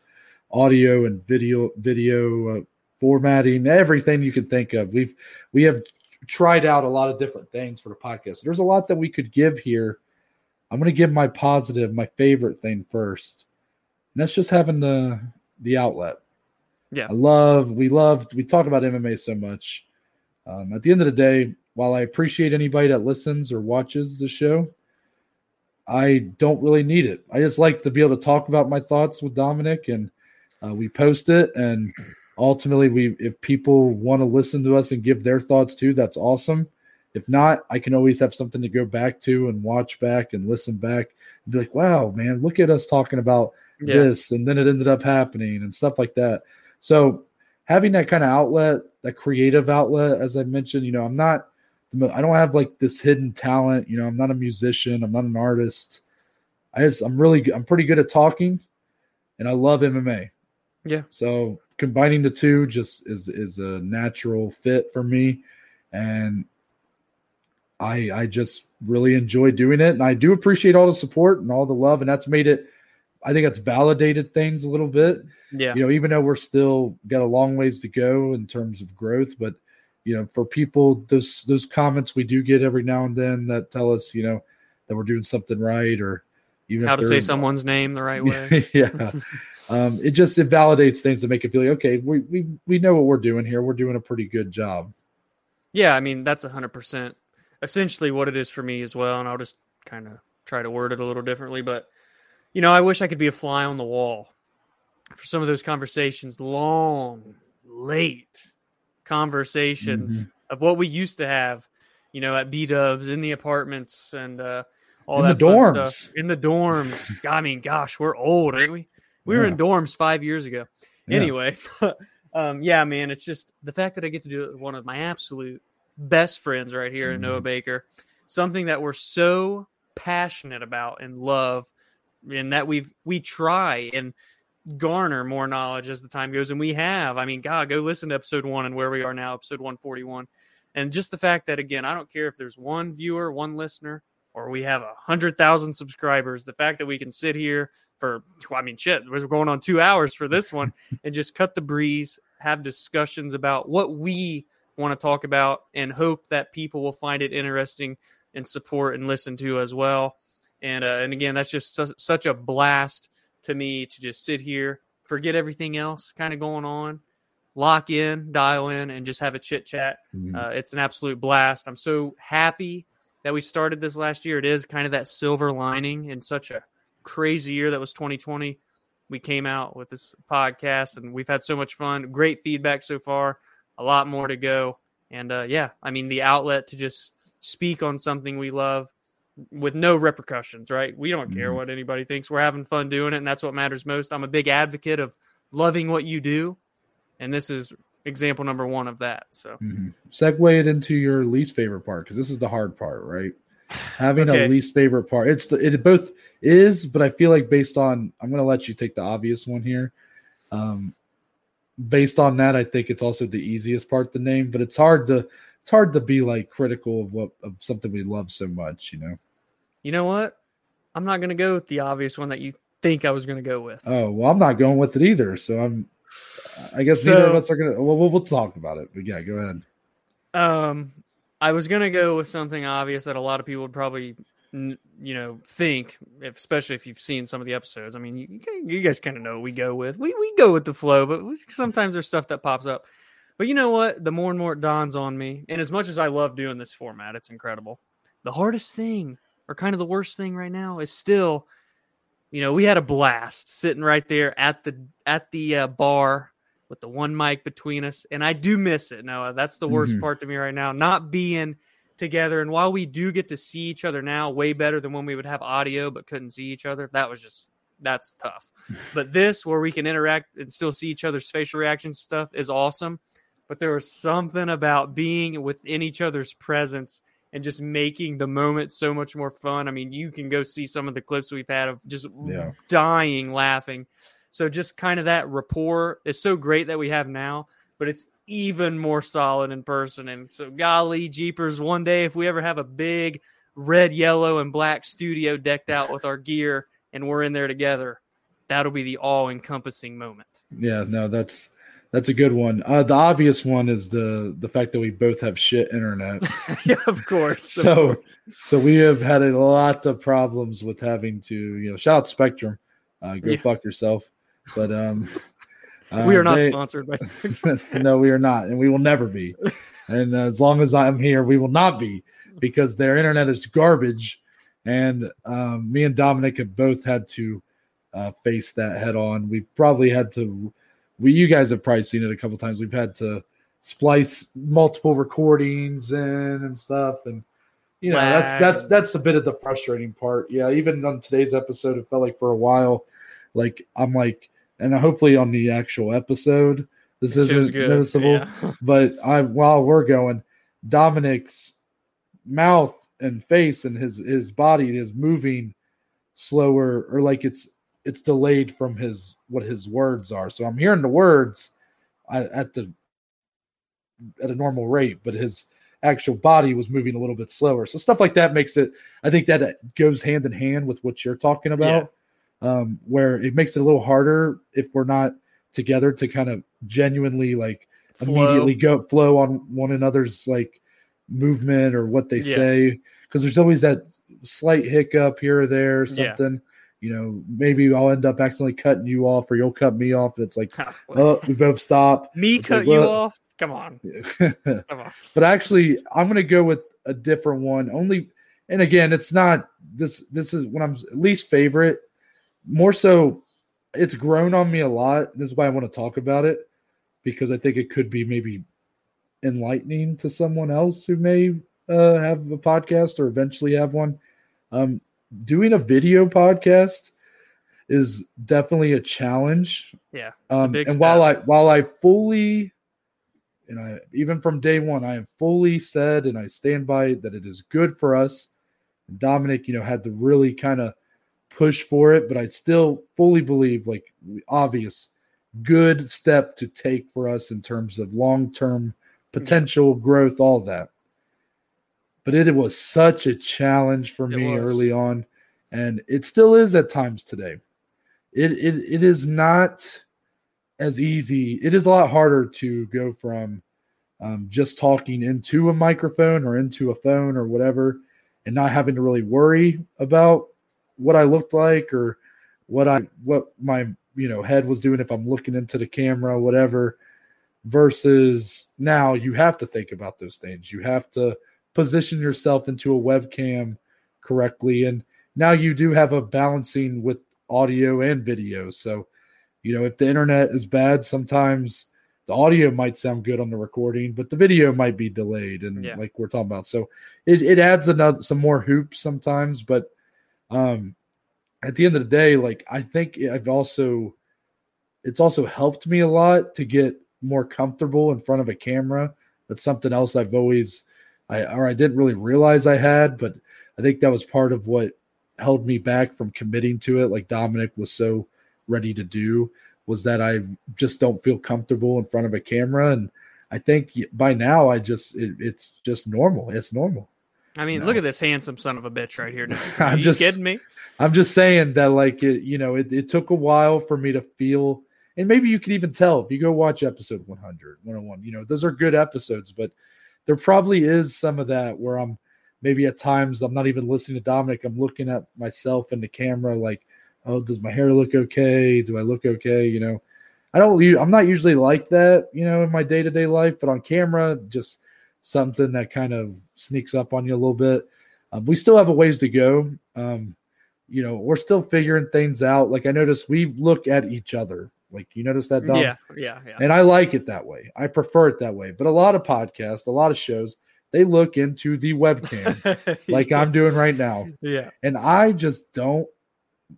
audio and video video uh, formatting, everything you can think of. We've we have tried out a lot of different things for the podcast. There's a lot that we could give here. I'm going to give my positive, my favorite thing first. And that's just having the the outlet. Yeah. I love, we love, we talk about MMA so much. Um, at the end of the day, while I appreciate anybody that listens or watches the show, I don't really need it. I just like to be able to talk about my thoughts with Dominic, and uh, we post it. And ultimately, we if people want to listen to us and give their thoughts too, that's awesome. If not, I can always have something to go back to and watch back and listen back and be like, "Wow, man, look at us talking about yeah. this," and then it ended up happening and stuff like that. So having that kind of outlet, that creative outlet, as I mentioned, you know, I'm not I don't have like this hidden talent. You know, I'm not a musician. I'm not an artist. I just I'm really I'm pretty good at talking, and I love MMA. Yeah. So combining the two just is is a natural fit for me, and I I just really enjoy doing it, and I do appreciate all the support and all the love, and that's made it. I think that's validated things a little bit. Yeah. You know, even though we're still got a long ways to go in terms of growth, but you know, for people, those those comments we do get every now and then that tell us, you know, that we're doing something right, or even how to say someone's name the right way. yeah, um, it just it validates things to make it feel like okay, we we we know what we're doing here. We're doing a pretty good job. Yeah, I mean that's a hundred percent essentially what it is for me as well, and I'll just kind of try to word it a little differently, but you know, I wish I could be a fly on the wall for some of those conversations, long, late conversations mm-hmm. of what we used to have, you know, at B Dubs in the apartments and uh, all in that the dorms. Stuff. in the dorms. I mean, gosh, we're old, ain't we? We yeah. were in dorms five years ago. Yeah. Anyway, um, yeah, man, it's just the fact that I get to do it with one of my absolute best friends right here mm-hmm. in Noah Baker, something that we're so passionate about and love, and that we've we try and garner more knowledge as the time goes. And we have i mean god go listen to episode one and where we are now episode 141 and just the fact that again i don't care if there's one viewer one listener or we have a hundred thousand subscribers the fact that we can sit here for i mean shit we're going on two hours for this one and just cut the breeze have discussions about what we want to talk about and hope that people will find it interesting and support and listen to as well and uh, and again that's just su- such a blast to me to just sit here, forget everything else kind of going on, lock in, dial in, and just have a chit chat. Mm-hmm. Uh, it's an absolute blast. I'm so happy that we started this last year. It is kind of that silver lining in such a crazy year that was 2020. We came out with this podcast and we've had so much fun. Great feedback so far. A lot more to go. And uh, yeah, I mean, the outlet to just speak on something we love with no repercussions, right? We don't care mm-hmm. what anybody thinks. We're having fun doing it, and that's what matters most. I'm a big advocate of loving what you do, and this is example number one of that. So, mm-hmm. segue it into your least favorite part because this is the hard part, right? having Okay. a least favorite part. It's the, it both is, but I feel like based on I'm going to let you take the obvious one here. Um, based on that, I think it's also the easiest part to name, but it's hard to it's hard to be like critical of what of something we love so much, you know. You know what? I'm not going to go with the obvious one that you think I was going to go with. Oh well, I'm not going with it either, so I'm. I guess neither of us are gonna. Well, we'll, we'll talk about it, but yeah, go ahead. Um, I was gonna go with something obvious that a lot of people would probably, you know, think, especially if you've seen some of the episodes. I mean, you, you guys kind of know what we go with. We we go with the flow, but sometimes there's stuff that pops up. But you know what? The more and more it dawns on me, and as much as I love doing this format, it's incredible. The hardest thing, or kind of the worst thing right now, is still, you know, we had a blast sitting right there at the at the uh, bar with the one mic between us, and I do miss it. Now that's the worst Mhm. part to me right now, not being together. And while we do get to see each other now, way better than when we would have audio but couldn't see each other. That was just that's tough. but this, where we can interact and still see each other's facial reactions, stuff is awesome. But there was something about being within each other's presence and just making the moment so much more fun. I mean, you can go see some of the clips we've had of just Yeah. dying laughing. So just kind of that rapport is so great that we have now, but it's even more solid in person. And so, golly jeepers, one day if we ever have a big red, yellow, and black studio decked out with our gear and we're in there together, that'll be the all-encompassing moment. Yeah, no, that's that's a good one. Uh, the obvious one is the the fact that we both have shit internet. yeah, of course. of so course. so we have had a lot of problems with having to you know shout out Spectrum, uh, go Yeah. fuck yourself. But um, we uh, are not they- sponsored by. no, we are not, and we will never be. And as long as I'm here, we will not be because their internet is garbage. And um, me and Dominic have both had to uh, face that head on. We probably had to. We, you guys have probably seen it a couple times. We've had to splice multiple recordings in and stuff, and you know that's that's that's a bit of the frustrating part. Yeah, even on today's episode, it felt like for a while, like I'm like, and hopefully on the actual episode, this It isn't good. noticeable Yeah. but I while we're going, Dominic's mouth and face and his his body is moving slower or like it's it's delayed from his what his words are. So I'm hearing the words at, at the at a normal rate, but his actual body was moving a little bit slower. So stuff like that makes it. I think that goes hand in hand with what you're talking about, um, where it makes it a little harder if we're not together to kind of genuinely like Flow. immediately go flow on one another's like movement or what they Yeah. say because there's always that slight hiccup here or there or Yeah. You know maybe i'll end up accidentally cutting you off or you'll cut me off. And it's like oh we both stop. Me it's cut like, you off? Come on, but come on. actually i'm going to go with a different one. Only and again it's not this this is when i'm least favorite. More so it's grown on me a lot. This is why i want to talk about it because i think it could be maybe enlightening to someone else who may uh, have a podcast or eventually have one. Um, doing a video podcast is definitely a challenge Yeah, um, and while I while I fully, and I even from day one, I have fully said and I stand by it that it is good for us. And Dominic, you know, had to really kind of push for it, but I still fully believe, like obvious, good step to take for us in terms of long term potential growth, all that. But it was such a challenge for It me was. early on, and it still is at times today. It it it is not as easy. It is a lot harder to go from um, just talking into a microphone or into a phone or whatever, and not having to really worry about what I looked like or what I what my you know head was doing if I'm looking into the camera, whatever. Versus now, you have to think about those things. You have to position yourself into a webcam correctly, and now you do have a balancing with audio and video. So, you know, if the internet is bad, sometimes the audio might sound good on the recording, but the video might be delayed, and Yeah. like we're talking about, so it, it adds another some more hoops sometimes. But um, at the end of the day, like I think I've also it's also helped me a lot to get more comfortable in front of a camera. That's something else I've always I or I didn't really realize I had, but I think that was part of what held me back from committing to it. Like Dominic was so ready to do was that I just don't feel comfortable in front of a camera. And I think by now I just, it, it's just normal. It's normal. I mean, No. look at this handsome son of a bitch right here. I'm Are you just- kidding me? I'm just saying that, like, it, you know, it, it took a while for me to feel, and maybe you can even tell if you go watch episode 100, 101, you know, those are good episodes, but there probably is some of that where I'm maybe at times I'm not even listening to Dominic. I'm looking at myself in the camera, like, oh, does my hair look okay? Do I look okay? You know, I don't, I'm not usually like that, you know, in my day to day life, but on camera, just something that kind of sneaks up on you a little bit. Um, we still have a ways to go. Um, you know, we're still figuring things out. Like I noticed we look at each other. Like you notice that, Dom? Yeah, yeah, yeah. And I like it that way. I prefer it that way. But a lot of podcasts, a lot of shows, they look into the webcam like I'm doing right now. yeah. And I just don't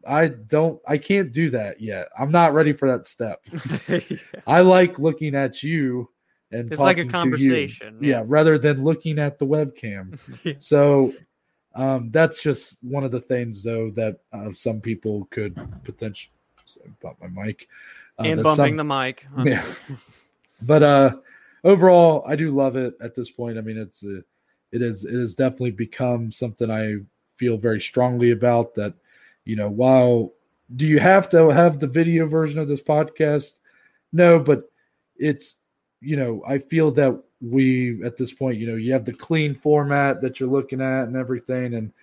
I don't I can't do that yet. I'm not ready for that step. I like looking at you and It's like a talking to you. conversation. Yeah, rather than looking at the webcam. Yeah. So um, that's just one of the things, though, that uh, some people could potentially bump my mic and bumping some- the mic. Yeah. but uh, overall, I do love it at this point. I mean, it's uh, it is it has definitely become something I feel very strongly about. That you know, while do you have to have the video version of this podcast? No, but it's you know, I feel that we at this point, you know, you have the clean format that you're looking at and everything, and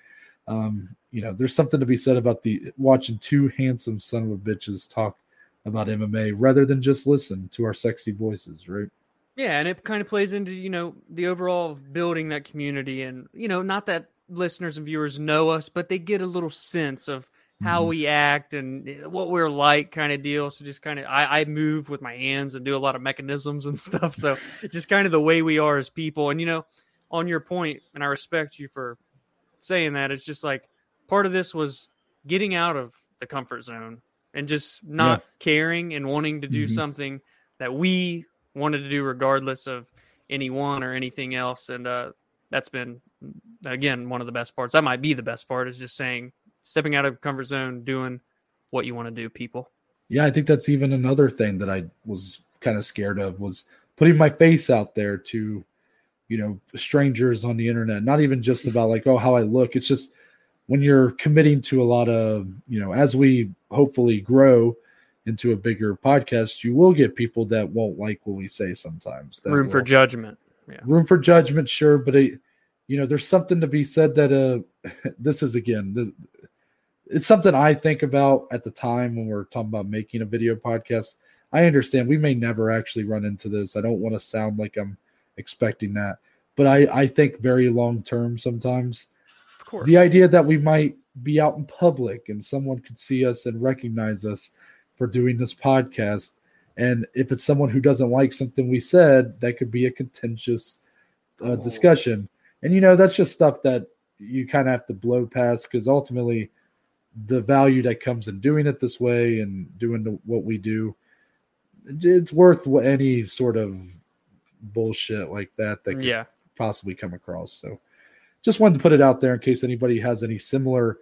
um, you know, there's something to be said about the watching two handsome son of a bitches talk about MMA rather than just listen to our sexy voices, right? Yeah, and it kind of plays into, you know, the overall building that community and, you know, not that listeners and viewers know us, but they get a little sense of how Mhm. we act and eh, what we're like kind of deal. So just kind of I, I move with my hands and do a lot of mechanisms and stuff. So just kind of the way we are as people. And you know, on your point, and I respect you for saying that, it's just like part of this was getting out of the comfort zone and just not Yeah. caring and wanting to do Mhm. something that we wanted to do regardless of anyone or anything else. And uh that's been again one of the best parts. That might be the best part is just saying stepping out of comfort zone, doing what you want to do, people. Yeah, I think that's even another thing that I was kind of scared of was putting my face out there to, you know, strangers on the internet. Not even just about like, oh, how I look. It's just when you're committing to a lot of, you know, as we hopefully grow into a bigger podcast, you will get people that won't like what we say sometimes. that Room for will- judgment. room for judgment, sure, but it, you know, there's something to be said that uh, this is again, this, it's something I think about at the time when we're talking about making a video podcast. I understand we may never actually run into this. I don't want to sound like I'm expecting that, but I I think very long term sometimes. Course. The idea that we might be out in public and someone could see us and recognize us for doing this podcast. And if it's someone who doesn't like something we said, that could be a contentious uh, Oh. discussion. And, you know, that's just stuff that you kind of have to blow past because ultimately the value that comes in doing it this way and doing the, what we do, it's worth any sort of bullshit like that that could yeah. possibly come across. So just wanted to put it out there in case anybody has any similar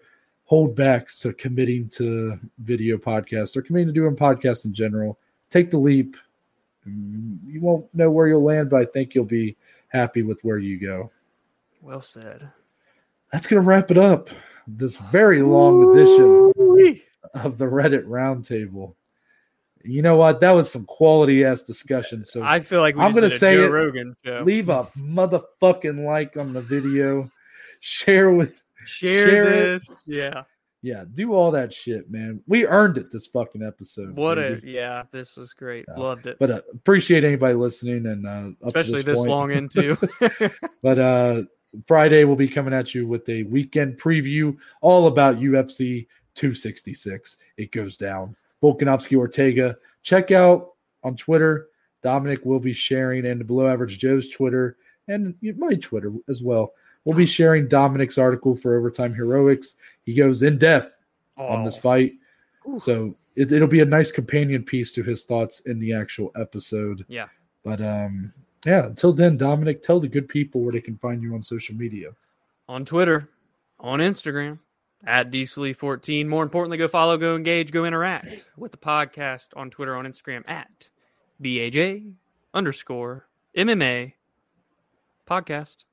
holdbacks to committing to video podcast or committing to doing podcast in general. Take the leap. You won't know where you'll land, but I think you'll be happy with where you go. Well said. That's going to wrap it up. This very long edition Ooh-wee. of the Reddit Roundtable. You know what? That was some quality ass discussion. So I feel like we I'm gonna say Joe it. Rogan show. leave a motherfucking like on the video. Share with Share, share it. this. Yeah. Yeah, do all that shit, man. We earned it this fucking episode. What a yeah. This was great. Yeah. Loved it. But uh, appreciate anybody listening and uh, up to Especially this point. long into. But uh, Friday we'll be coming at you with a weekend preview all about UFC 266. It goes down. Volkanovski Ortega. Check out on Twitter. Dominic will be sharing and Below Average Joe's Twitter and my Twitter as well. We'll be sharing Dominic's article for Overtime Heroics. He goes in depth on this Oh, fight. Ooh. So it, it'll be a nice companion piece to his thoughts in the actual episode. Yeah. But um, yeah, until then, Dominic, tell the good people where they can find you on social media. on Twitter, on Instagram at DSlee14. More importantly, go follow, go engage, go interact with the podcast on Twitter, on Instagram at BAJ underscore MMA podcast.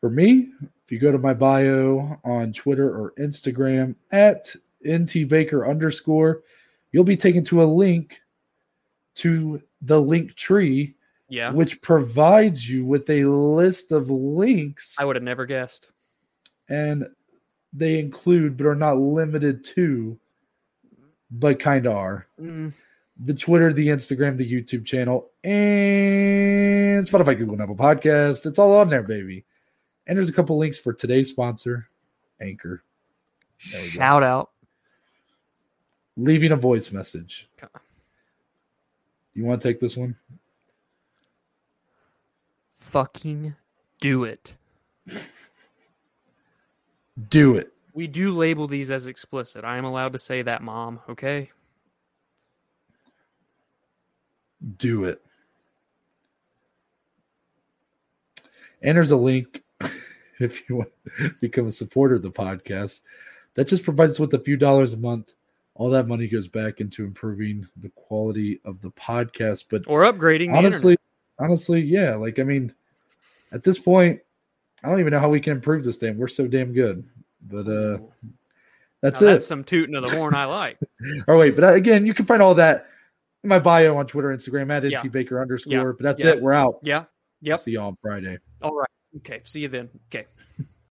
For me, if you go to my bio on Twitter or Instagram at ntbaker underscore, you'll be taken to a link to the link tree, Yeah. which provides you with a list of links. I would have never guessed. and they include but are not limited to but kind of are. Mm, the twitter the instagram the youtube channel and spotify google and apple podcast it's all on there baby. And there's a couple links for today's sponsor anchor. Shout out. leaving a voice message. You want to take this one? Fucking do it. do it We do label these as explicit. I am allowed to say that, mom. Okay. do it and there's a link if you want to become a supporter of the podcast that just provides us with a few dollars a month all that money goes back into improving the quality of the podcast but Or upgrading. Honestly honestly yeah like i mean at this point i don't even know how we can improve this thing we're so damn good but uh that's Now, it That's some tooting of the horn I like. Oh wait, but uh, again, you can find all that in my bio on Twitter, Instagram at Yeah. ntbaker underscore. Yeah. But that's Yeah. it. We're out. Yeah. Yep. See y'all on Friday. All right. Okay. See you then. Okay.